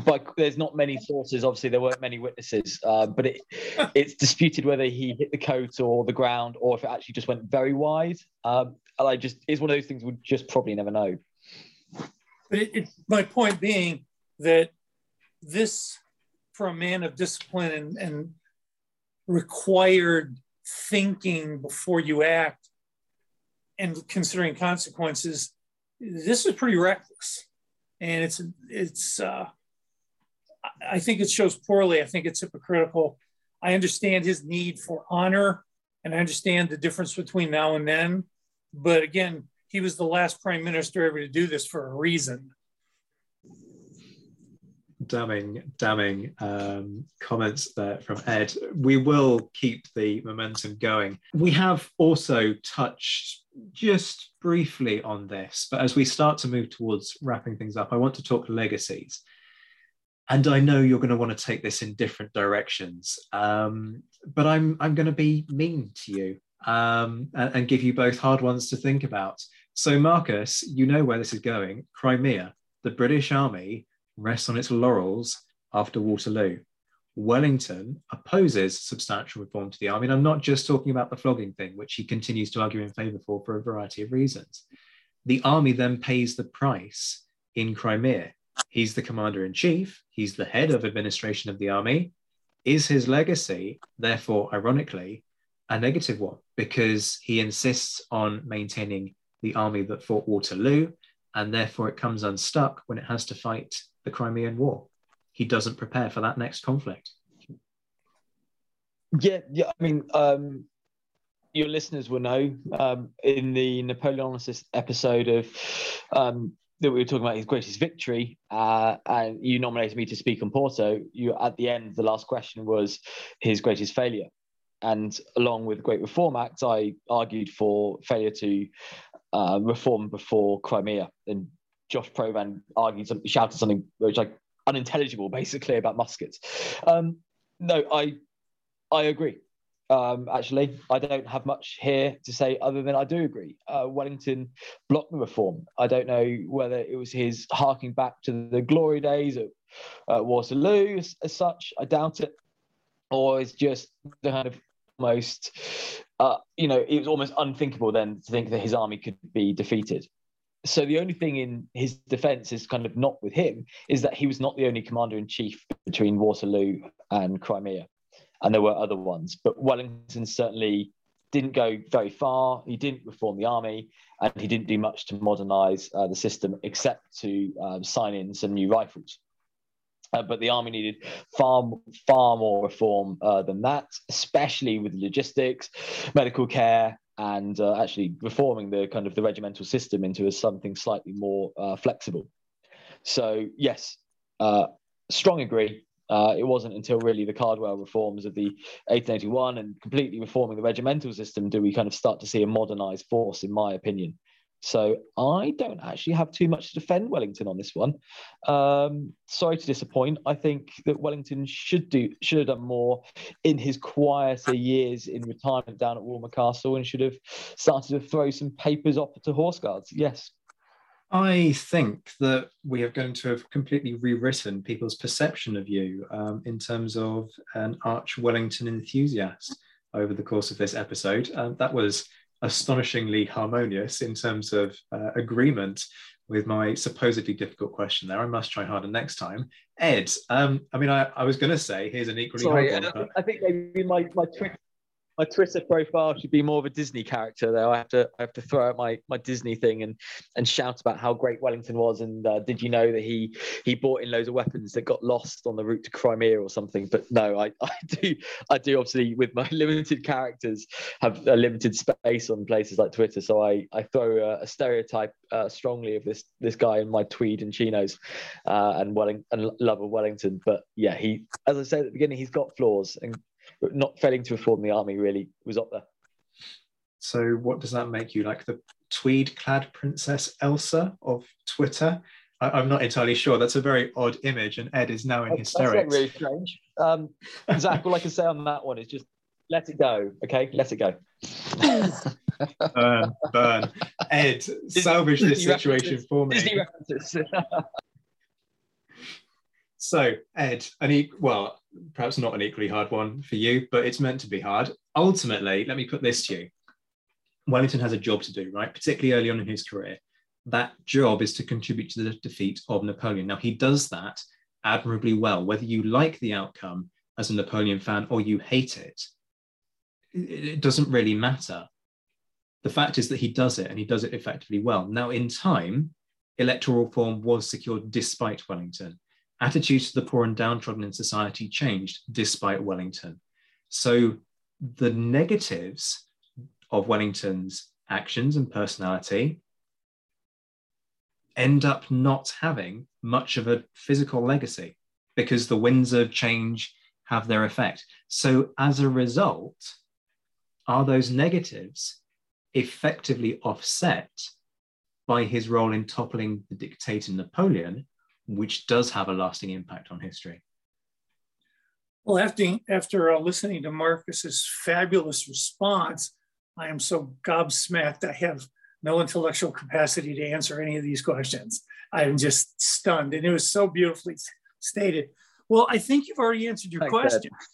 But there's not many sources. Obviously, there weren't many witnesses. Uh, but it, it's disputed whether he hit the coat or the ground, or if it actually just went very wide. Um, and I just it's one of those things we just probably never know. But it, it, my point being that this, for a man of discipline and, and required thinking before you act, and considering consequences, this is pretty reckless. And it's it's uh, I think it shows poorly. I think it's hypocritical. I understand his need for honor, and I understand the difference between now and then. But again, he was the last prime minister ever to do this for a reason damning, damning um, comments there from Ed. We will keep the momentum going. We have also touched just briefly on this, but as we start to move towards wrapping things up, I want to talk legacies. And I know you're going to want to take this in different directions, um, but I'm I'm going to be mean to you um, and, and give you both hard ones to think about. So, Marcus, you know where this is going. Crimea, the British Army rests on its laurels after Waterloo. Wellington opposes substantial reform to the army. And I'm not just talking about the flogging thing, which he continues to argue in favour for for a variety of reasons. The army then pays the price in Crimea. He's the commander in chief, he's the head of administration of the army. Is his legacy, therefore, ironically, a negative one? Because he insists on maintaining the army that fought Waterloo, and therefore it comes unstuck when it has to fight the Crimean War. He doesn't prepare for that next conflict. Yeah, yeah. I mean, um, your listeners will know um, in the Napoleonicist episode of um, that we were talking about his greatest victory, uh, and you nominated me to speak on Porto. You at the end, the last question was his greatest failure, and along with the Great Reform Act, I argued for failure to uh, reform before Crimea, and Josh Provan argued something, shouted something which like unintelligible, basically about muskets. Um, no, I I agree. Um, actually, I don't have much here to say other than I do agree. Uh, Wellington blocked the reform. I don't know whether it was his harking back to the glory days of uh, Waterloo as, as, such. I doubt it. Or it's just the kind of most. uh, you know, it was almost unthinkable then to think that his army could be defeated. So the only thing in his defence is kind of not with him is that he was not the only commander in chief between Waterloo and Crimea and there were other ones. But Wellington certainly didn't go very far. He didn't reform the army, and he didn't do much to modernise uh, the system except to um, sign in some new rifles. Uh, but the army needed far, far more reform uh, than that, especially with logistics, medical care, and uh, actually reforming the kind of the regimental system into something slightly more uh, flexible. So yes, uh, strong agree. Uh, it wasn't until really the Cardwell reforms of the 1881 and completely reforming the regimental system do we kind of start to see a modernized force, in my opinion. So I don't actually have too much to defend Wellington on this one. Um, sorry to disappoint. I think that Wellington should do should have done more in his quieter years in retirement down at Walmer Castle and should have started to throw some papers off to horse guards. Yes. I think that we are going to have completely rewritten people's perception of you um, in terms of an arch Wellington enthusiast over the course of this episode. Um, that was astonishingly harmonious in terms of uh, agreement with my supposedly difficult question there. I must try harder next time. Ed, um, I mean, I, I was going to say here's an equally Sorry, hard one. But... I think maybe my, my Twitter my Twitter profile should be more of a Disney character. Though I have to I have to throw out my my Disney thing and and shout about how great Wellington was. And uh, did you know that he he bought in loads of weapons that got lost on the route to Crimea or something? But no, I, I do I do obviously with my limited characters have a limited space on places like Twitter. So I I throw a, a stereotype uh, strongly of this this guy in my tweed and chinos uh, and Welling and love of Wellington. But yeah, he as I said at the beginning, he's got flaws and not failing to reform the army really was up there. So, what does that make you like the tweed clad Princess Elsa of Twitter? I, am not entirely sure. That's a very odd image, and Ed is now in hysterics. That's really strange. Um, Zack, all I can say on that one is just let it go. Okay, let it go. burn, burn. Ed, salvage this situation for me. Disney references. so, Ed, any well, perhaps not an equally hard one for you, but it's meant to be hard. Ultimately, let me put this to you Wellington has a job to do, right? Particularly early on in his career. That job is to contribute to the defeat of Napoleon. Now, he does that admirably well. Whether you like the outcome as a Napoleon fan or you hate it, it doesn't really matter. The fact is that he does it and he does it effectively well. Now, in time, electoral reform was secured despite Wellington attitudes to the poor and downtrodden in society changed despite Wellington. So the negatives of Wellington's actions and personality end up not having much of a physical legacy because the winds of change have their effect. So as a result, are those negatives effectively offset by his role in toppling the dictator Napoleon which does have a lasting impact on history. Well, after, after uh, listening to Marcus's fabulous response, I am so gobsmacked I have no intellectual capacity to answer any of these questions. I'm just stunned. And it was so beautifully stated. Well, I think you've already answered your Thanks, question. Dad.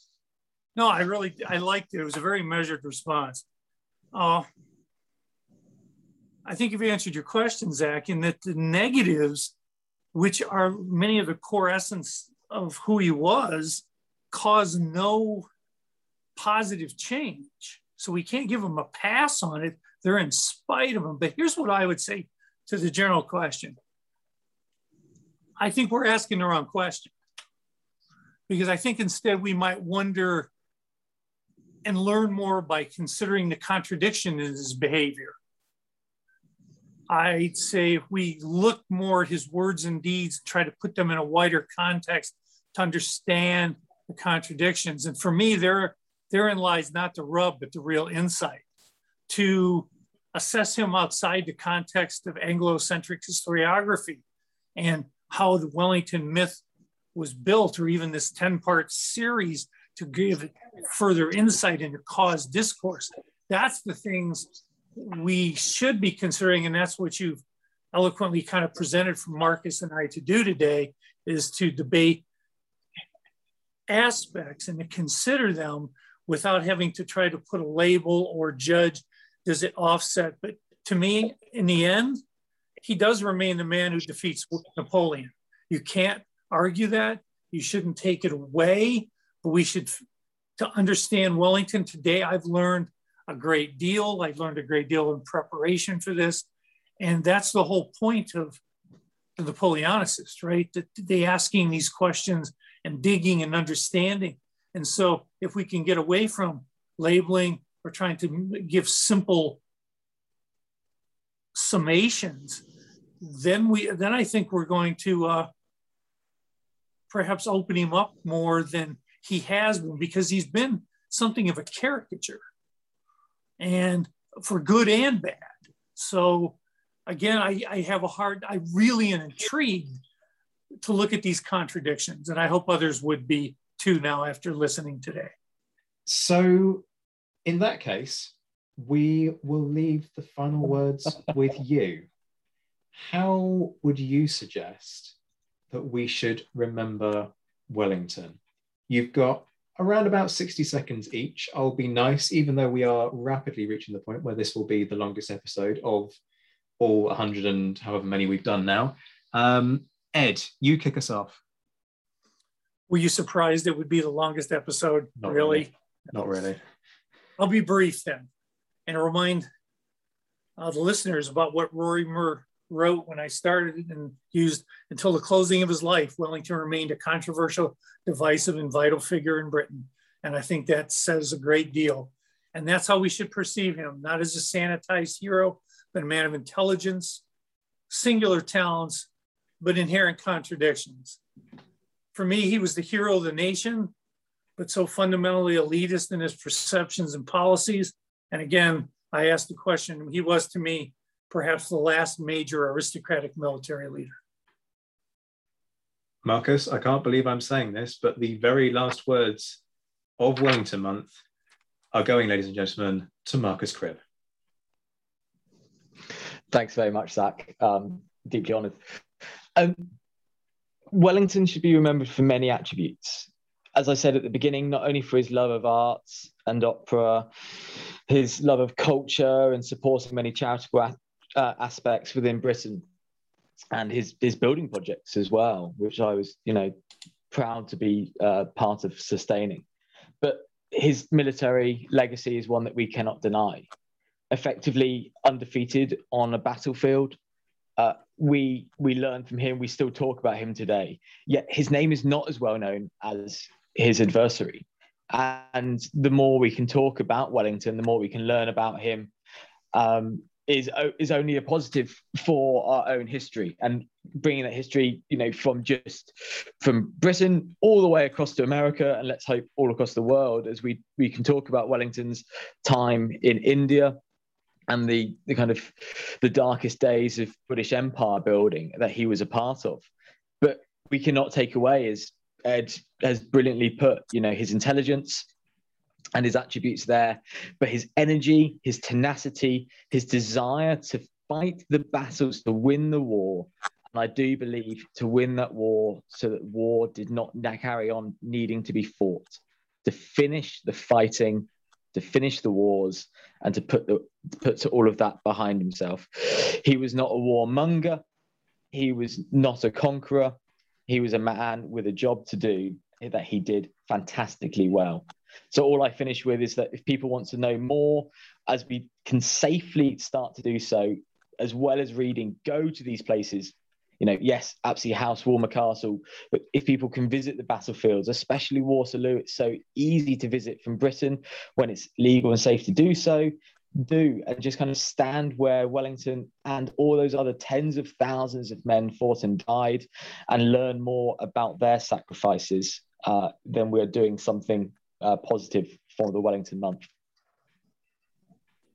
No, I really, I liked it. It was a very measured response. Uh, I think you've answered your question, Zack, in that the negatives, which are many of the core essence of who he was, cause no positive change. So we can't give him a pass on it. They're in spite of him. But here's what I would say to the general question I think we're asking the wrong question because I think instead we might wonder and learn more by considering the contradiction in his behavior. I'd say if we look more at his words and deeds, try to put them in a wider context to understand the contradictions. And for me, there, therein lies not the rub, but the real insight to assess him outside the context of Anglo-centric historiography and how the Wellington myth was built, or even this 10 part series to give further insight into cause discourse. That's the things we should be considering, and that's what you've eloquently kind of presented for Marcus and I to do today is to debate aspects and to consider them without having to try to put a label or judge does it offset but to me in the end he does remain the man who defeats Napoleon. You can't argue that. You shouldn't take it away, but we should, to understand Wellington today, I've learned a great deal. I've learned a great deal in preparation for this. And that's the whole point of the Napoleonicist, right? That they asking these questions and digging and understanding. And so if we can get away from labeling or trying to give simple summations then we then I think we're going to uh, perhaps open him up more than he has been because he's been something of a caricature, and for good and bad. So again, I, I have a hard. I really am intrigued to look at these contradictions, and I hope others would be too now after listening today. So, in that case, we will leave the final words with you how would you suggest that we should remember Wellington? You've got around about 60 seconds each. I'll be nice, even though we are rapidly reaching the point where this will be the longest episode of all 100 and however many we've done now. Um, Ed, you kick us off. Were you surprised it would be the longest episode? Not really? really. Not really. I'll be brief then and remind uh, the listeners about what Rory Muir wrote when I started and used until the closing of his life, Wellington remained a controversial, divisive, and vital figure in Britain. And I think that says a great deal. And that's how we should perceive him, not as a sanitized hero, but a man of intelligence, singular talents, but inherent contradictions. For me, he was the hero of the nation, but so fundamentally elitist in his perceptions and policies. And again, I asked the question, he was to me perhaps the last major aristocratic military leader. Marcus, I can't believe I'm saying this, but the very last words of Wellington Month are going, ladies and gentlemen, to Marcus Cribb. Thanks very much, Zack. Um, deeply honoured. Um, Wellington should be remembered for many attributes. As I said at the beginning, not only for his love of arts and opera, his love of culture and supporting many charitable uh, aspects within Britain and his his building projects as well, which I was you know proud to be uh, part of sustaining. But his military legacy is one that we cannot deny. Effectively undefeated on a battlefield, uh, we we learn from him. We still talk about him today. Yet his name is not as well known as his adversary. And the more we can talk about Wellington, the more we can learn about him. Um, is is only a positive for our own history and bringing that history you know from just from britain all the way across to america and let's hope all across the world as we we can talk about wellington's time in india and the the kind of the darkest days of british empire building that he was a part of. But we cannot take away as ed has brilliantly put you know his intelligence and his attributes there, but his energy, his tenacity, his desire to fight the battles to win the war. And I do believe to win that war so that war did not carry on needing to be fought, to finish the fighting, to finish the wars, and to put the put all of that behind himself. He was not a warmonger. He was not a conqueror. He was a man with a job to do that he did fantastically well. So all I finish with is that if people want to know more, as we can safely start to do so, as well as reading, go to these places. You know, yes, absolutely House Walmer Castle, but if people can visit the battlefields, especially Waterloo, it's so easy to visit from Britain when it's legal and safe to do so. Do and just kind of stand where Wellington and all those other tens of thousands of men fought and died and learn more about their sacrifices, uh, then we're doing something uh, positive for the Wellington month.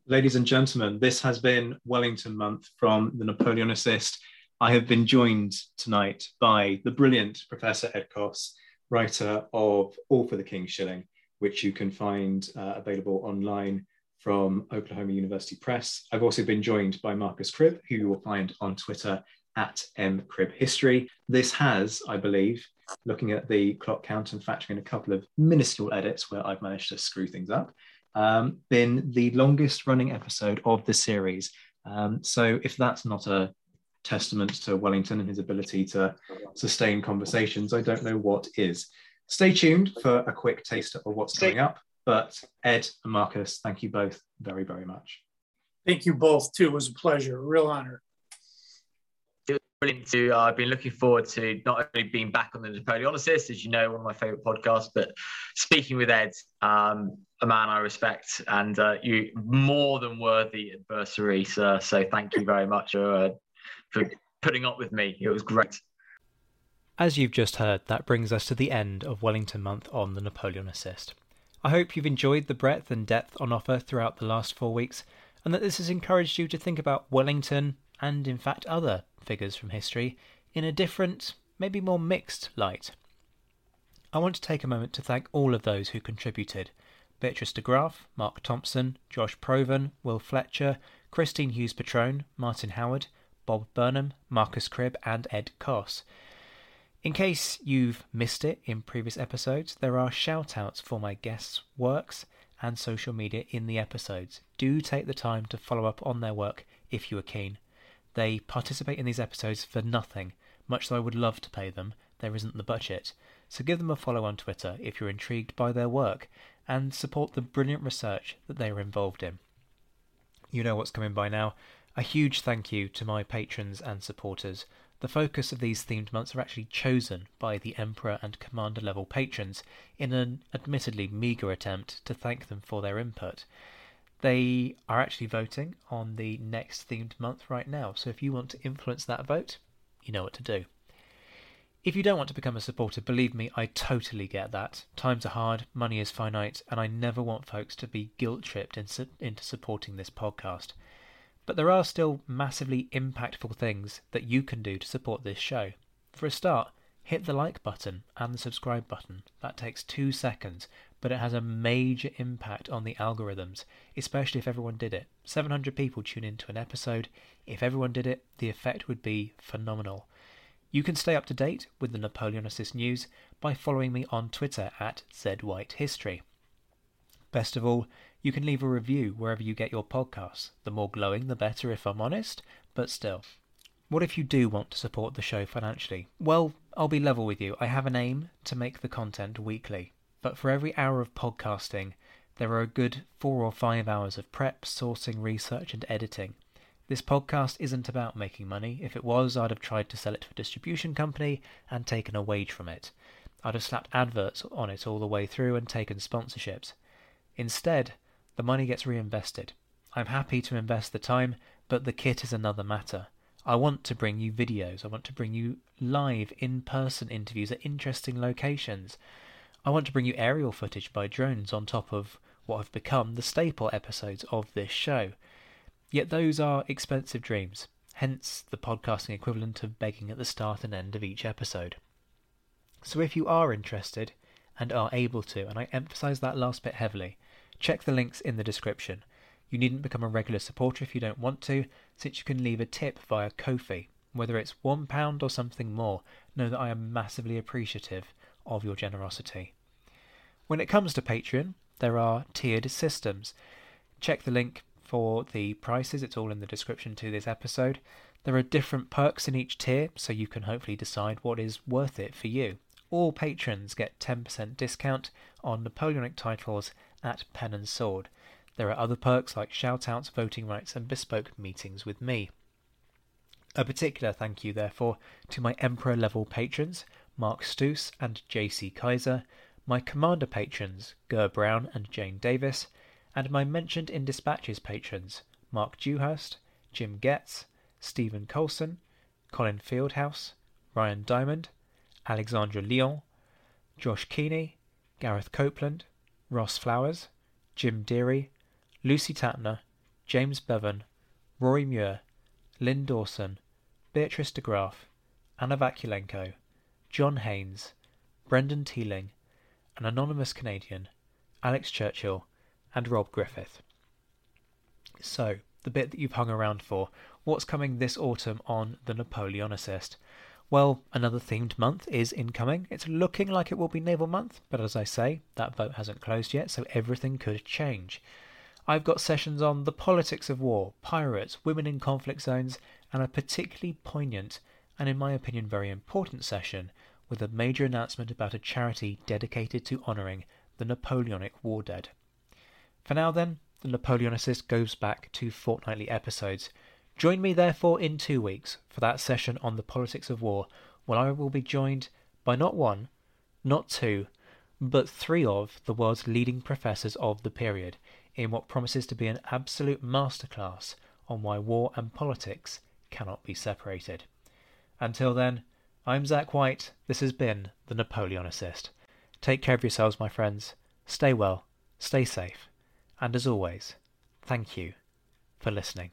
Ladies and gentlemen, this has been Wellington Month from the Napoleonicist. I have been joined tonight by the brilliant Professor Ed Coss, writer of All for the King's Shilling, which you can find uh, available online from Oklahoma University Press. I've also been joined by Marcus Cribb, who you will find on Twitter at M Cribb History, This has, I believe, looking at the clock count and factoring in a couple of minuscule edits where I've managed to screw things up, um, been the longest running episode of the series. Um, so if that's not a testament to Wellington and his ability to sustain conversations, I don't know what is. Stay tuned for a quick taster of what's coming up. But Ed and Marcus, thank you both very, very much. Thank you both too. It was a pleasure, a real honor brilliant to. Uh, I've been looking forward to not only being back on the Napoleonicist, as you know, one of my favorite podcasts, but speaking with Ed, um, a man I respect, and uh, you more than worthy adversary, sir. So thank you very much uh, for putting up with me. It was great. As you've just heard, that brings us to the end of Wellington Month on the Napoleonicist. I hope you've enjoyed the breadth and depth on offer throughout the last four weeks, and that this has encouraged you to think about Wellington and, in fact, other figures from history in a different, maybe more mixed light. I want to take a moment to thank all of those who contributed Beatrice de Graaf, Mark Thompson, Josh Proven, Will Fletcher, Christine Hughes Patrone, Martin Howard, Bob Burnham, Marcus Cribb, and Ed Coss. In case you've missed it in previous episodes, there are shout outs for my guests' works and social media in the episodes. Do take the time to follow up on their work if you are keen. They participate in these episodes for nothing, much though I would love to pay them, there isn't the budget. So give them a follow on Twitter if you're intrigued by their work and support the brilliant research that they are involved in. You know what's coming by now. A huge thank you to my patrons and supporters. The focus of these themed months are actually chosen by the Emperor and Commander level patrons in an admittedly meagre attempt to thank them for their input. They are actually voting on the next themed month right now, so if you want to influence that vote, you know what to do. If you don't want to become a supporter, believe me, I totally get that. Times are hard, money is finite, and I never want folks to be guilt tripped into supporting this podcast. But there are still massively impactful things that you can do to support this show. For a start, hit the like button and the subscribe button. That takes two seconds, but it has a major impact on the algorithms, especially if everyone did it. 700 people tune into an episode. If everyone did it, the effect would be phenomenal. You can stay up to date with the Napoleonicist news by following me on Twitter at ZWhiteHistory. Best of all, you can leave a review wherever you get your podcasts. The more glowing, the better, if I'm honest, but still. What if you do want to support the show financially? Well, I'll be level with you. I have an aim to make the content weekly but for every hour of podcasting, there are a good four or five hours of prep, sourcing, research, and editing. This podcast isn't about making money. If it was, I'd have tried to sell it to a distribution company and taken a wage from it. I'd have slapped adverts on it all the way through and taken sponsorships. Instead, the money gets reinvested. I'm happy to invest the time, but the kit is another matter. I want to bring you videos. I want to bring you live, in person interviews at interesting locations. I want to bring you aerial footage by drones on top of what have become the staple episodes of this show. Yet those are expensive dreams, hence the podcasting equivalent of begging at the start and end of each episode. So if you are interested and are able to, and I emphasize that last bit heavily, check the links in the description. You needn't become a regular supporter if you don't want to, since you can leave a tip via Ko-fi. Whether it's £1 or something more, know that I am massively appreciative of your generosity. When it comes to Patreon, there are tiered systems. Check the link for the prices, it's all in the description to this episode. There are different perks in each tier, so you can hopefully decide what is worth it for you. All patrons get 10% discount on Napoleonic titles at Pen and Sword. There are other perks like shoutouts, voting rights, and bespoke meetings with me. A particular thank you, therefore, to my Emperor level patrons, Mark Stoos and JC Kaiser, my Commander patrons, Ger Brown and Jane Davis, and my mentioned in dispatches patrons, Mark Dewhurst, Jim Getz, Stephen Colson, Colin Fieldhouse, Ryan Diamond, Alexandra Lyon, Josh Keeney, Gareth Copeland, Ross Flowers, Jim Deary, Lucy Tatner, James Bevan, Rory Muir, Lynn Dawson, Beatrice de Graaf, Anna Vakulenko, John Haynes, Brendan Teeling, an anonymous Canadian, Alex Churchill, and Rob Griffith. So, the bit that you've hung around for, what's coming this autumn on The Napoleonicist? Well, another themed month is incoming. It's looking like it will be Naval Month, but as I say, that vote hasn't closed yet, so everything could change. I've got sessions on the politics of war, pirates, women in conflict zones, and a particularly poignant and, in my opinion, very important session with a major announcement about a charity dedicated to honouring the Napoleonic war dead. For now, then, the Napoleonicist goes back to fortnightly episodes. Join me, therefore, in two weeks for that session on the politics of war, where I will be joined by not one, not two, but three of the world's leading professors of the period in what promises to be an absolute masterclass on why war and politics cannot be separated. Until then, I'm Zack White. This has been the Napoleonicist. Take care of yourselves, my friends. Stay well, stay safe, and as always, thank you for listening.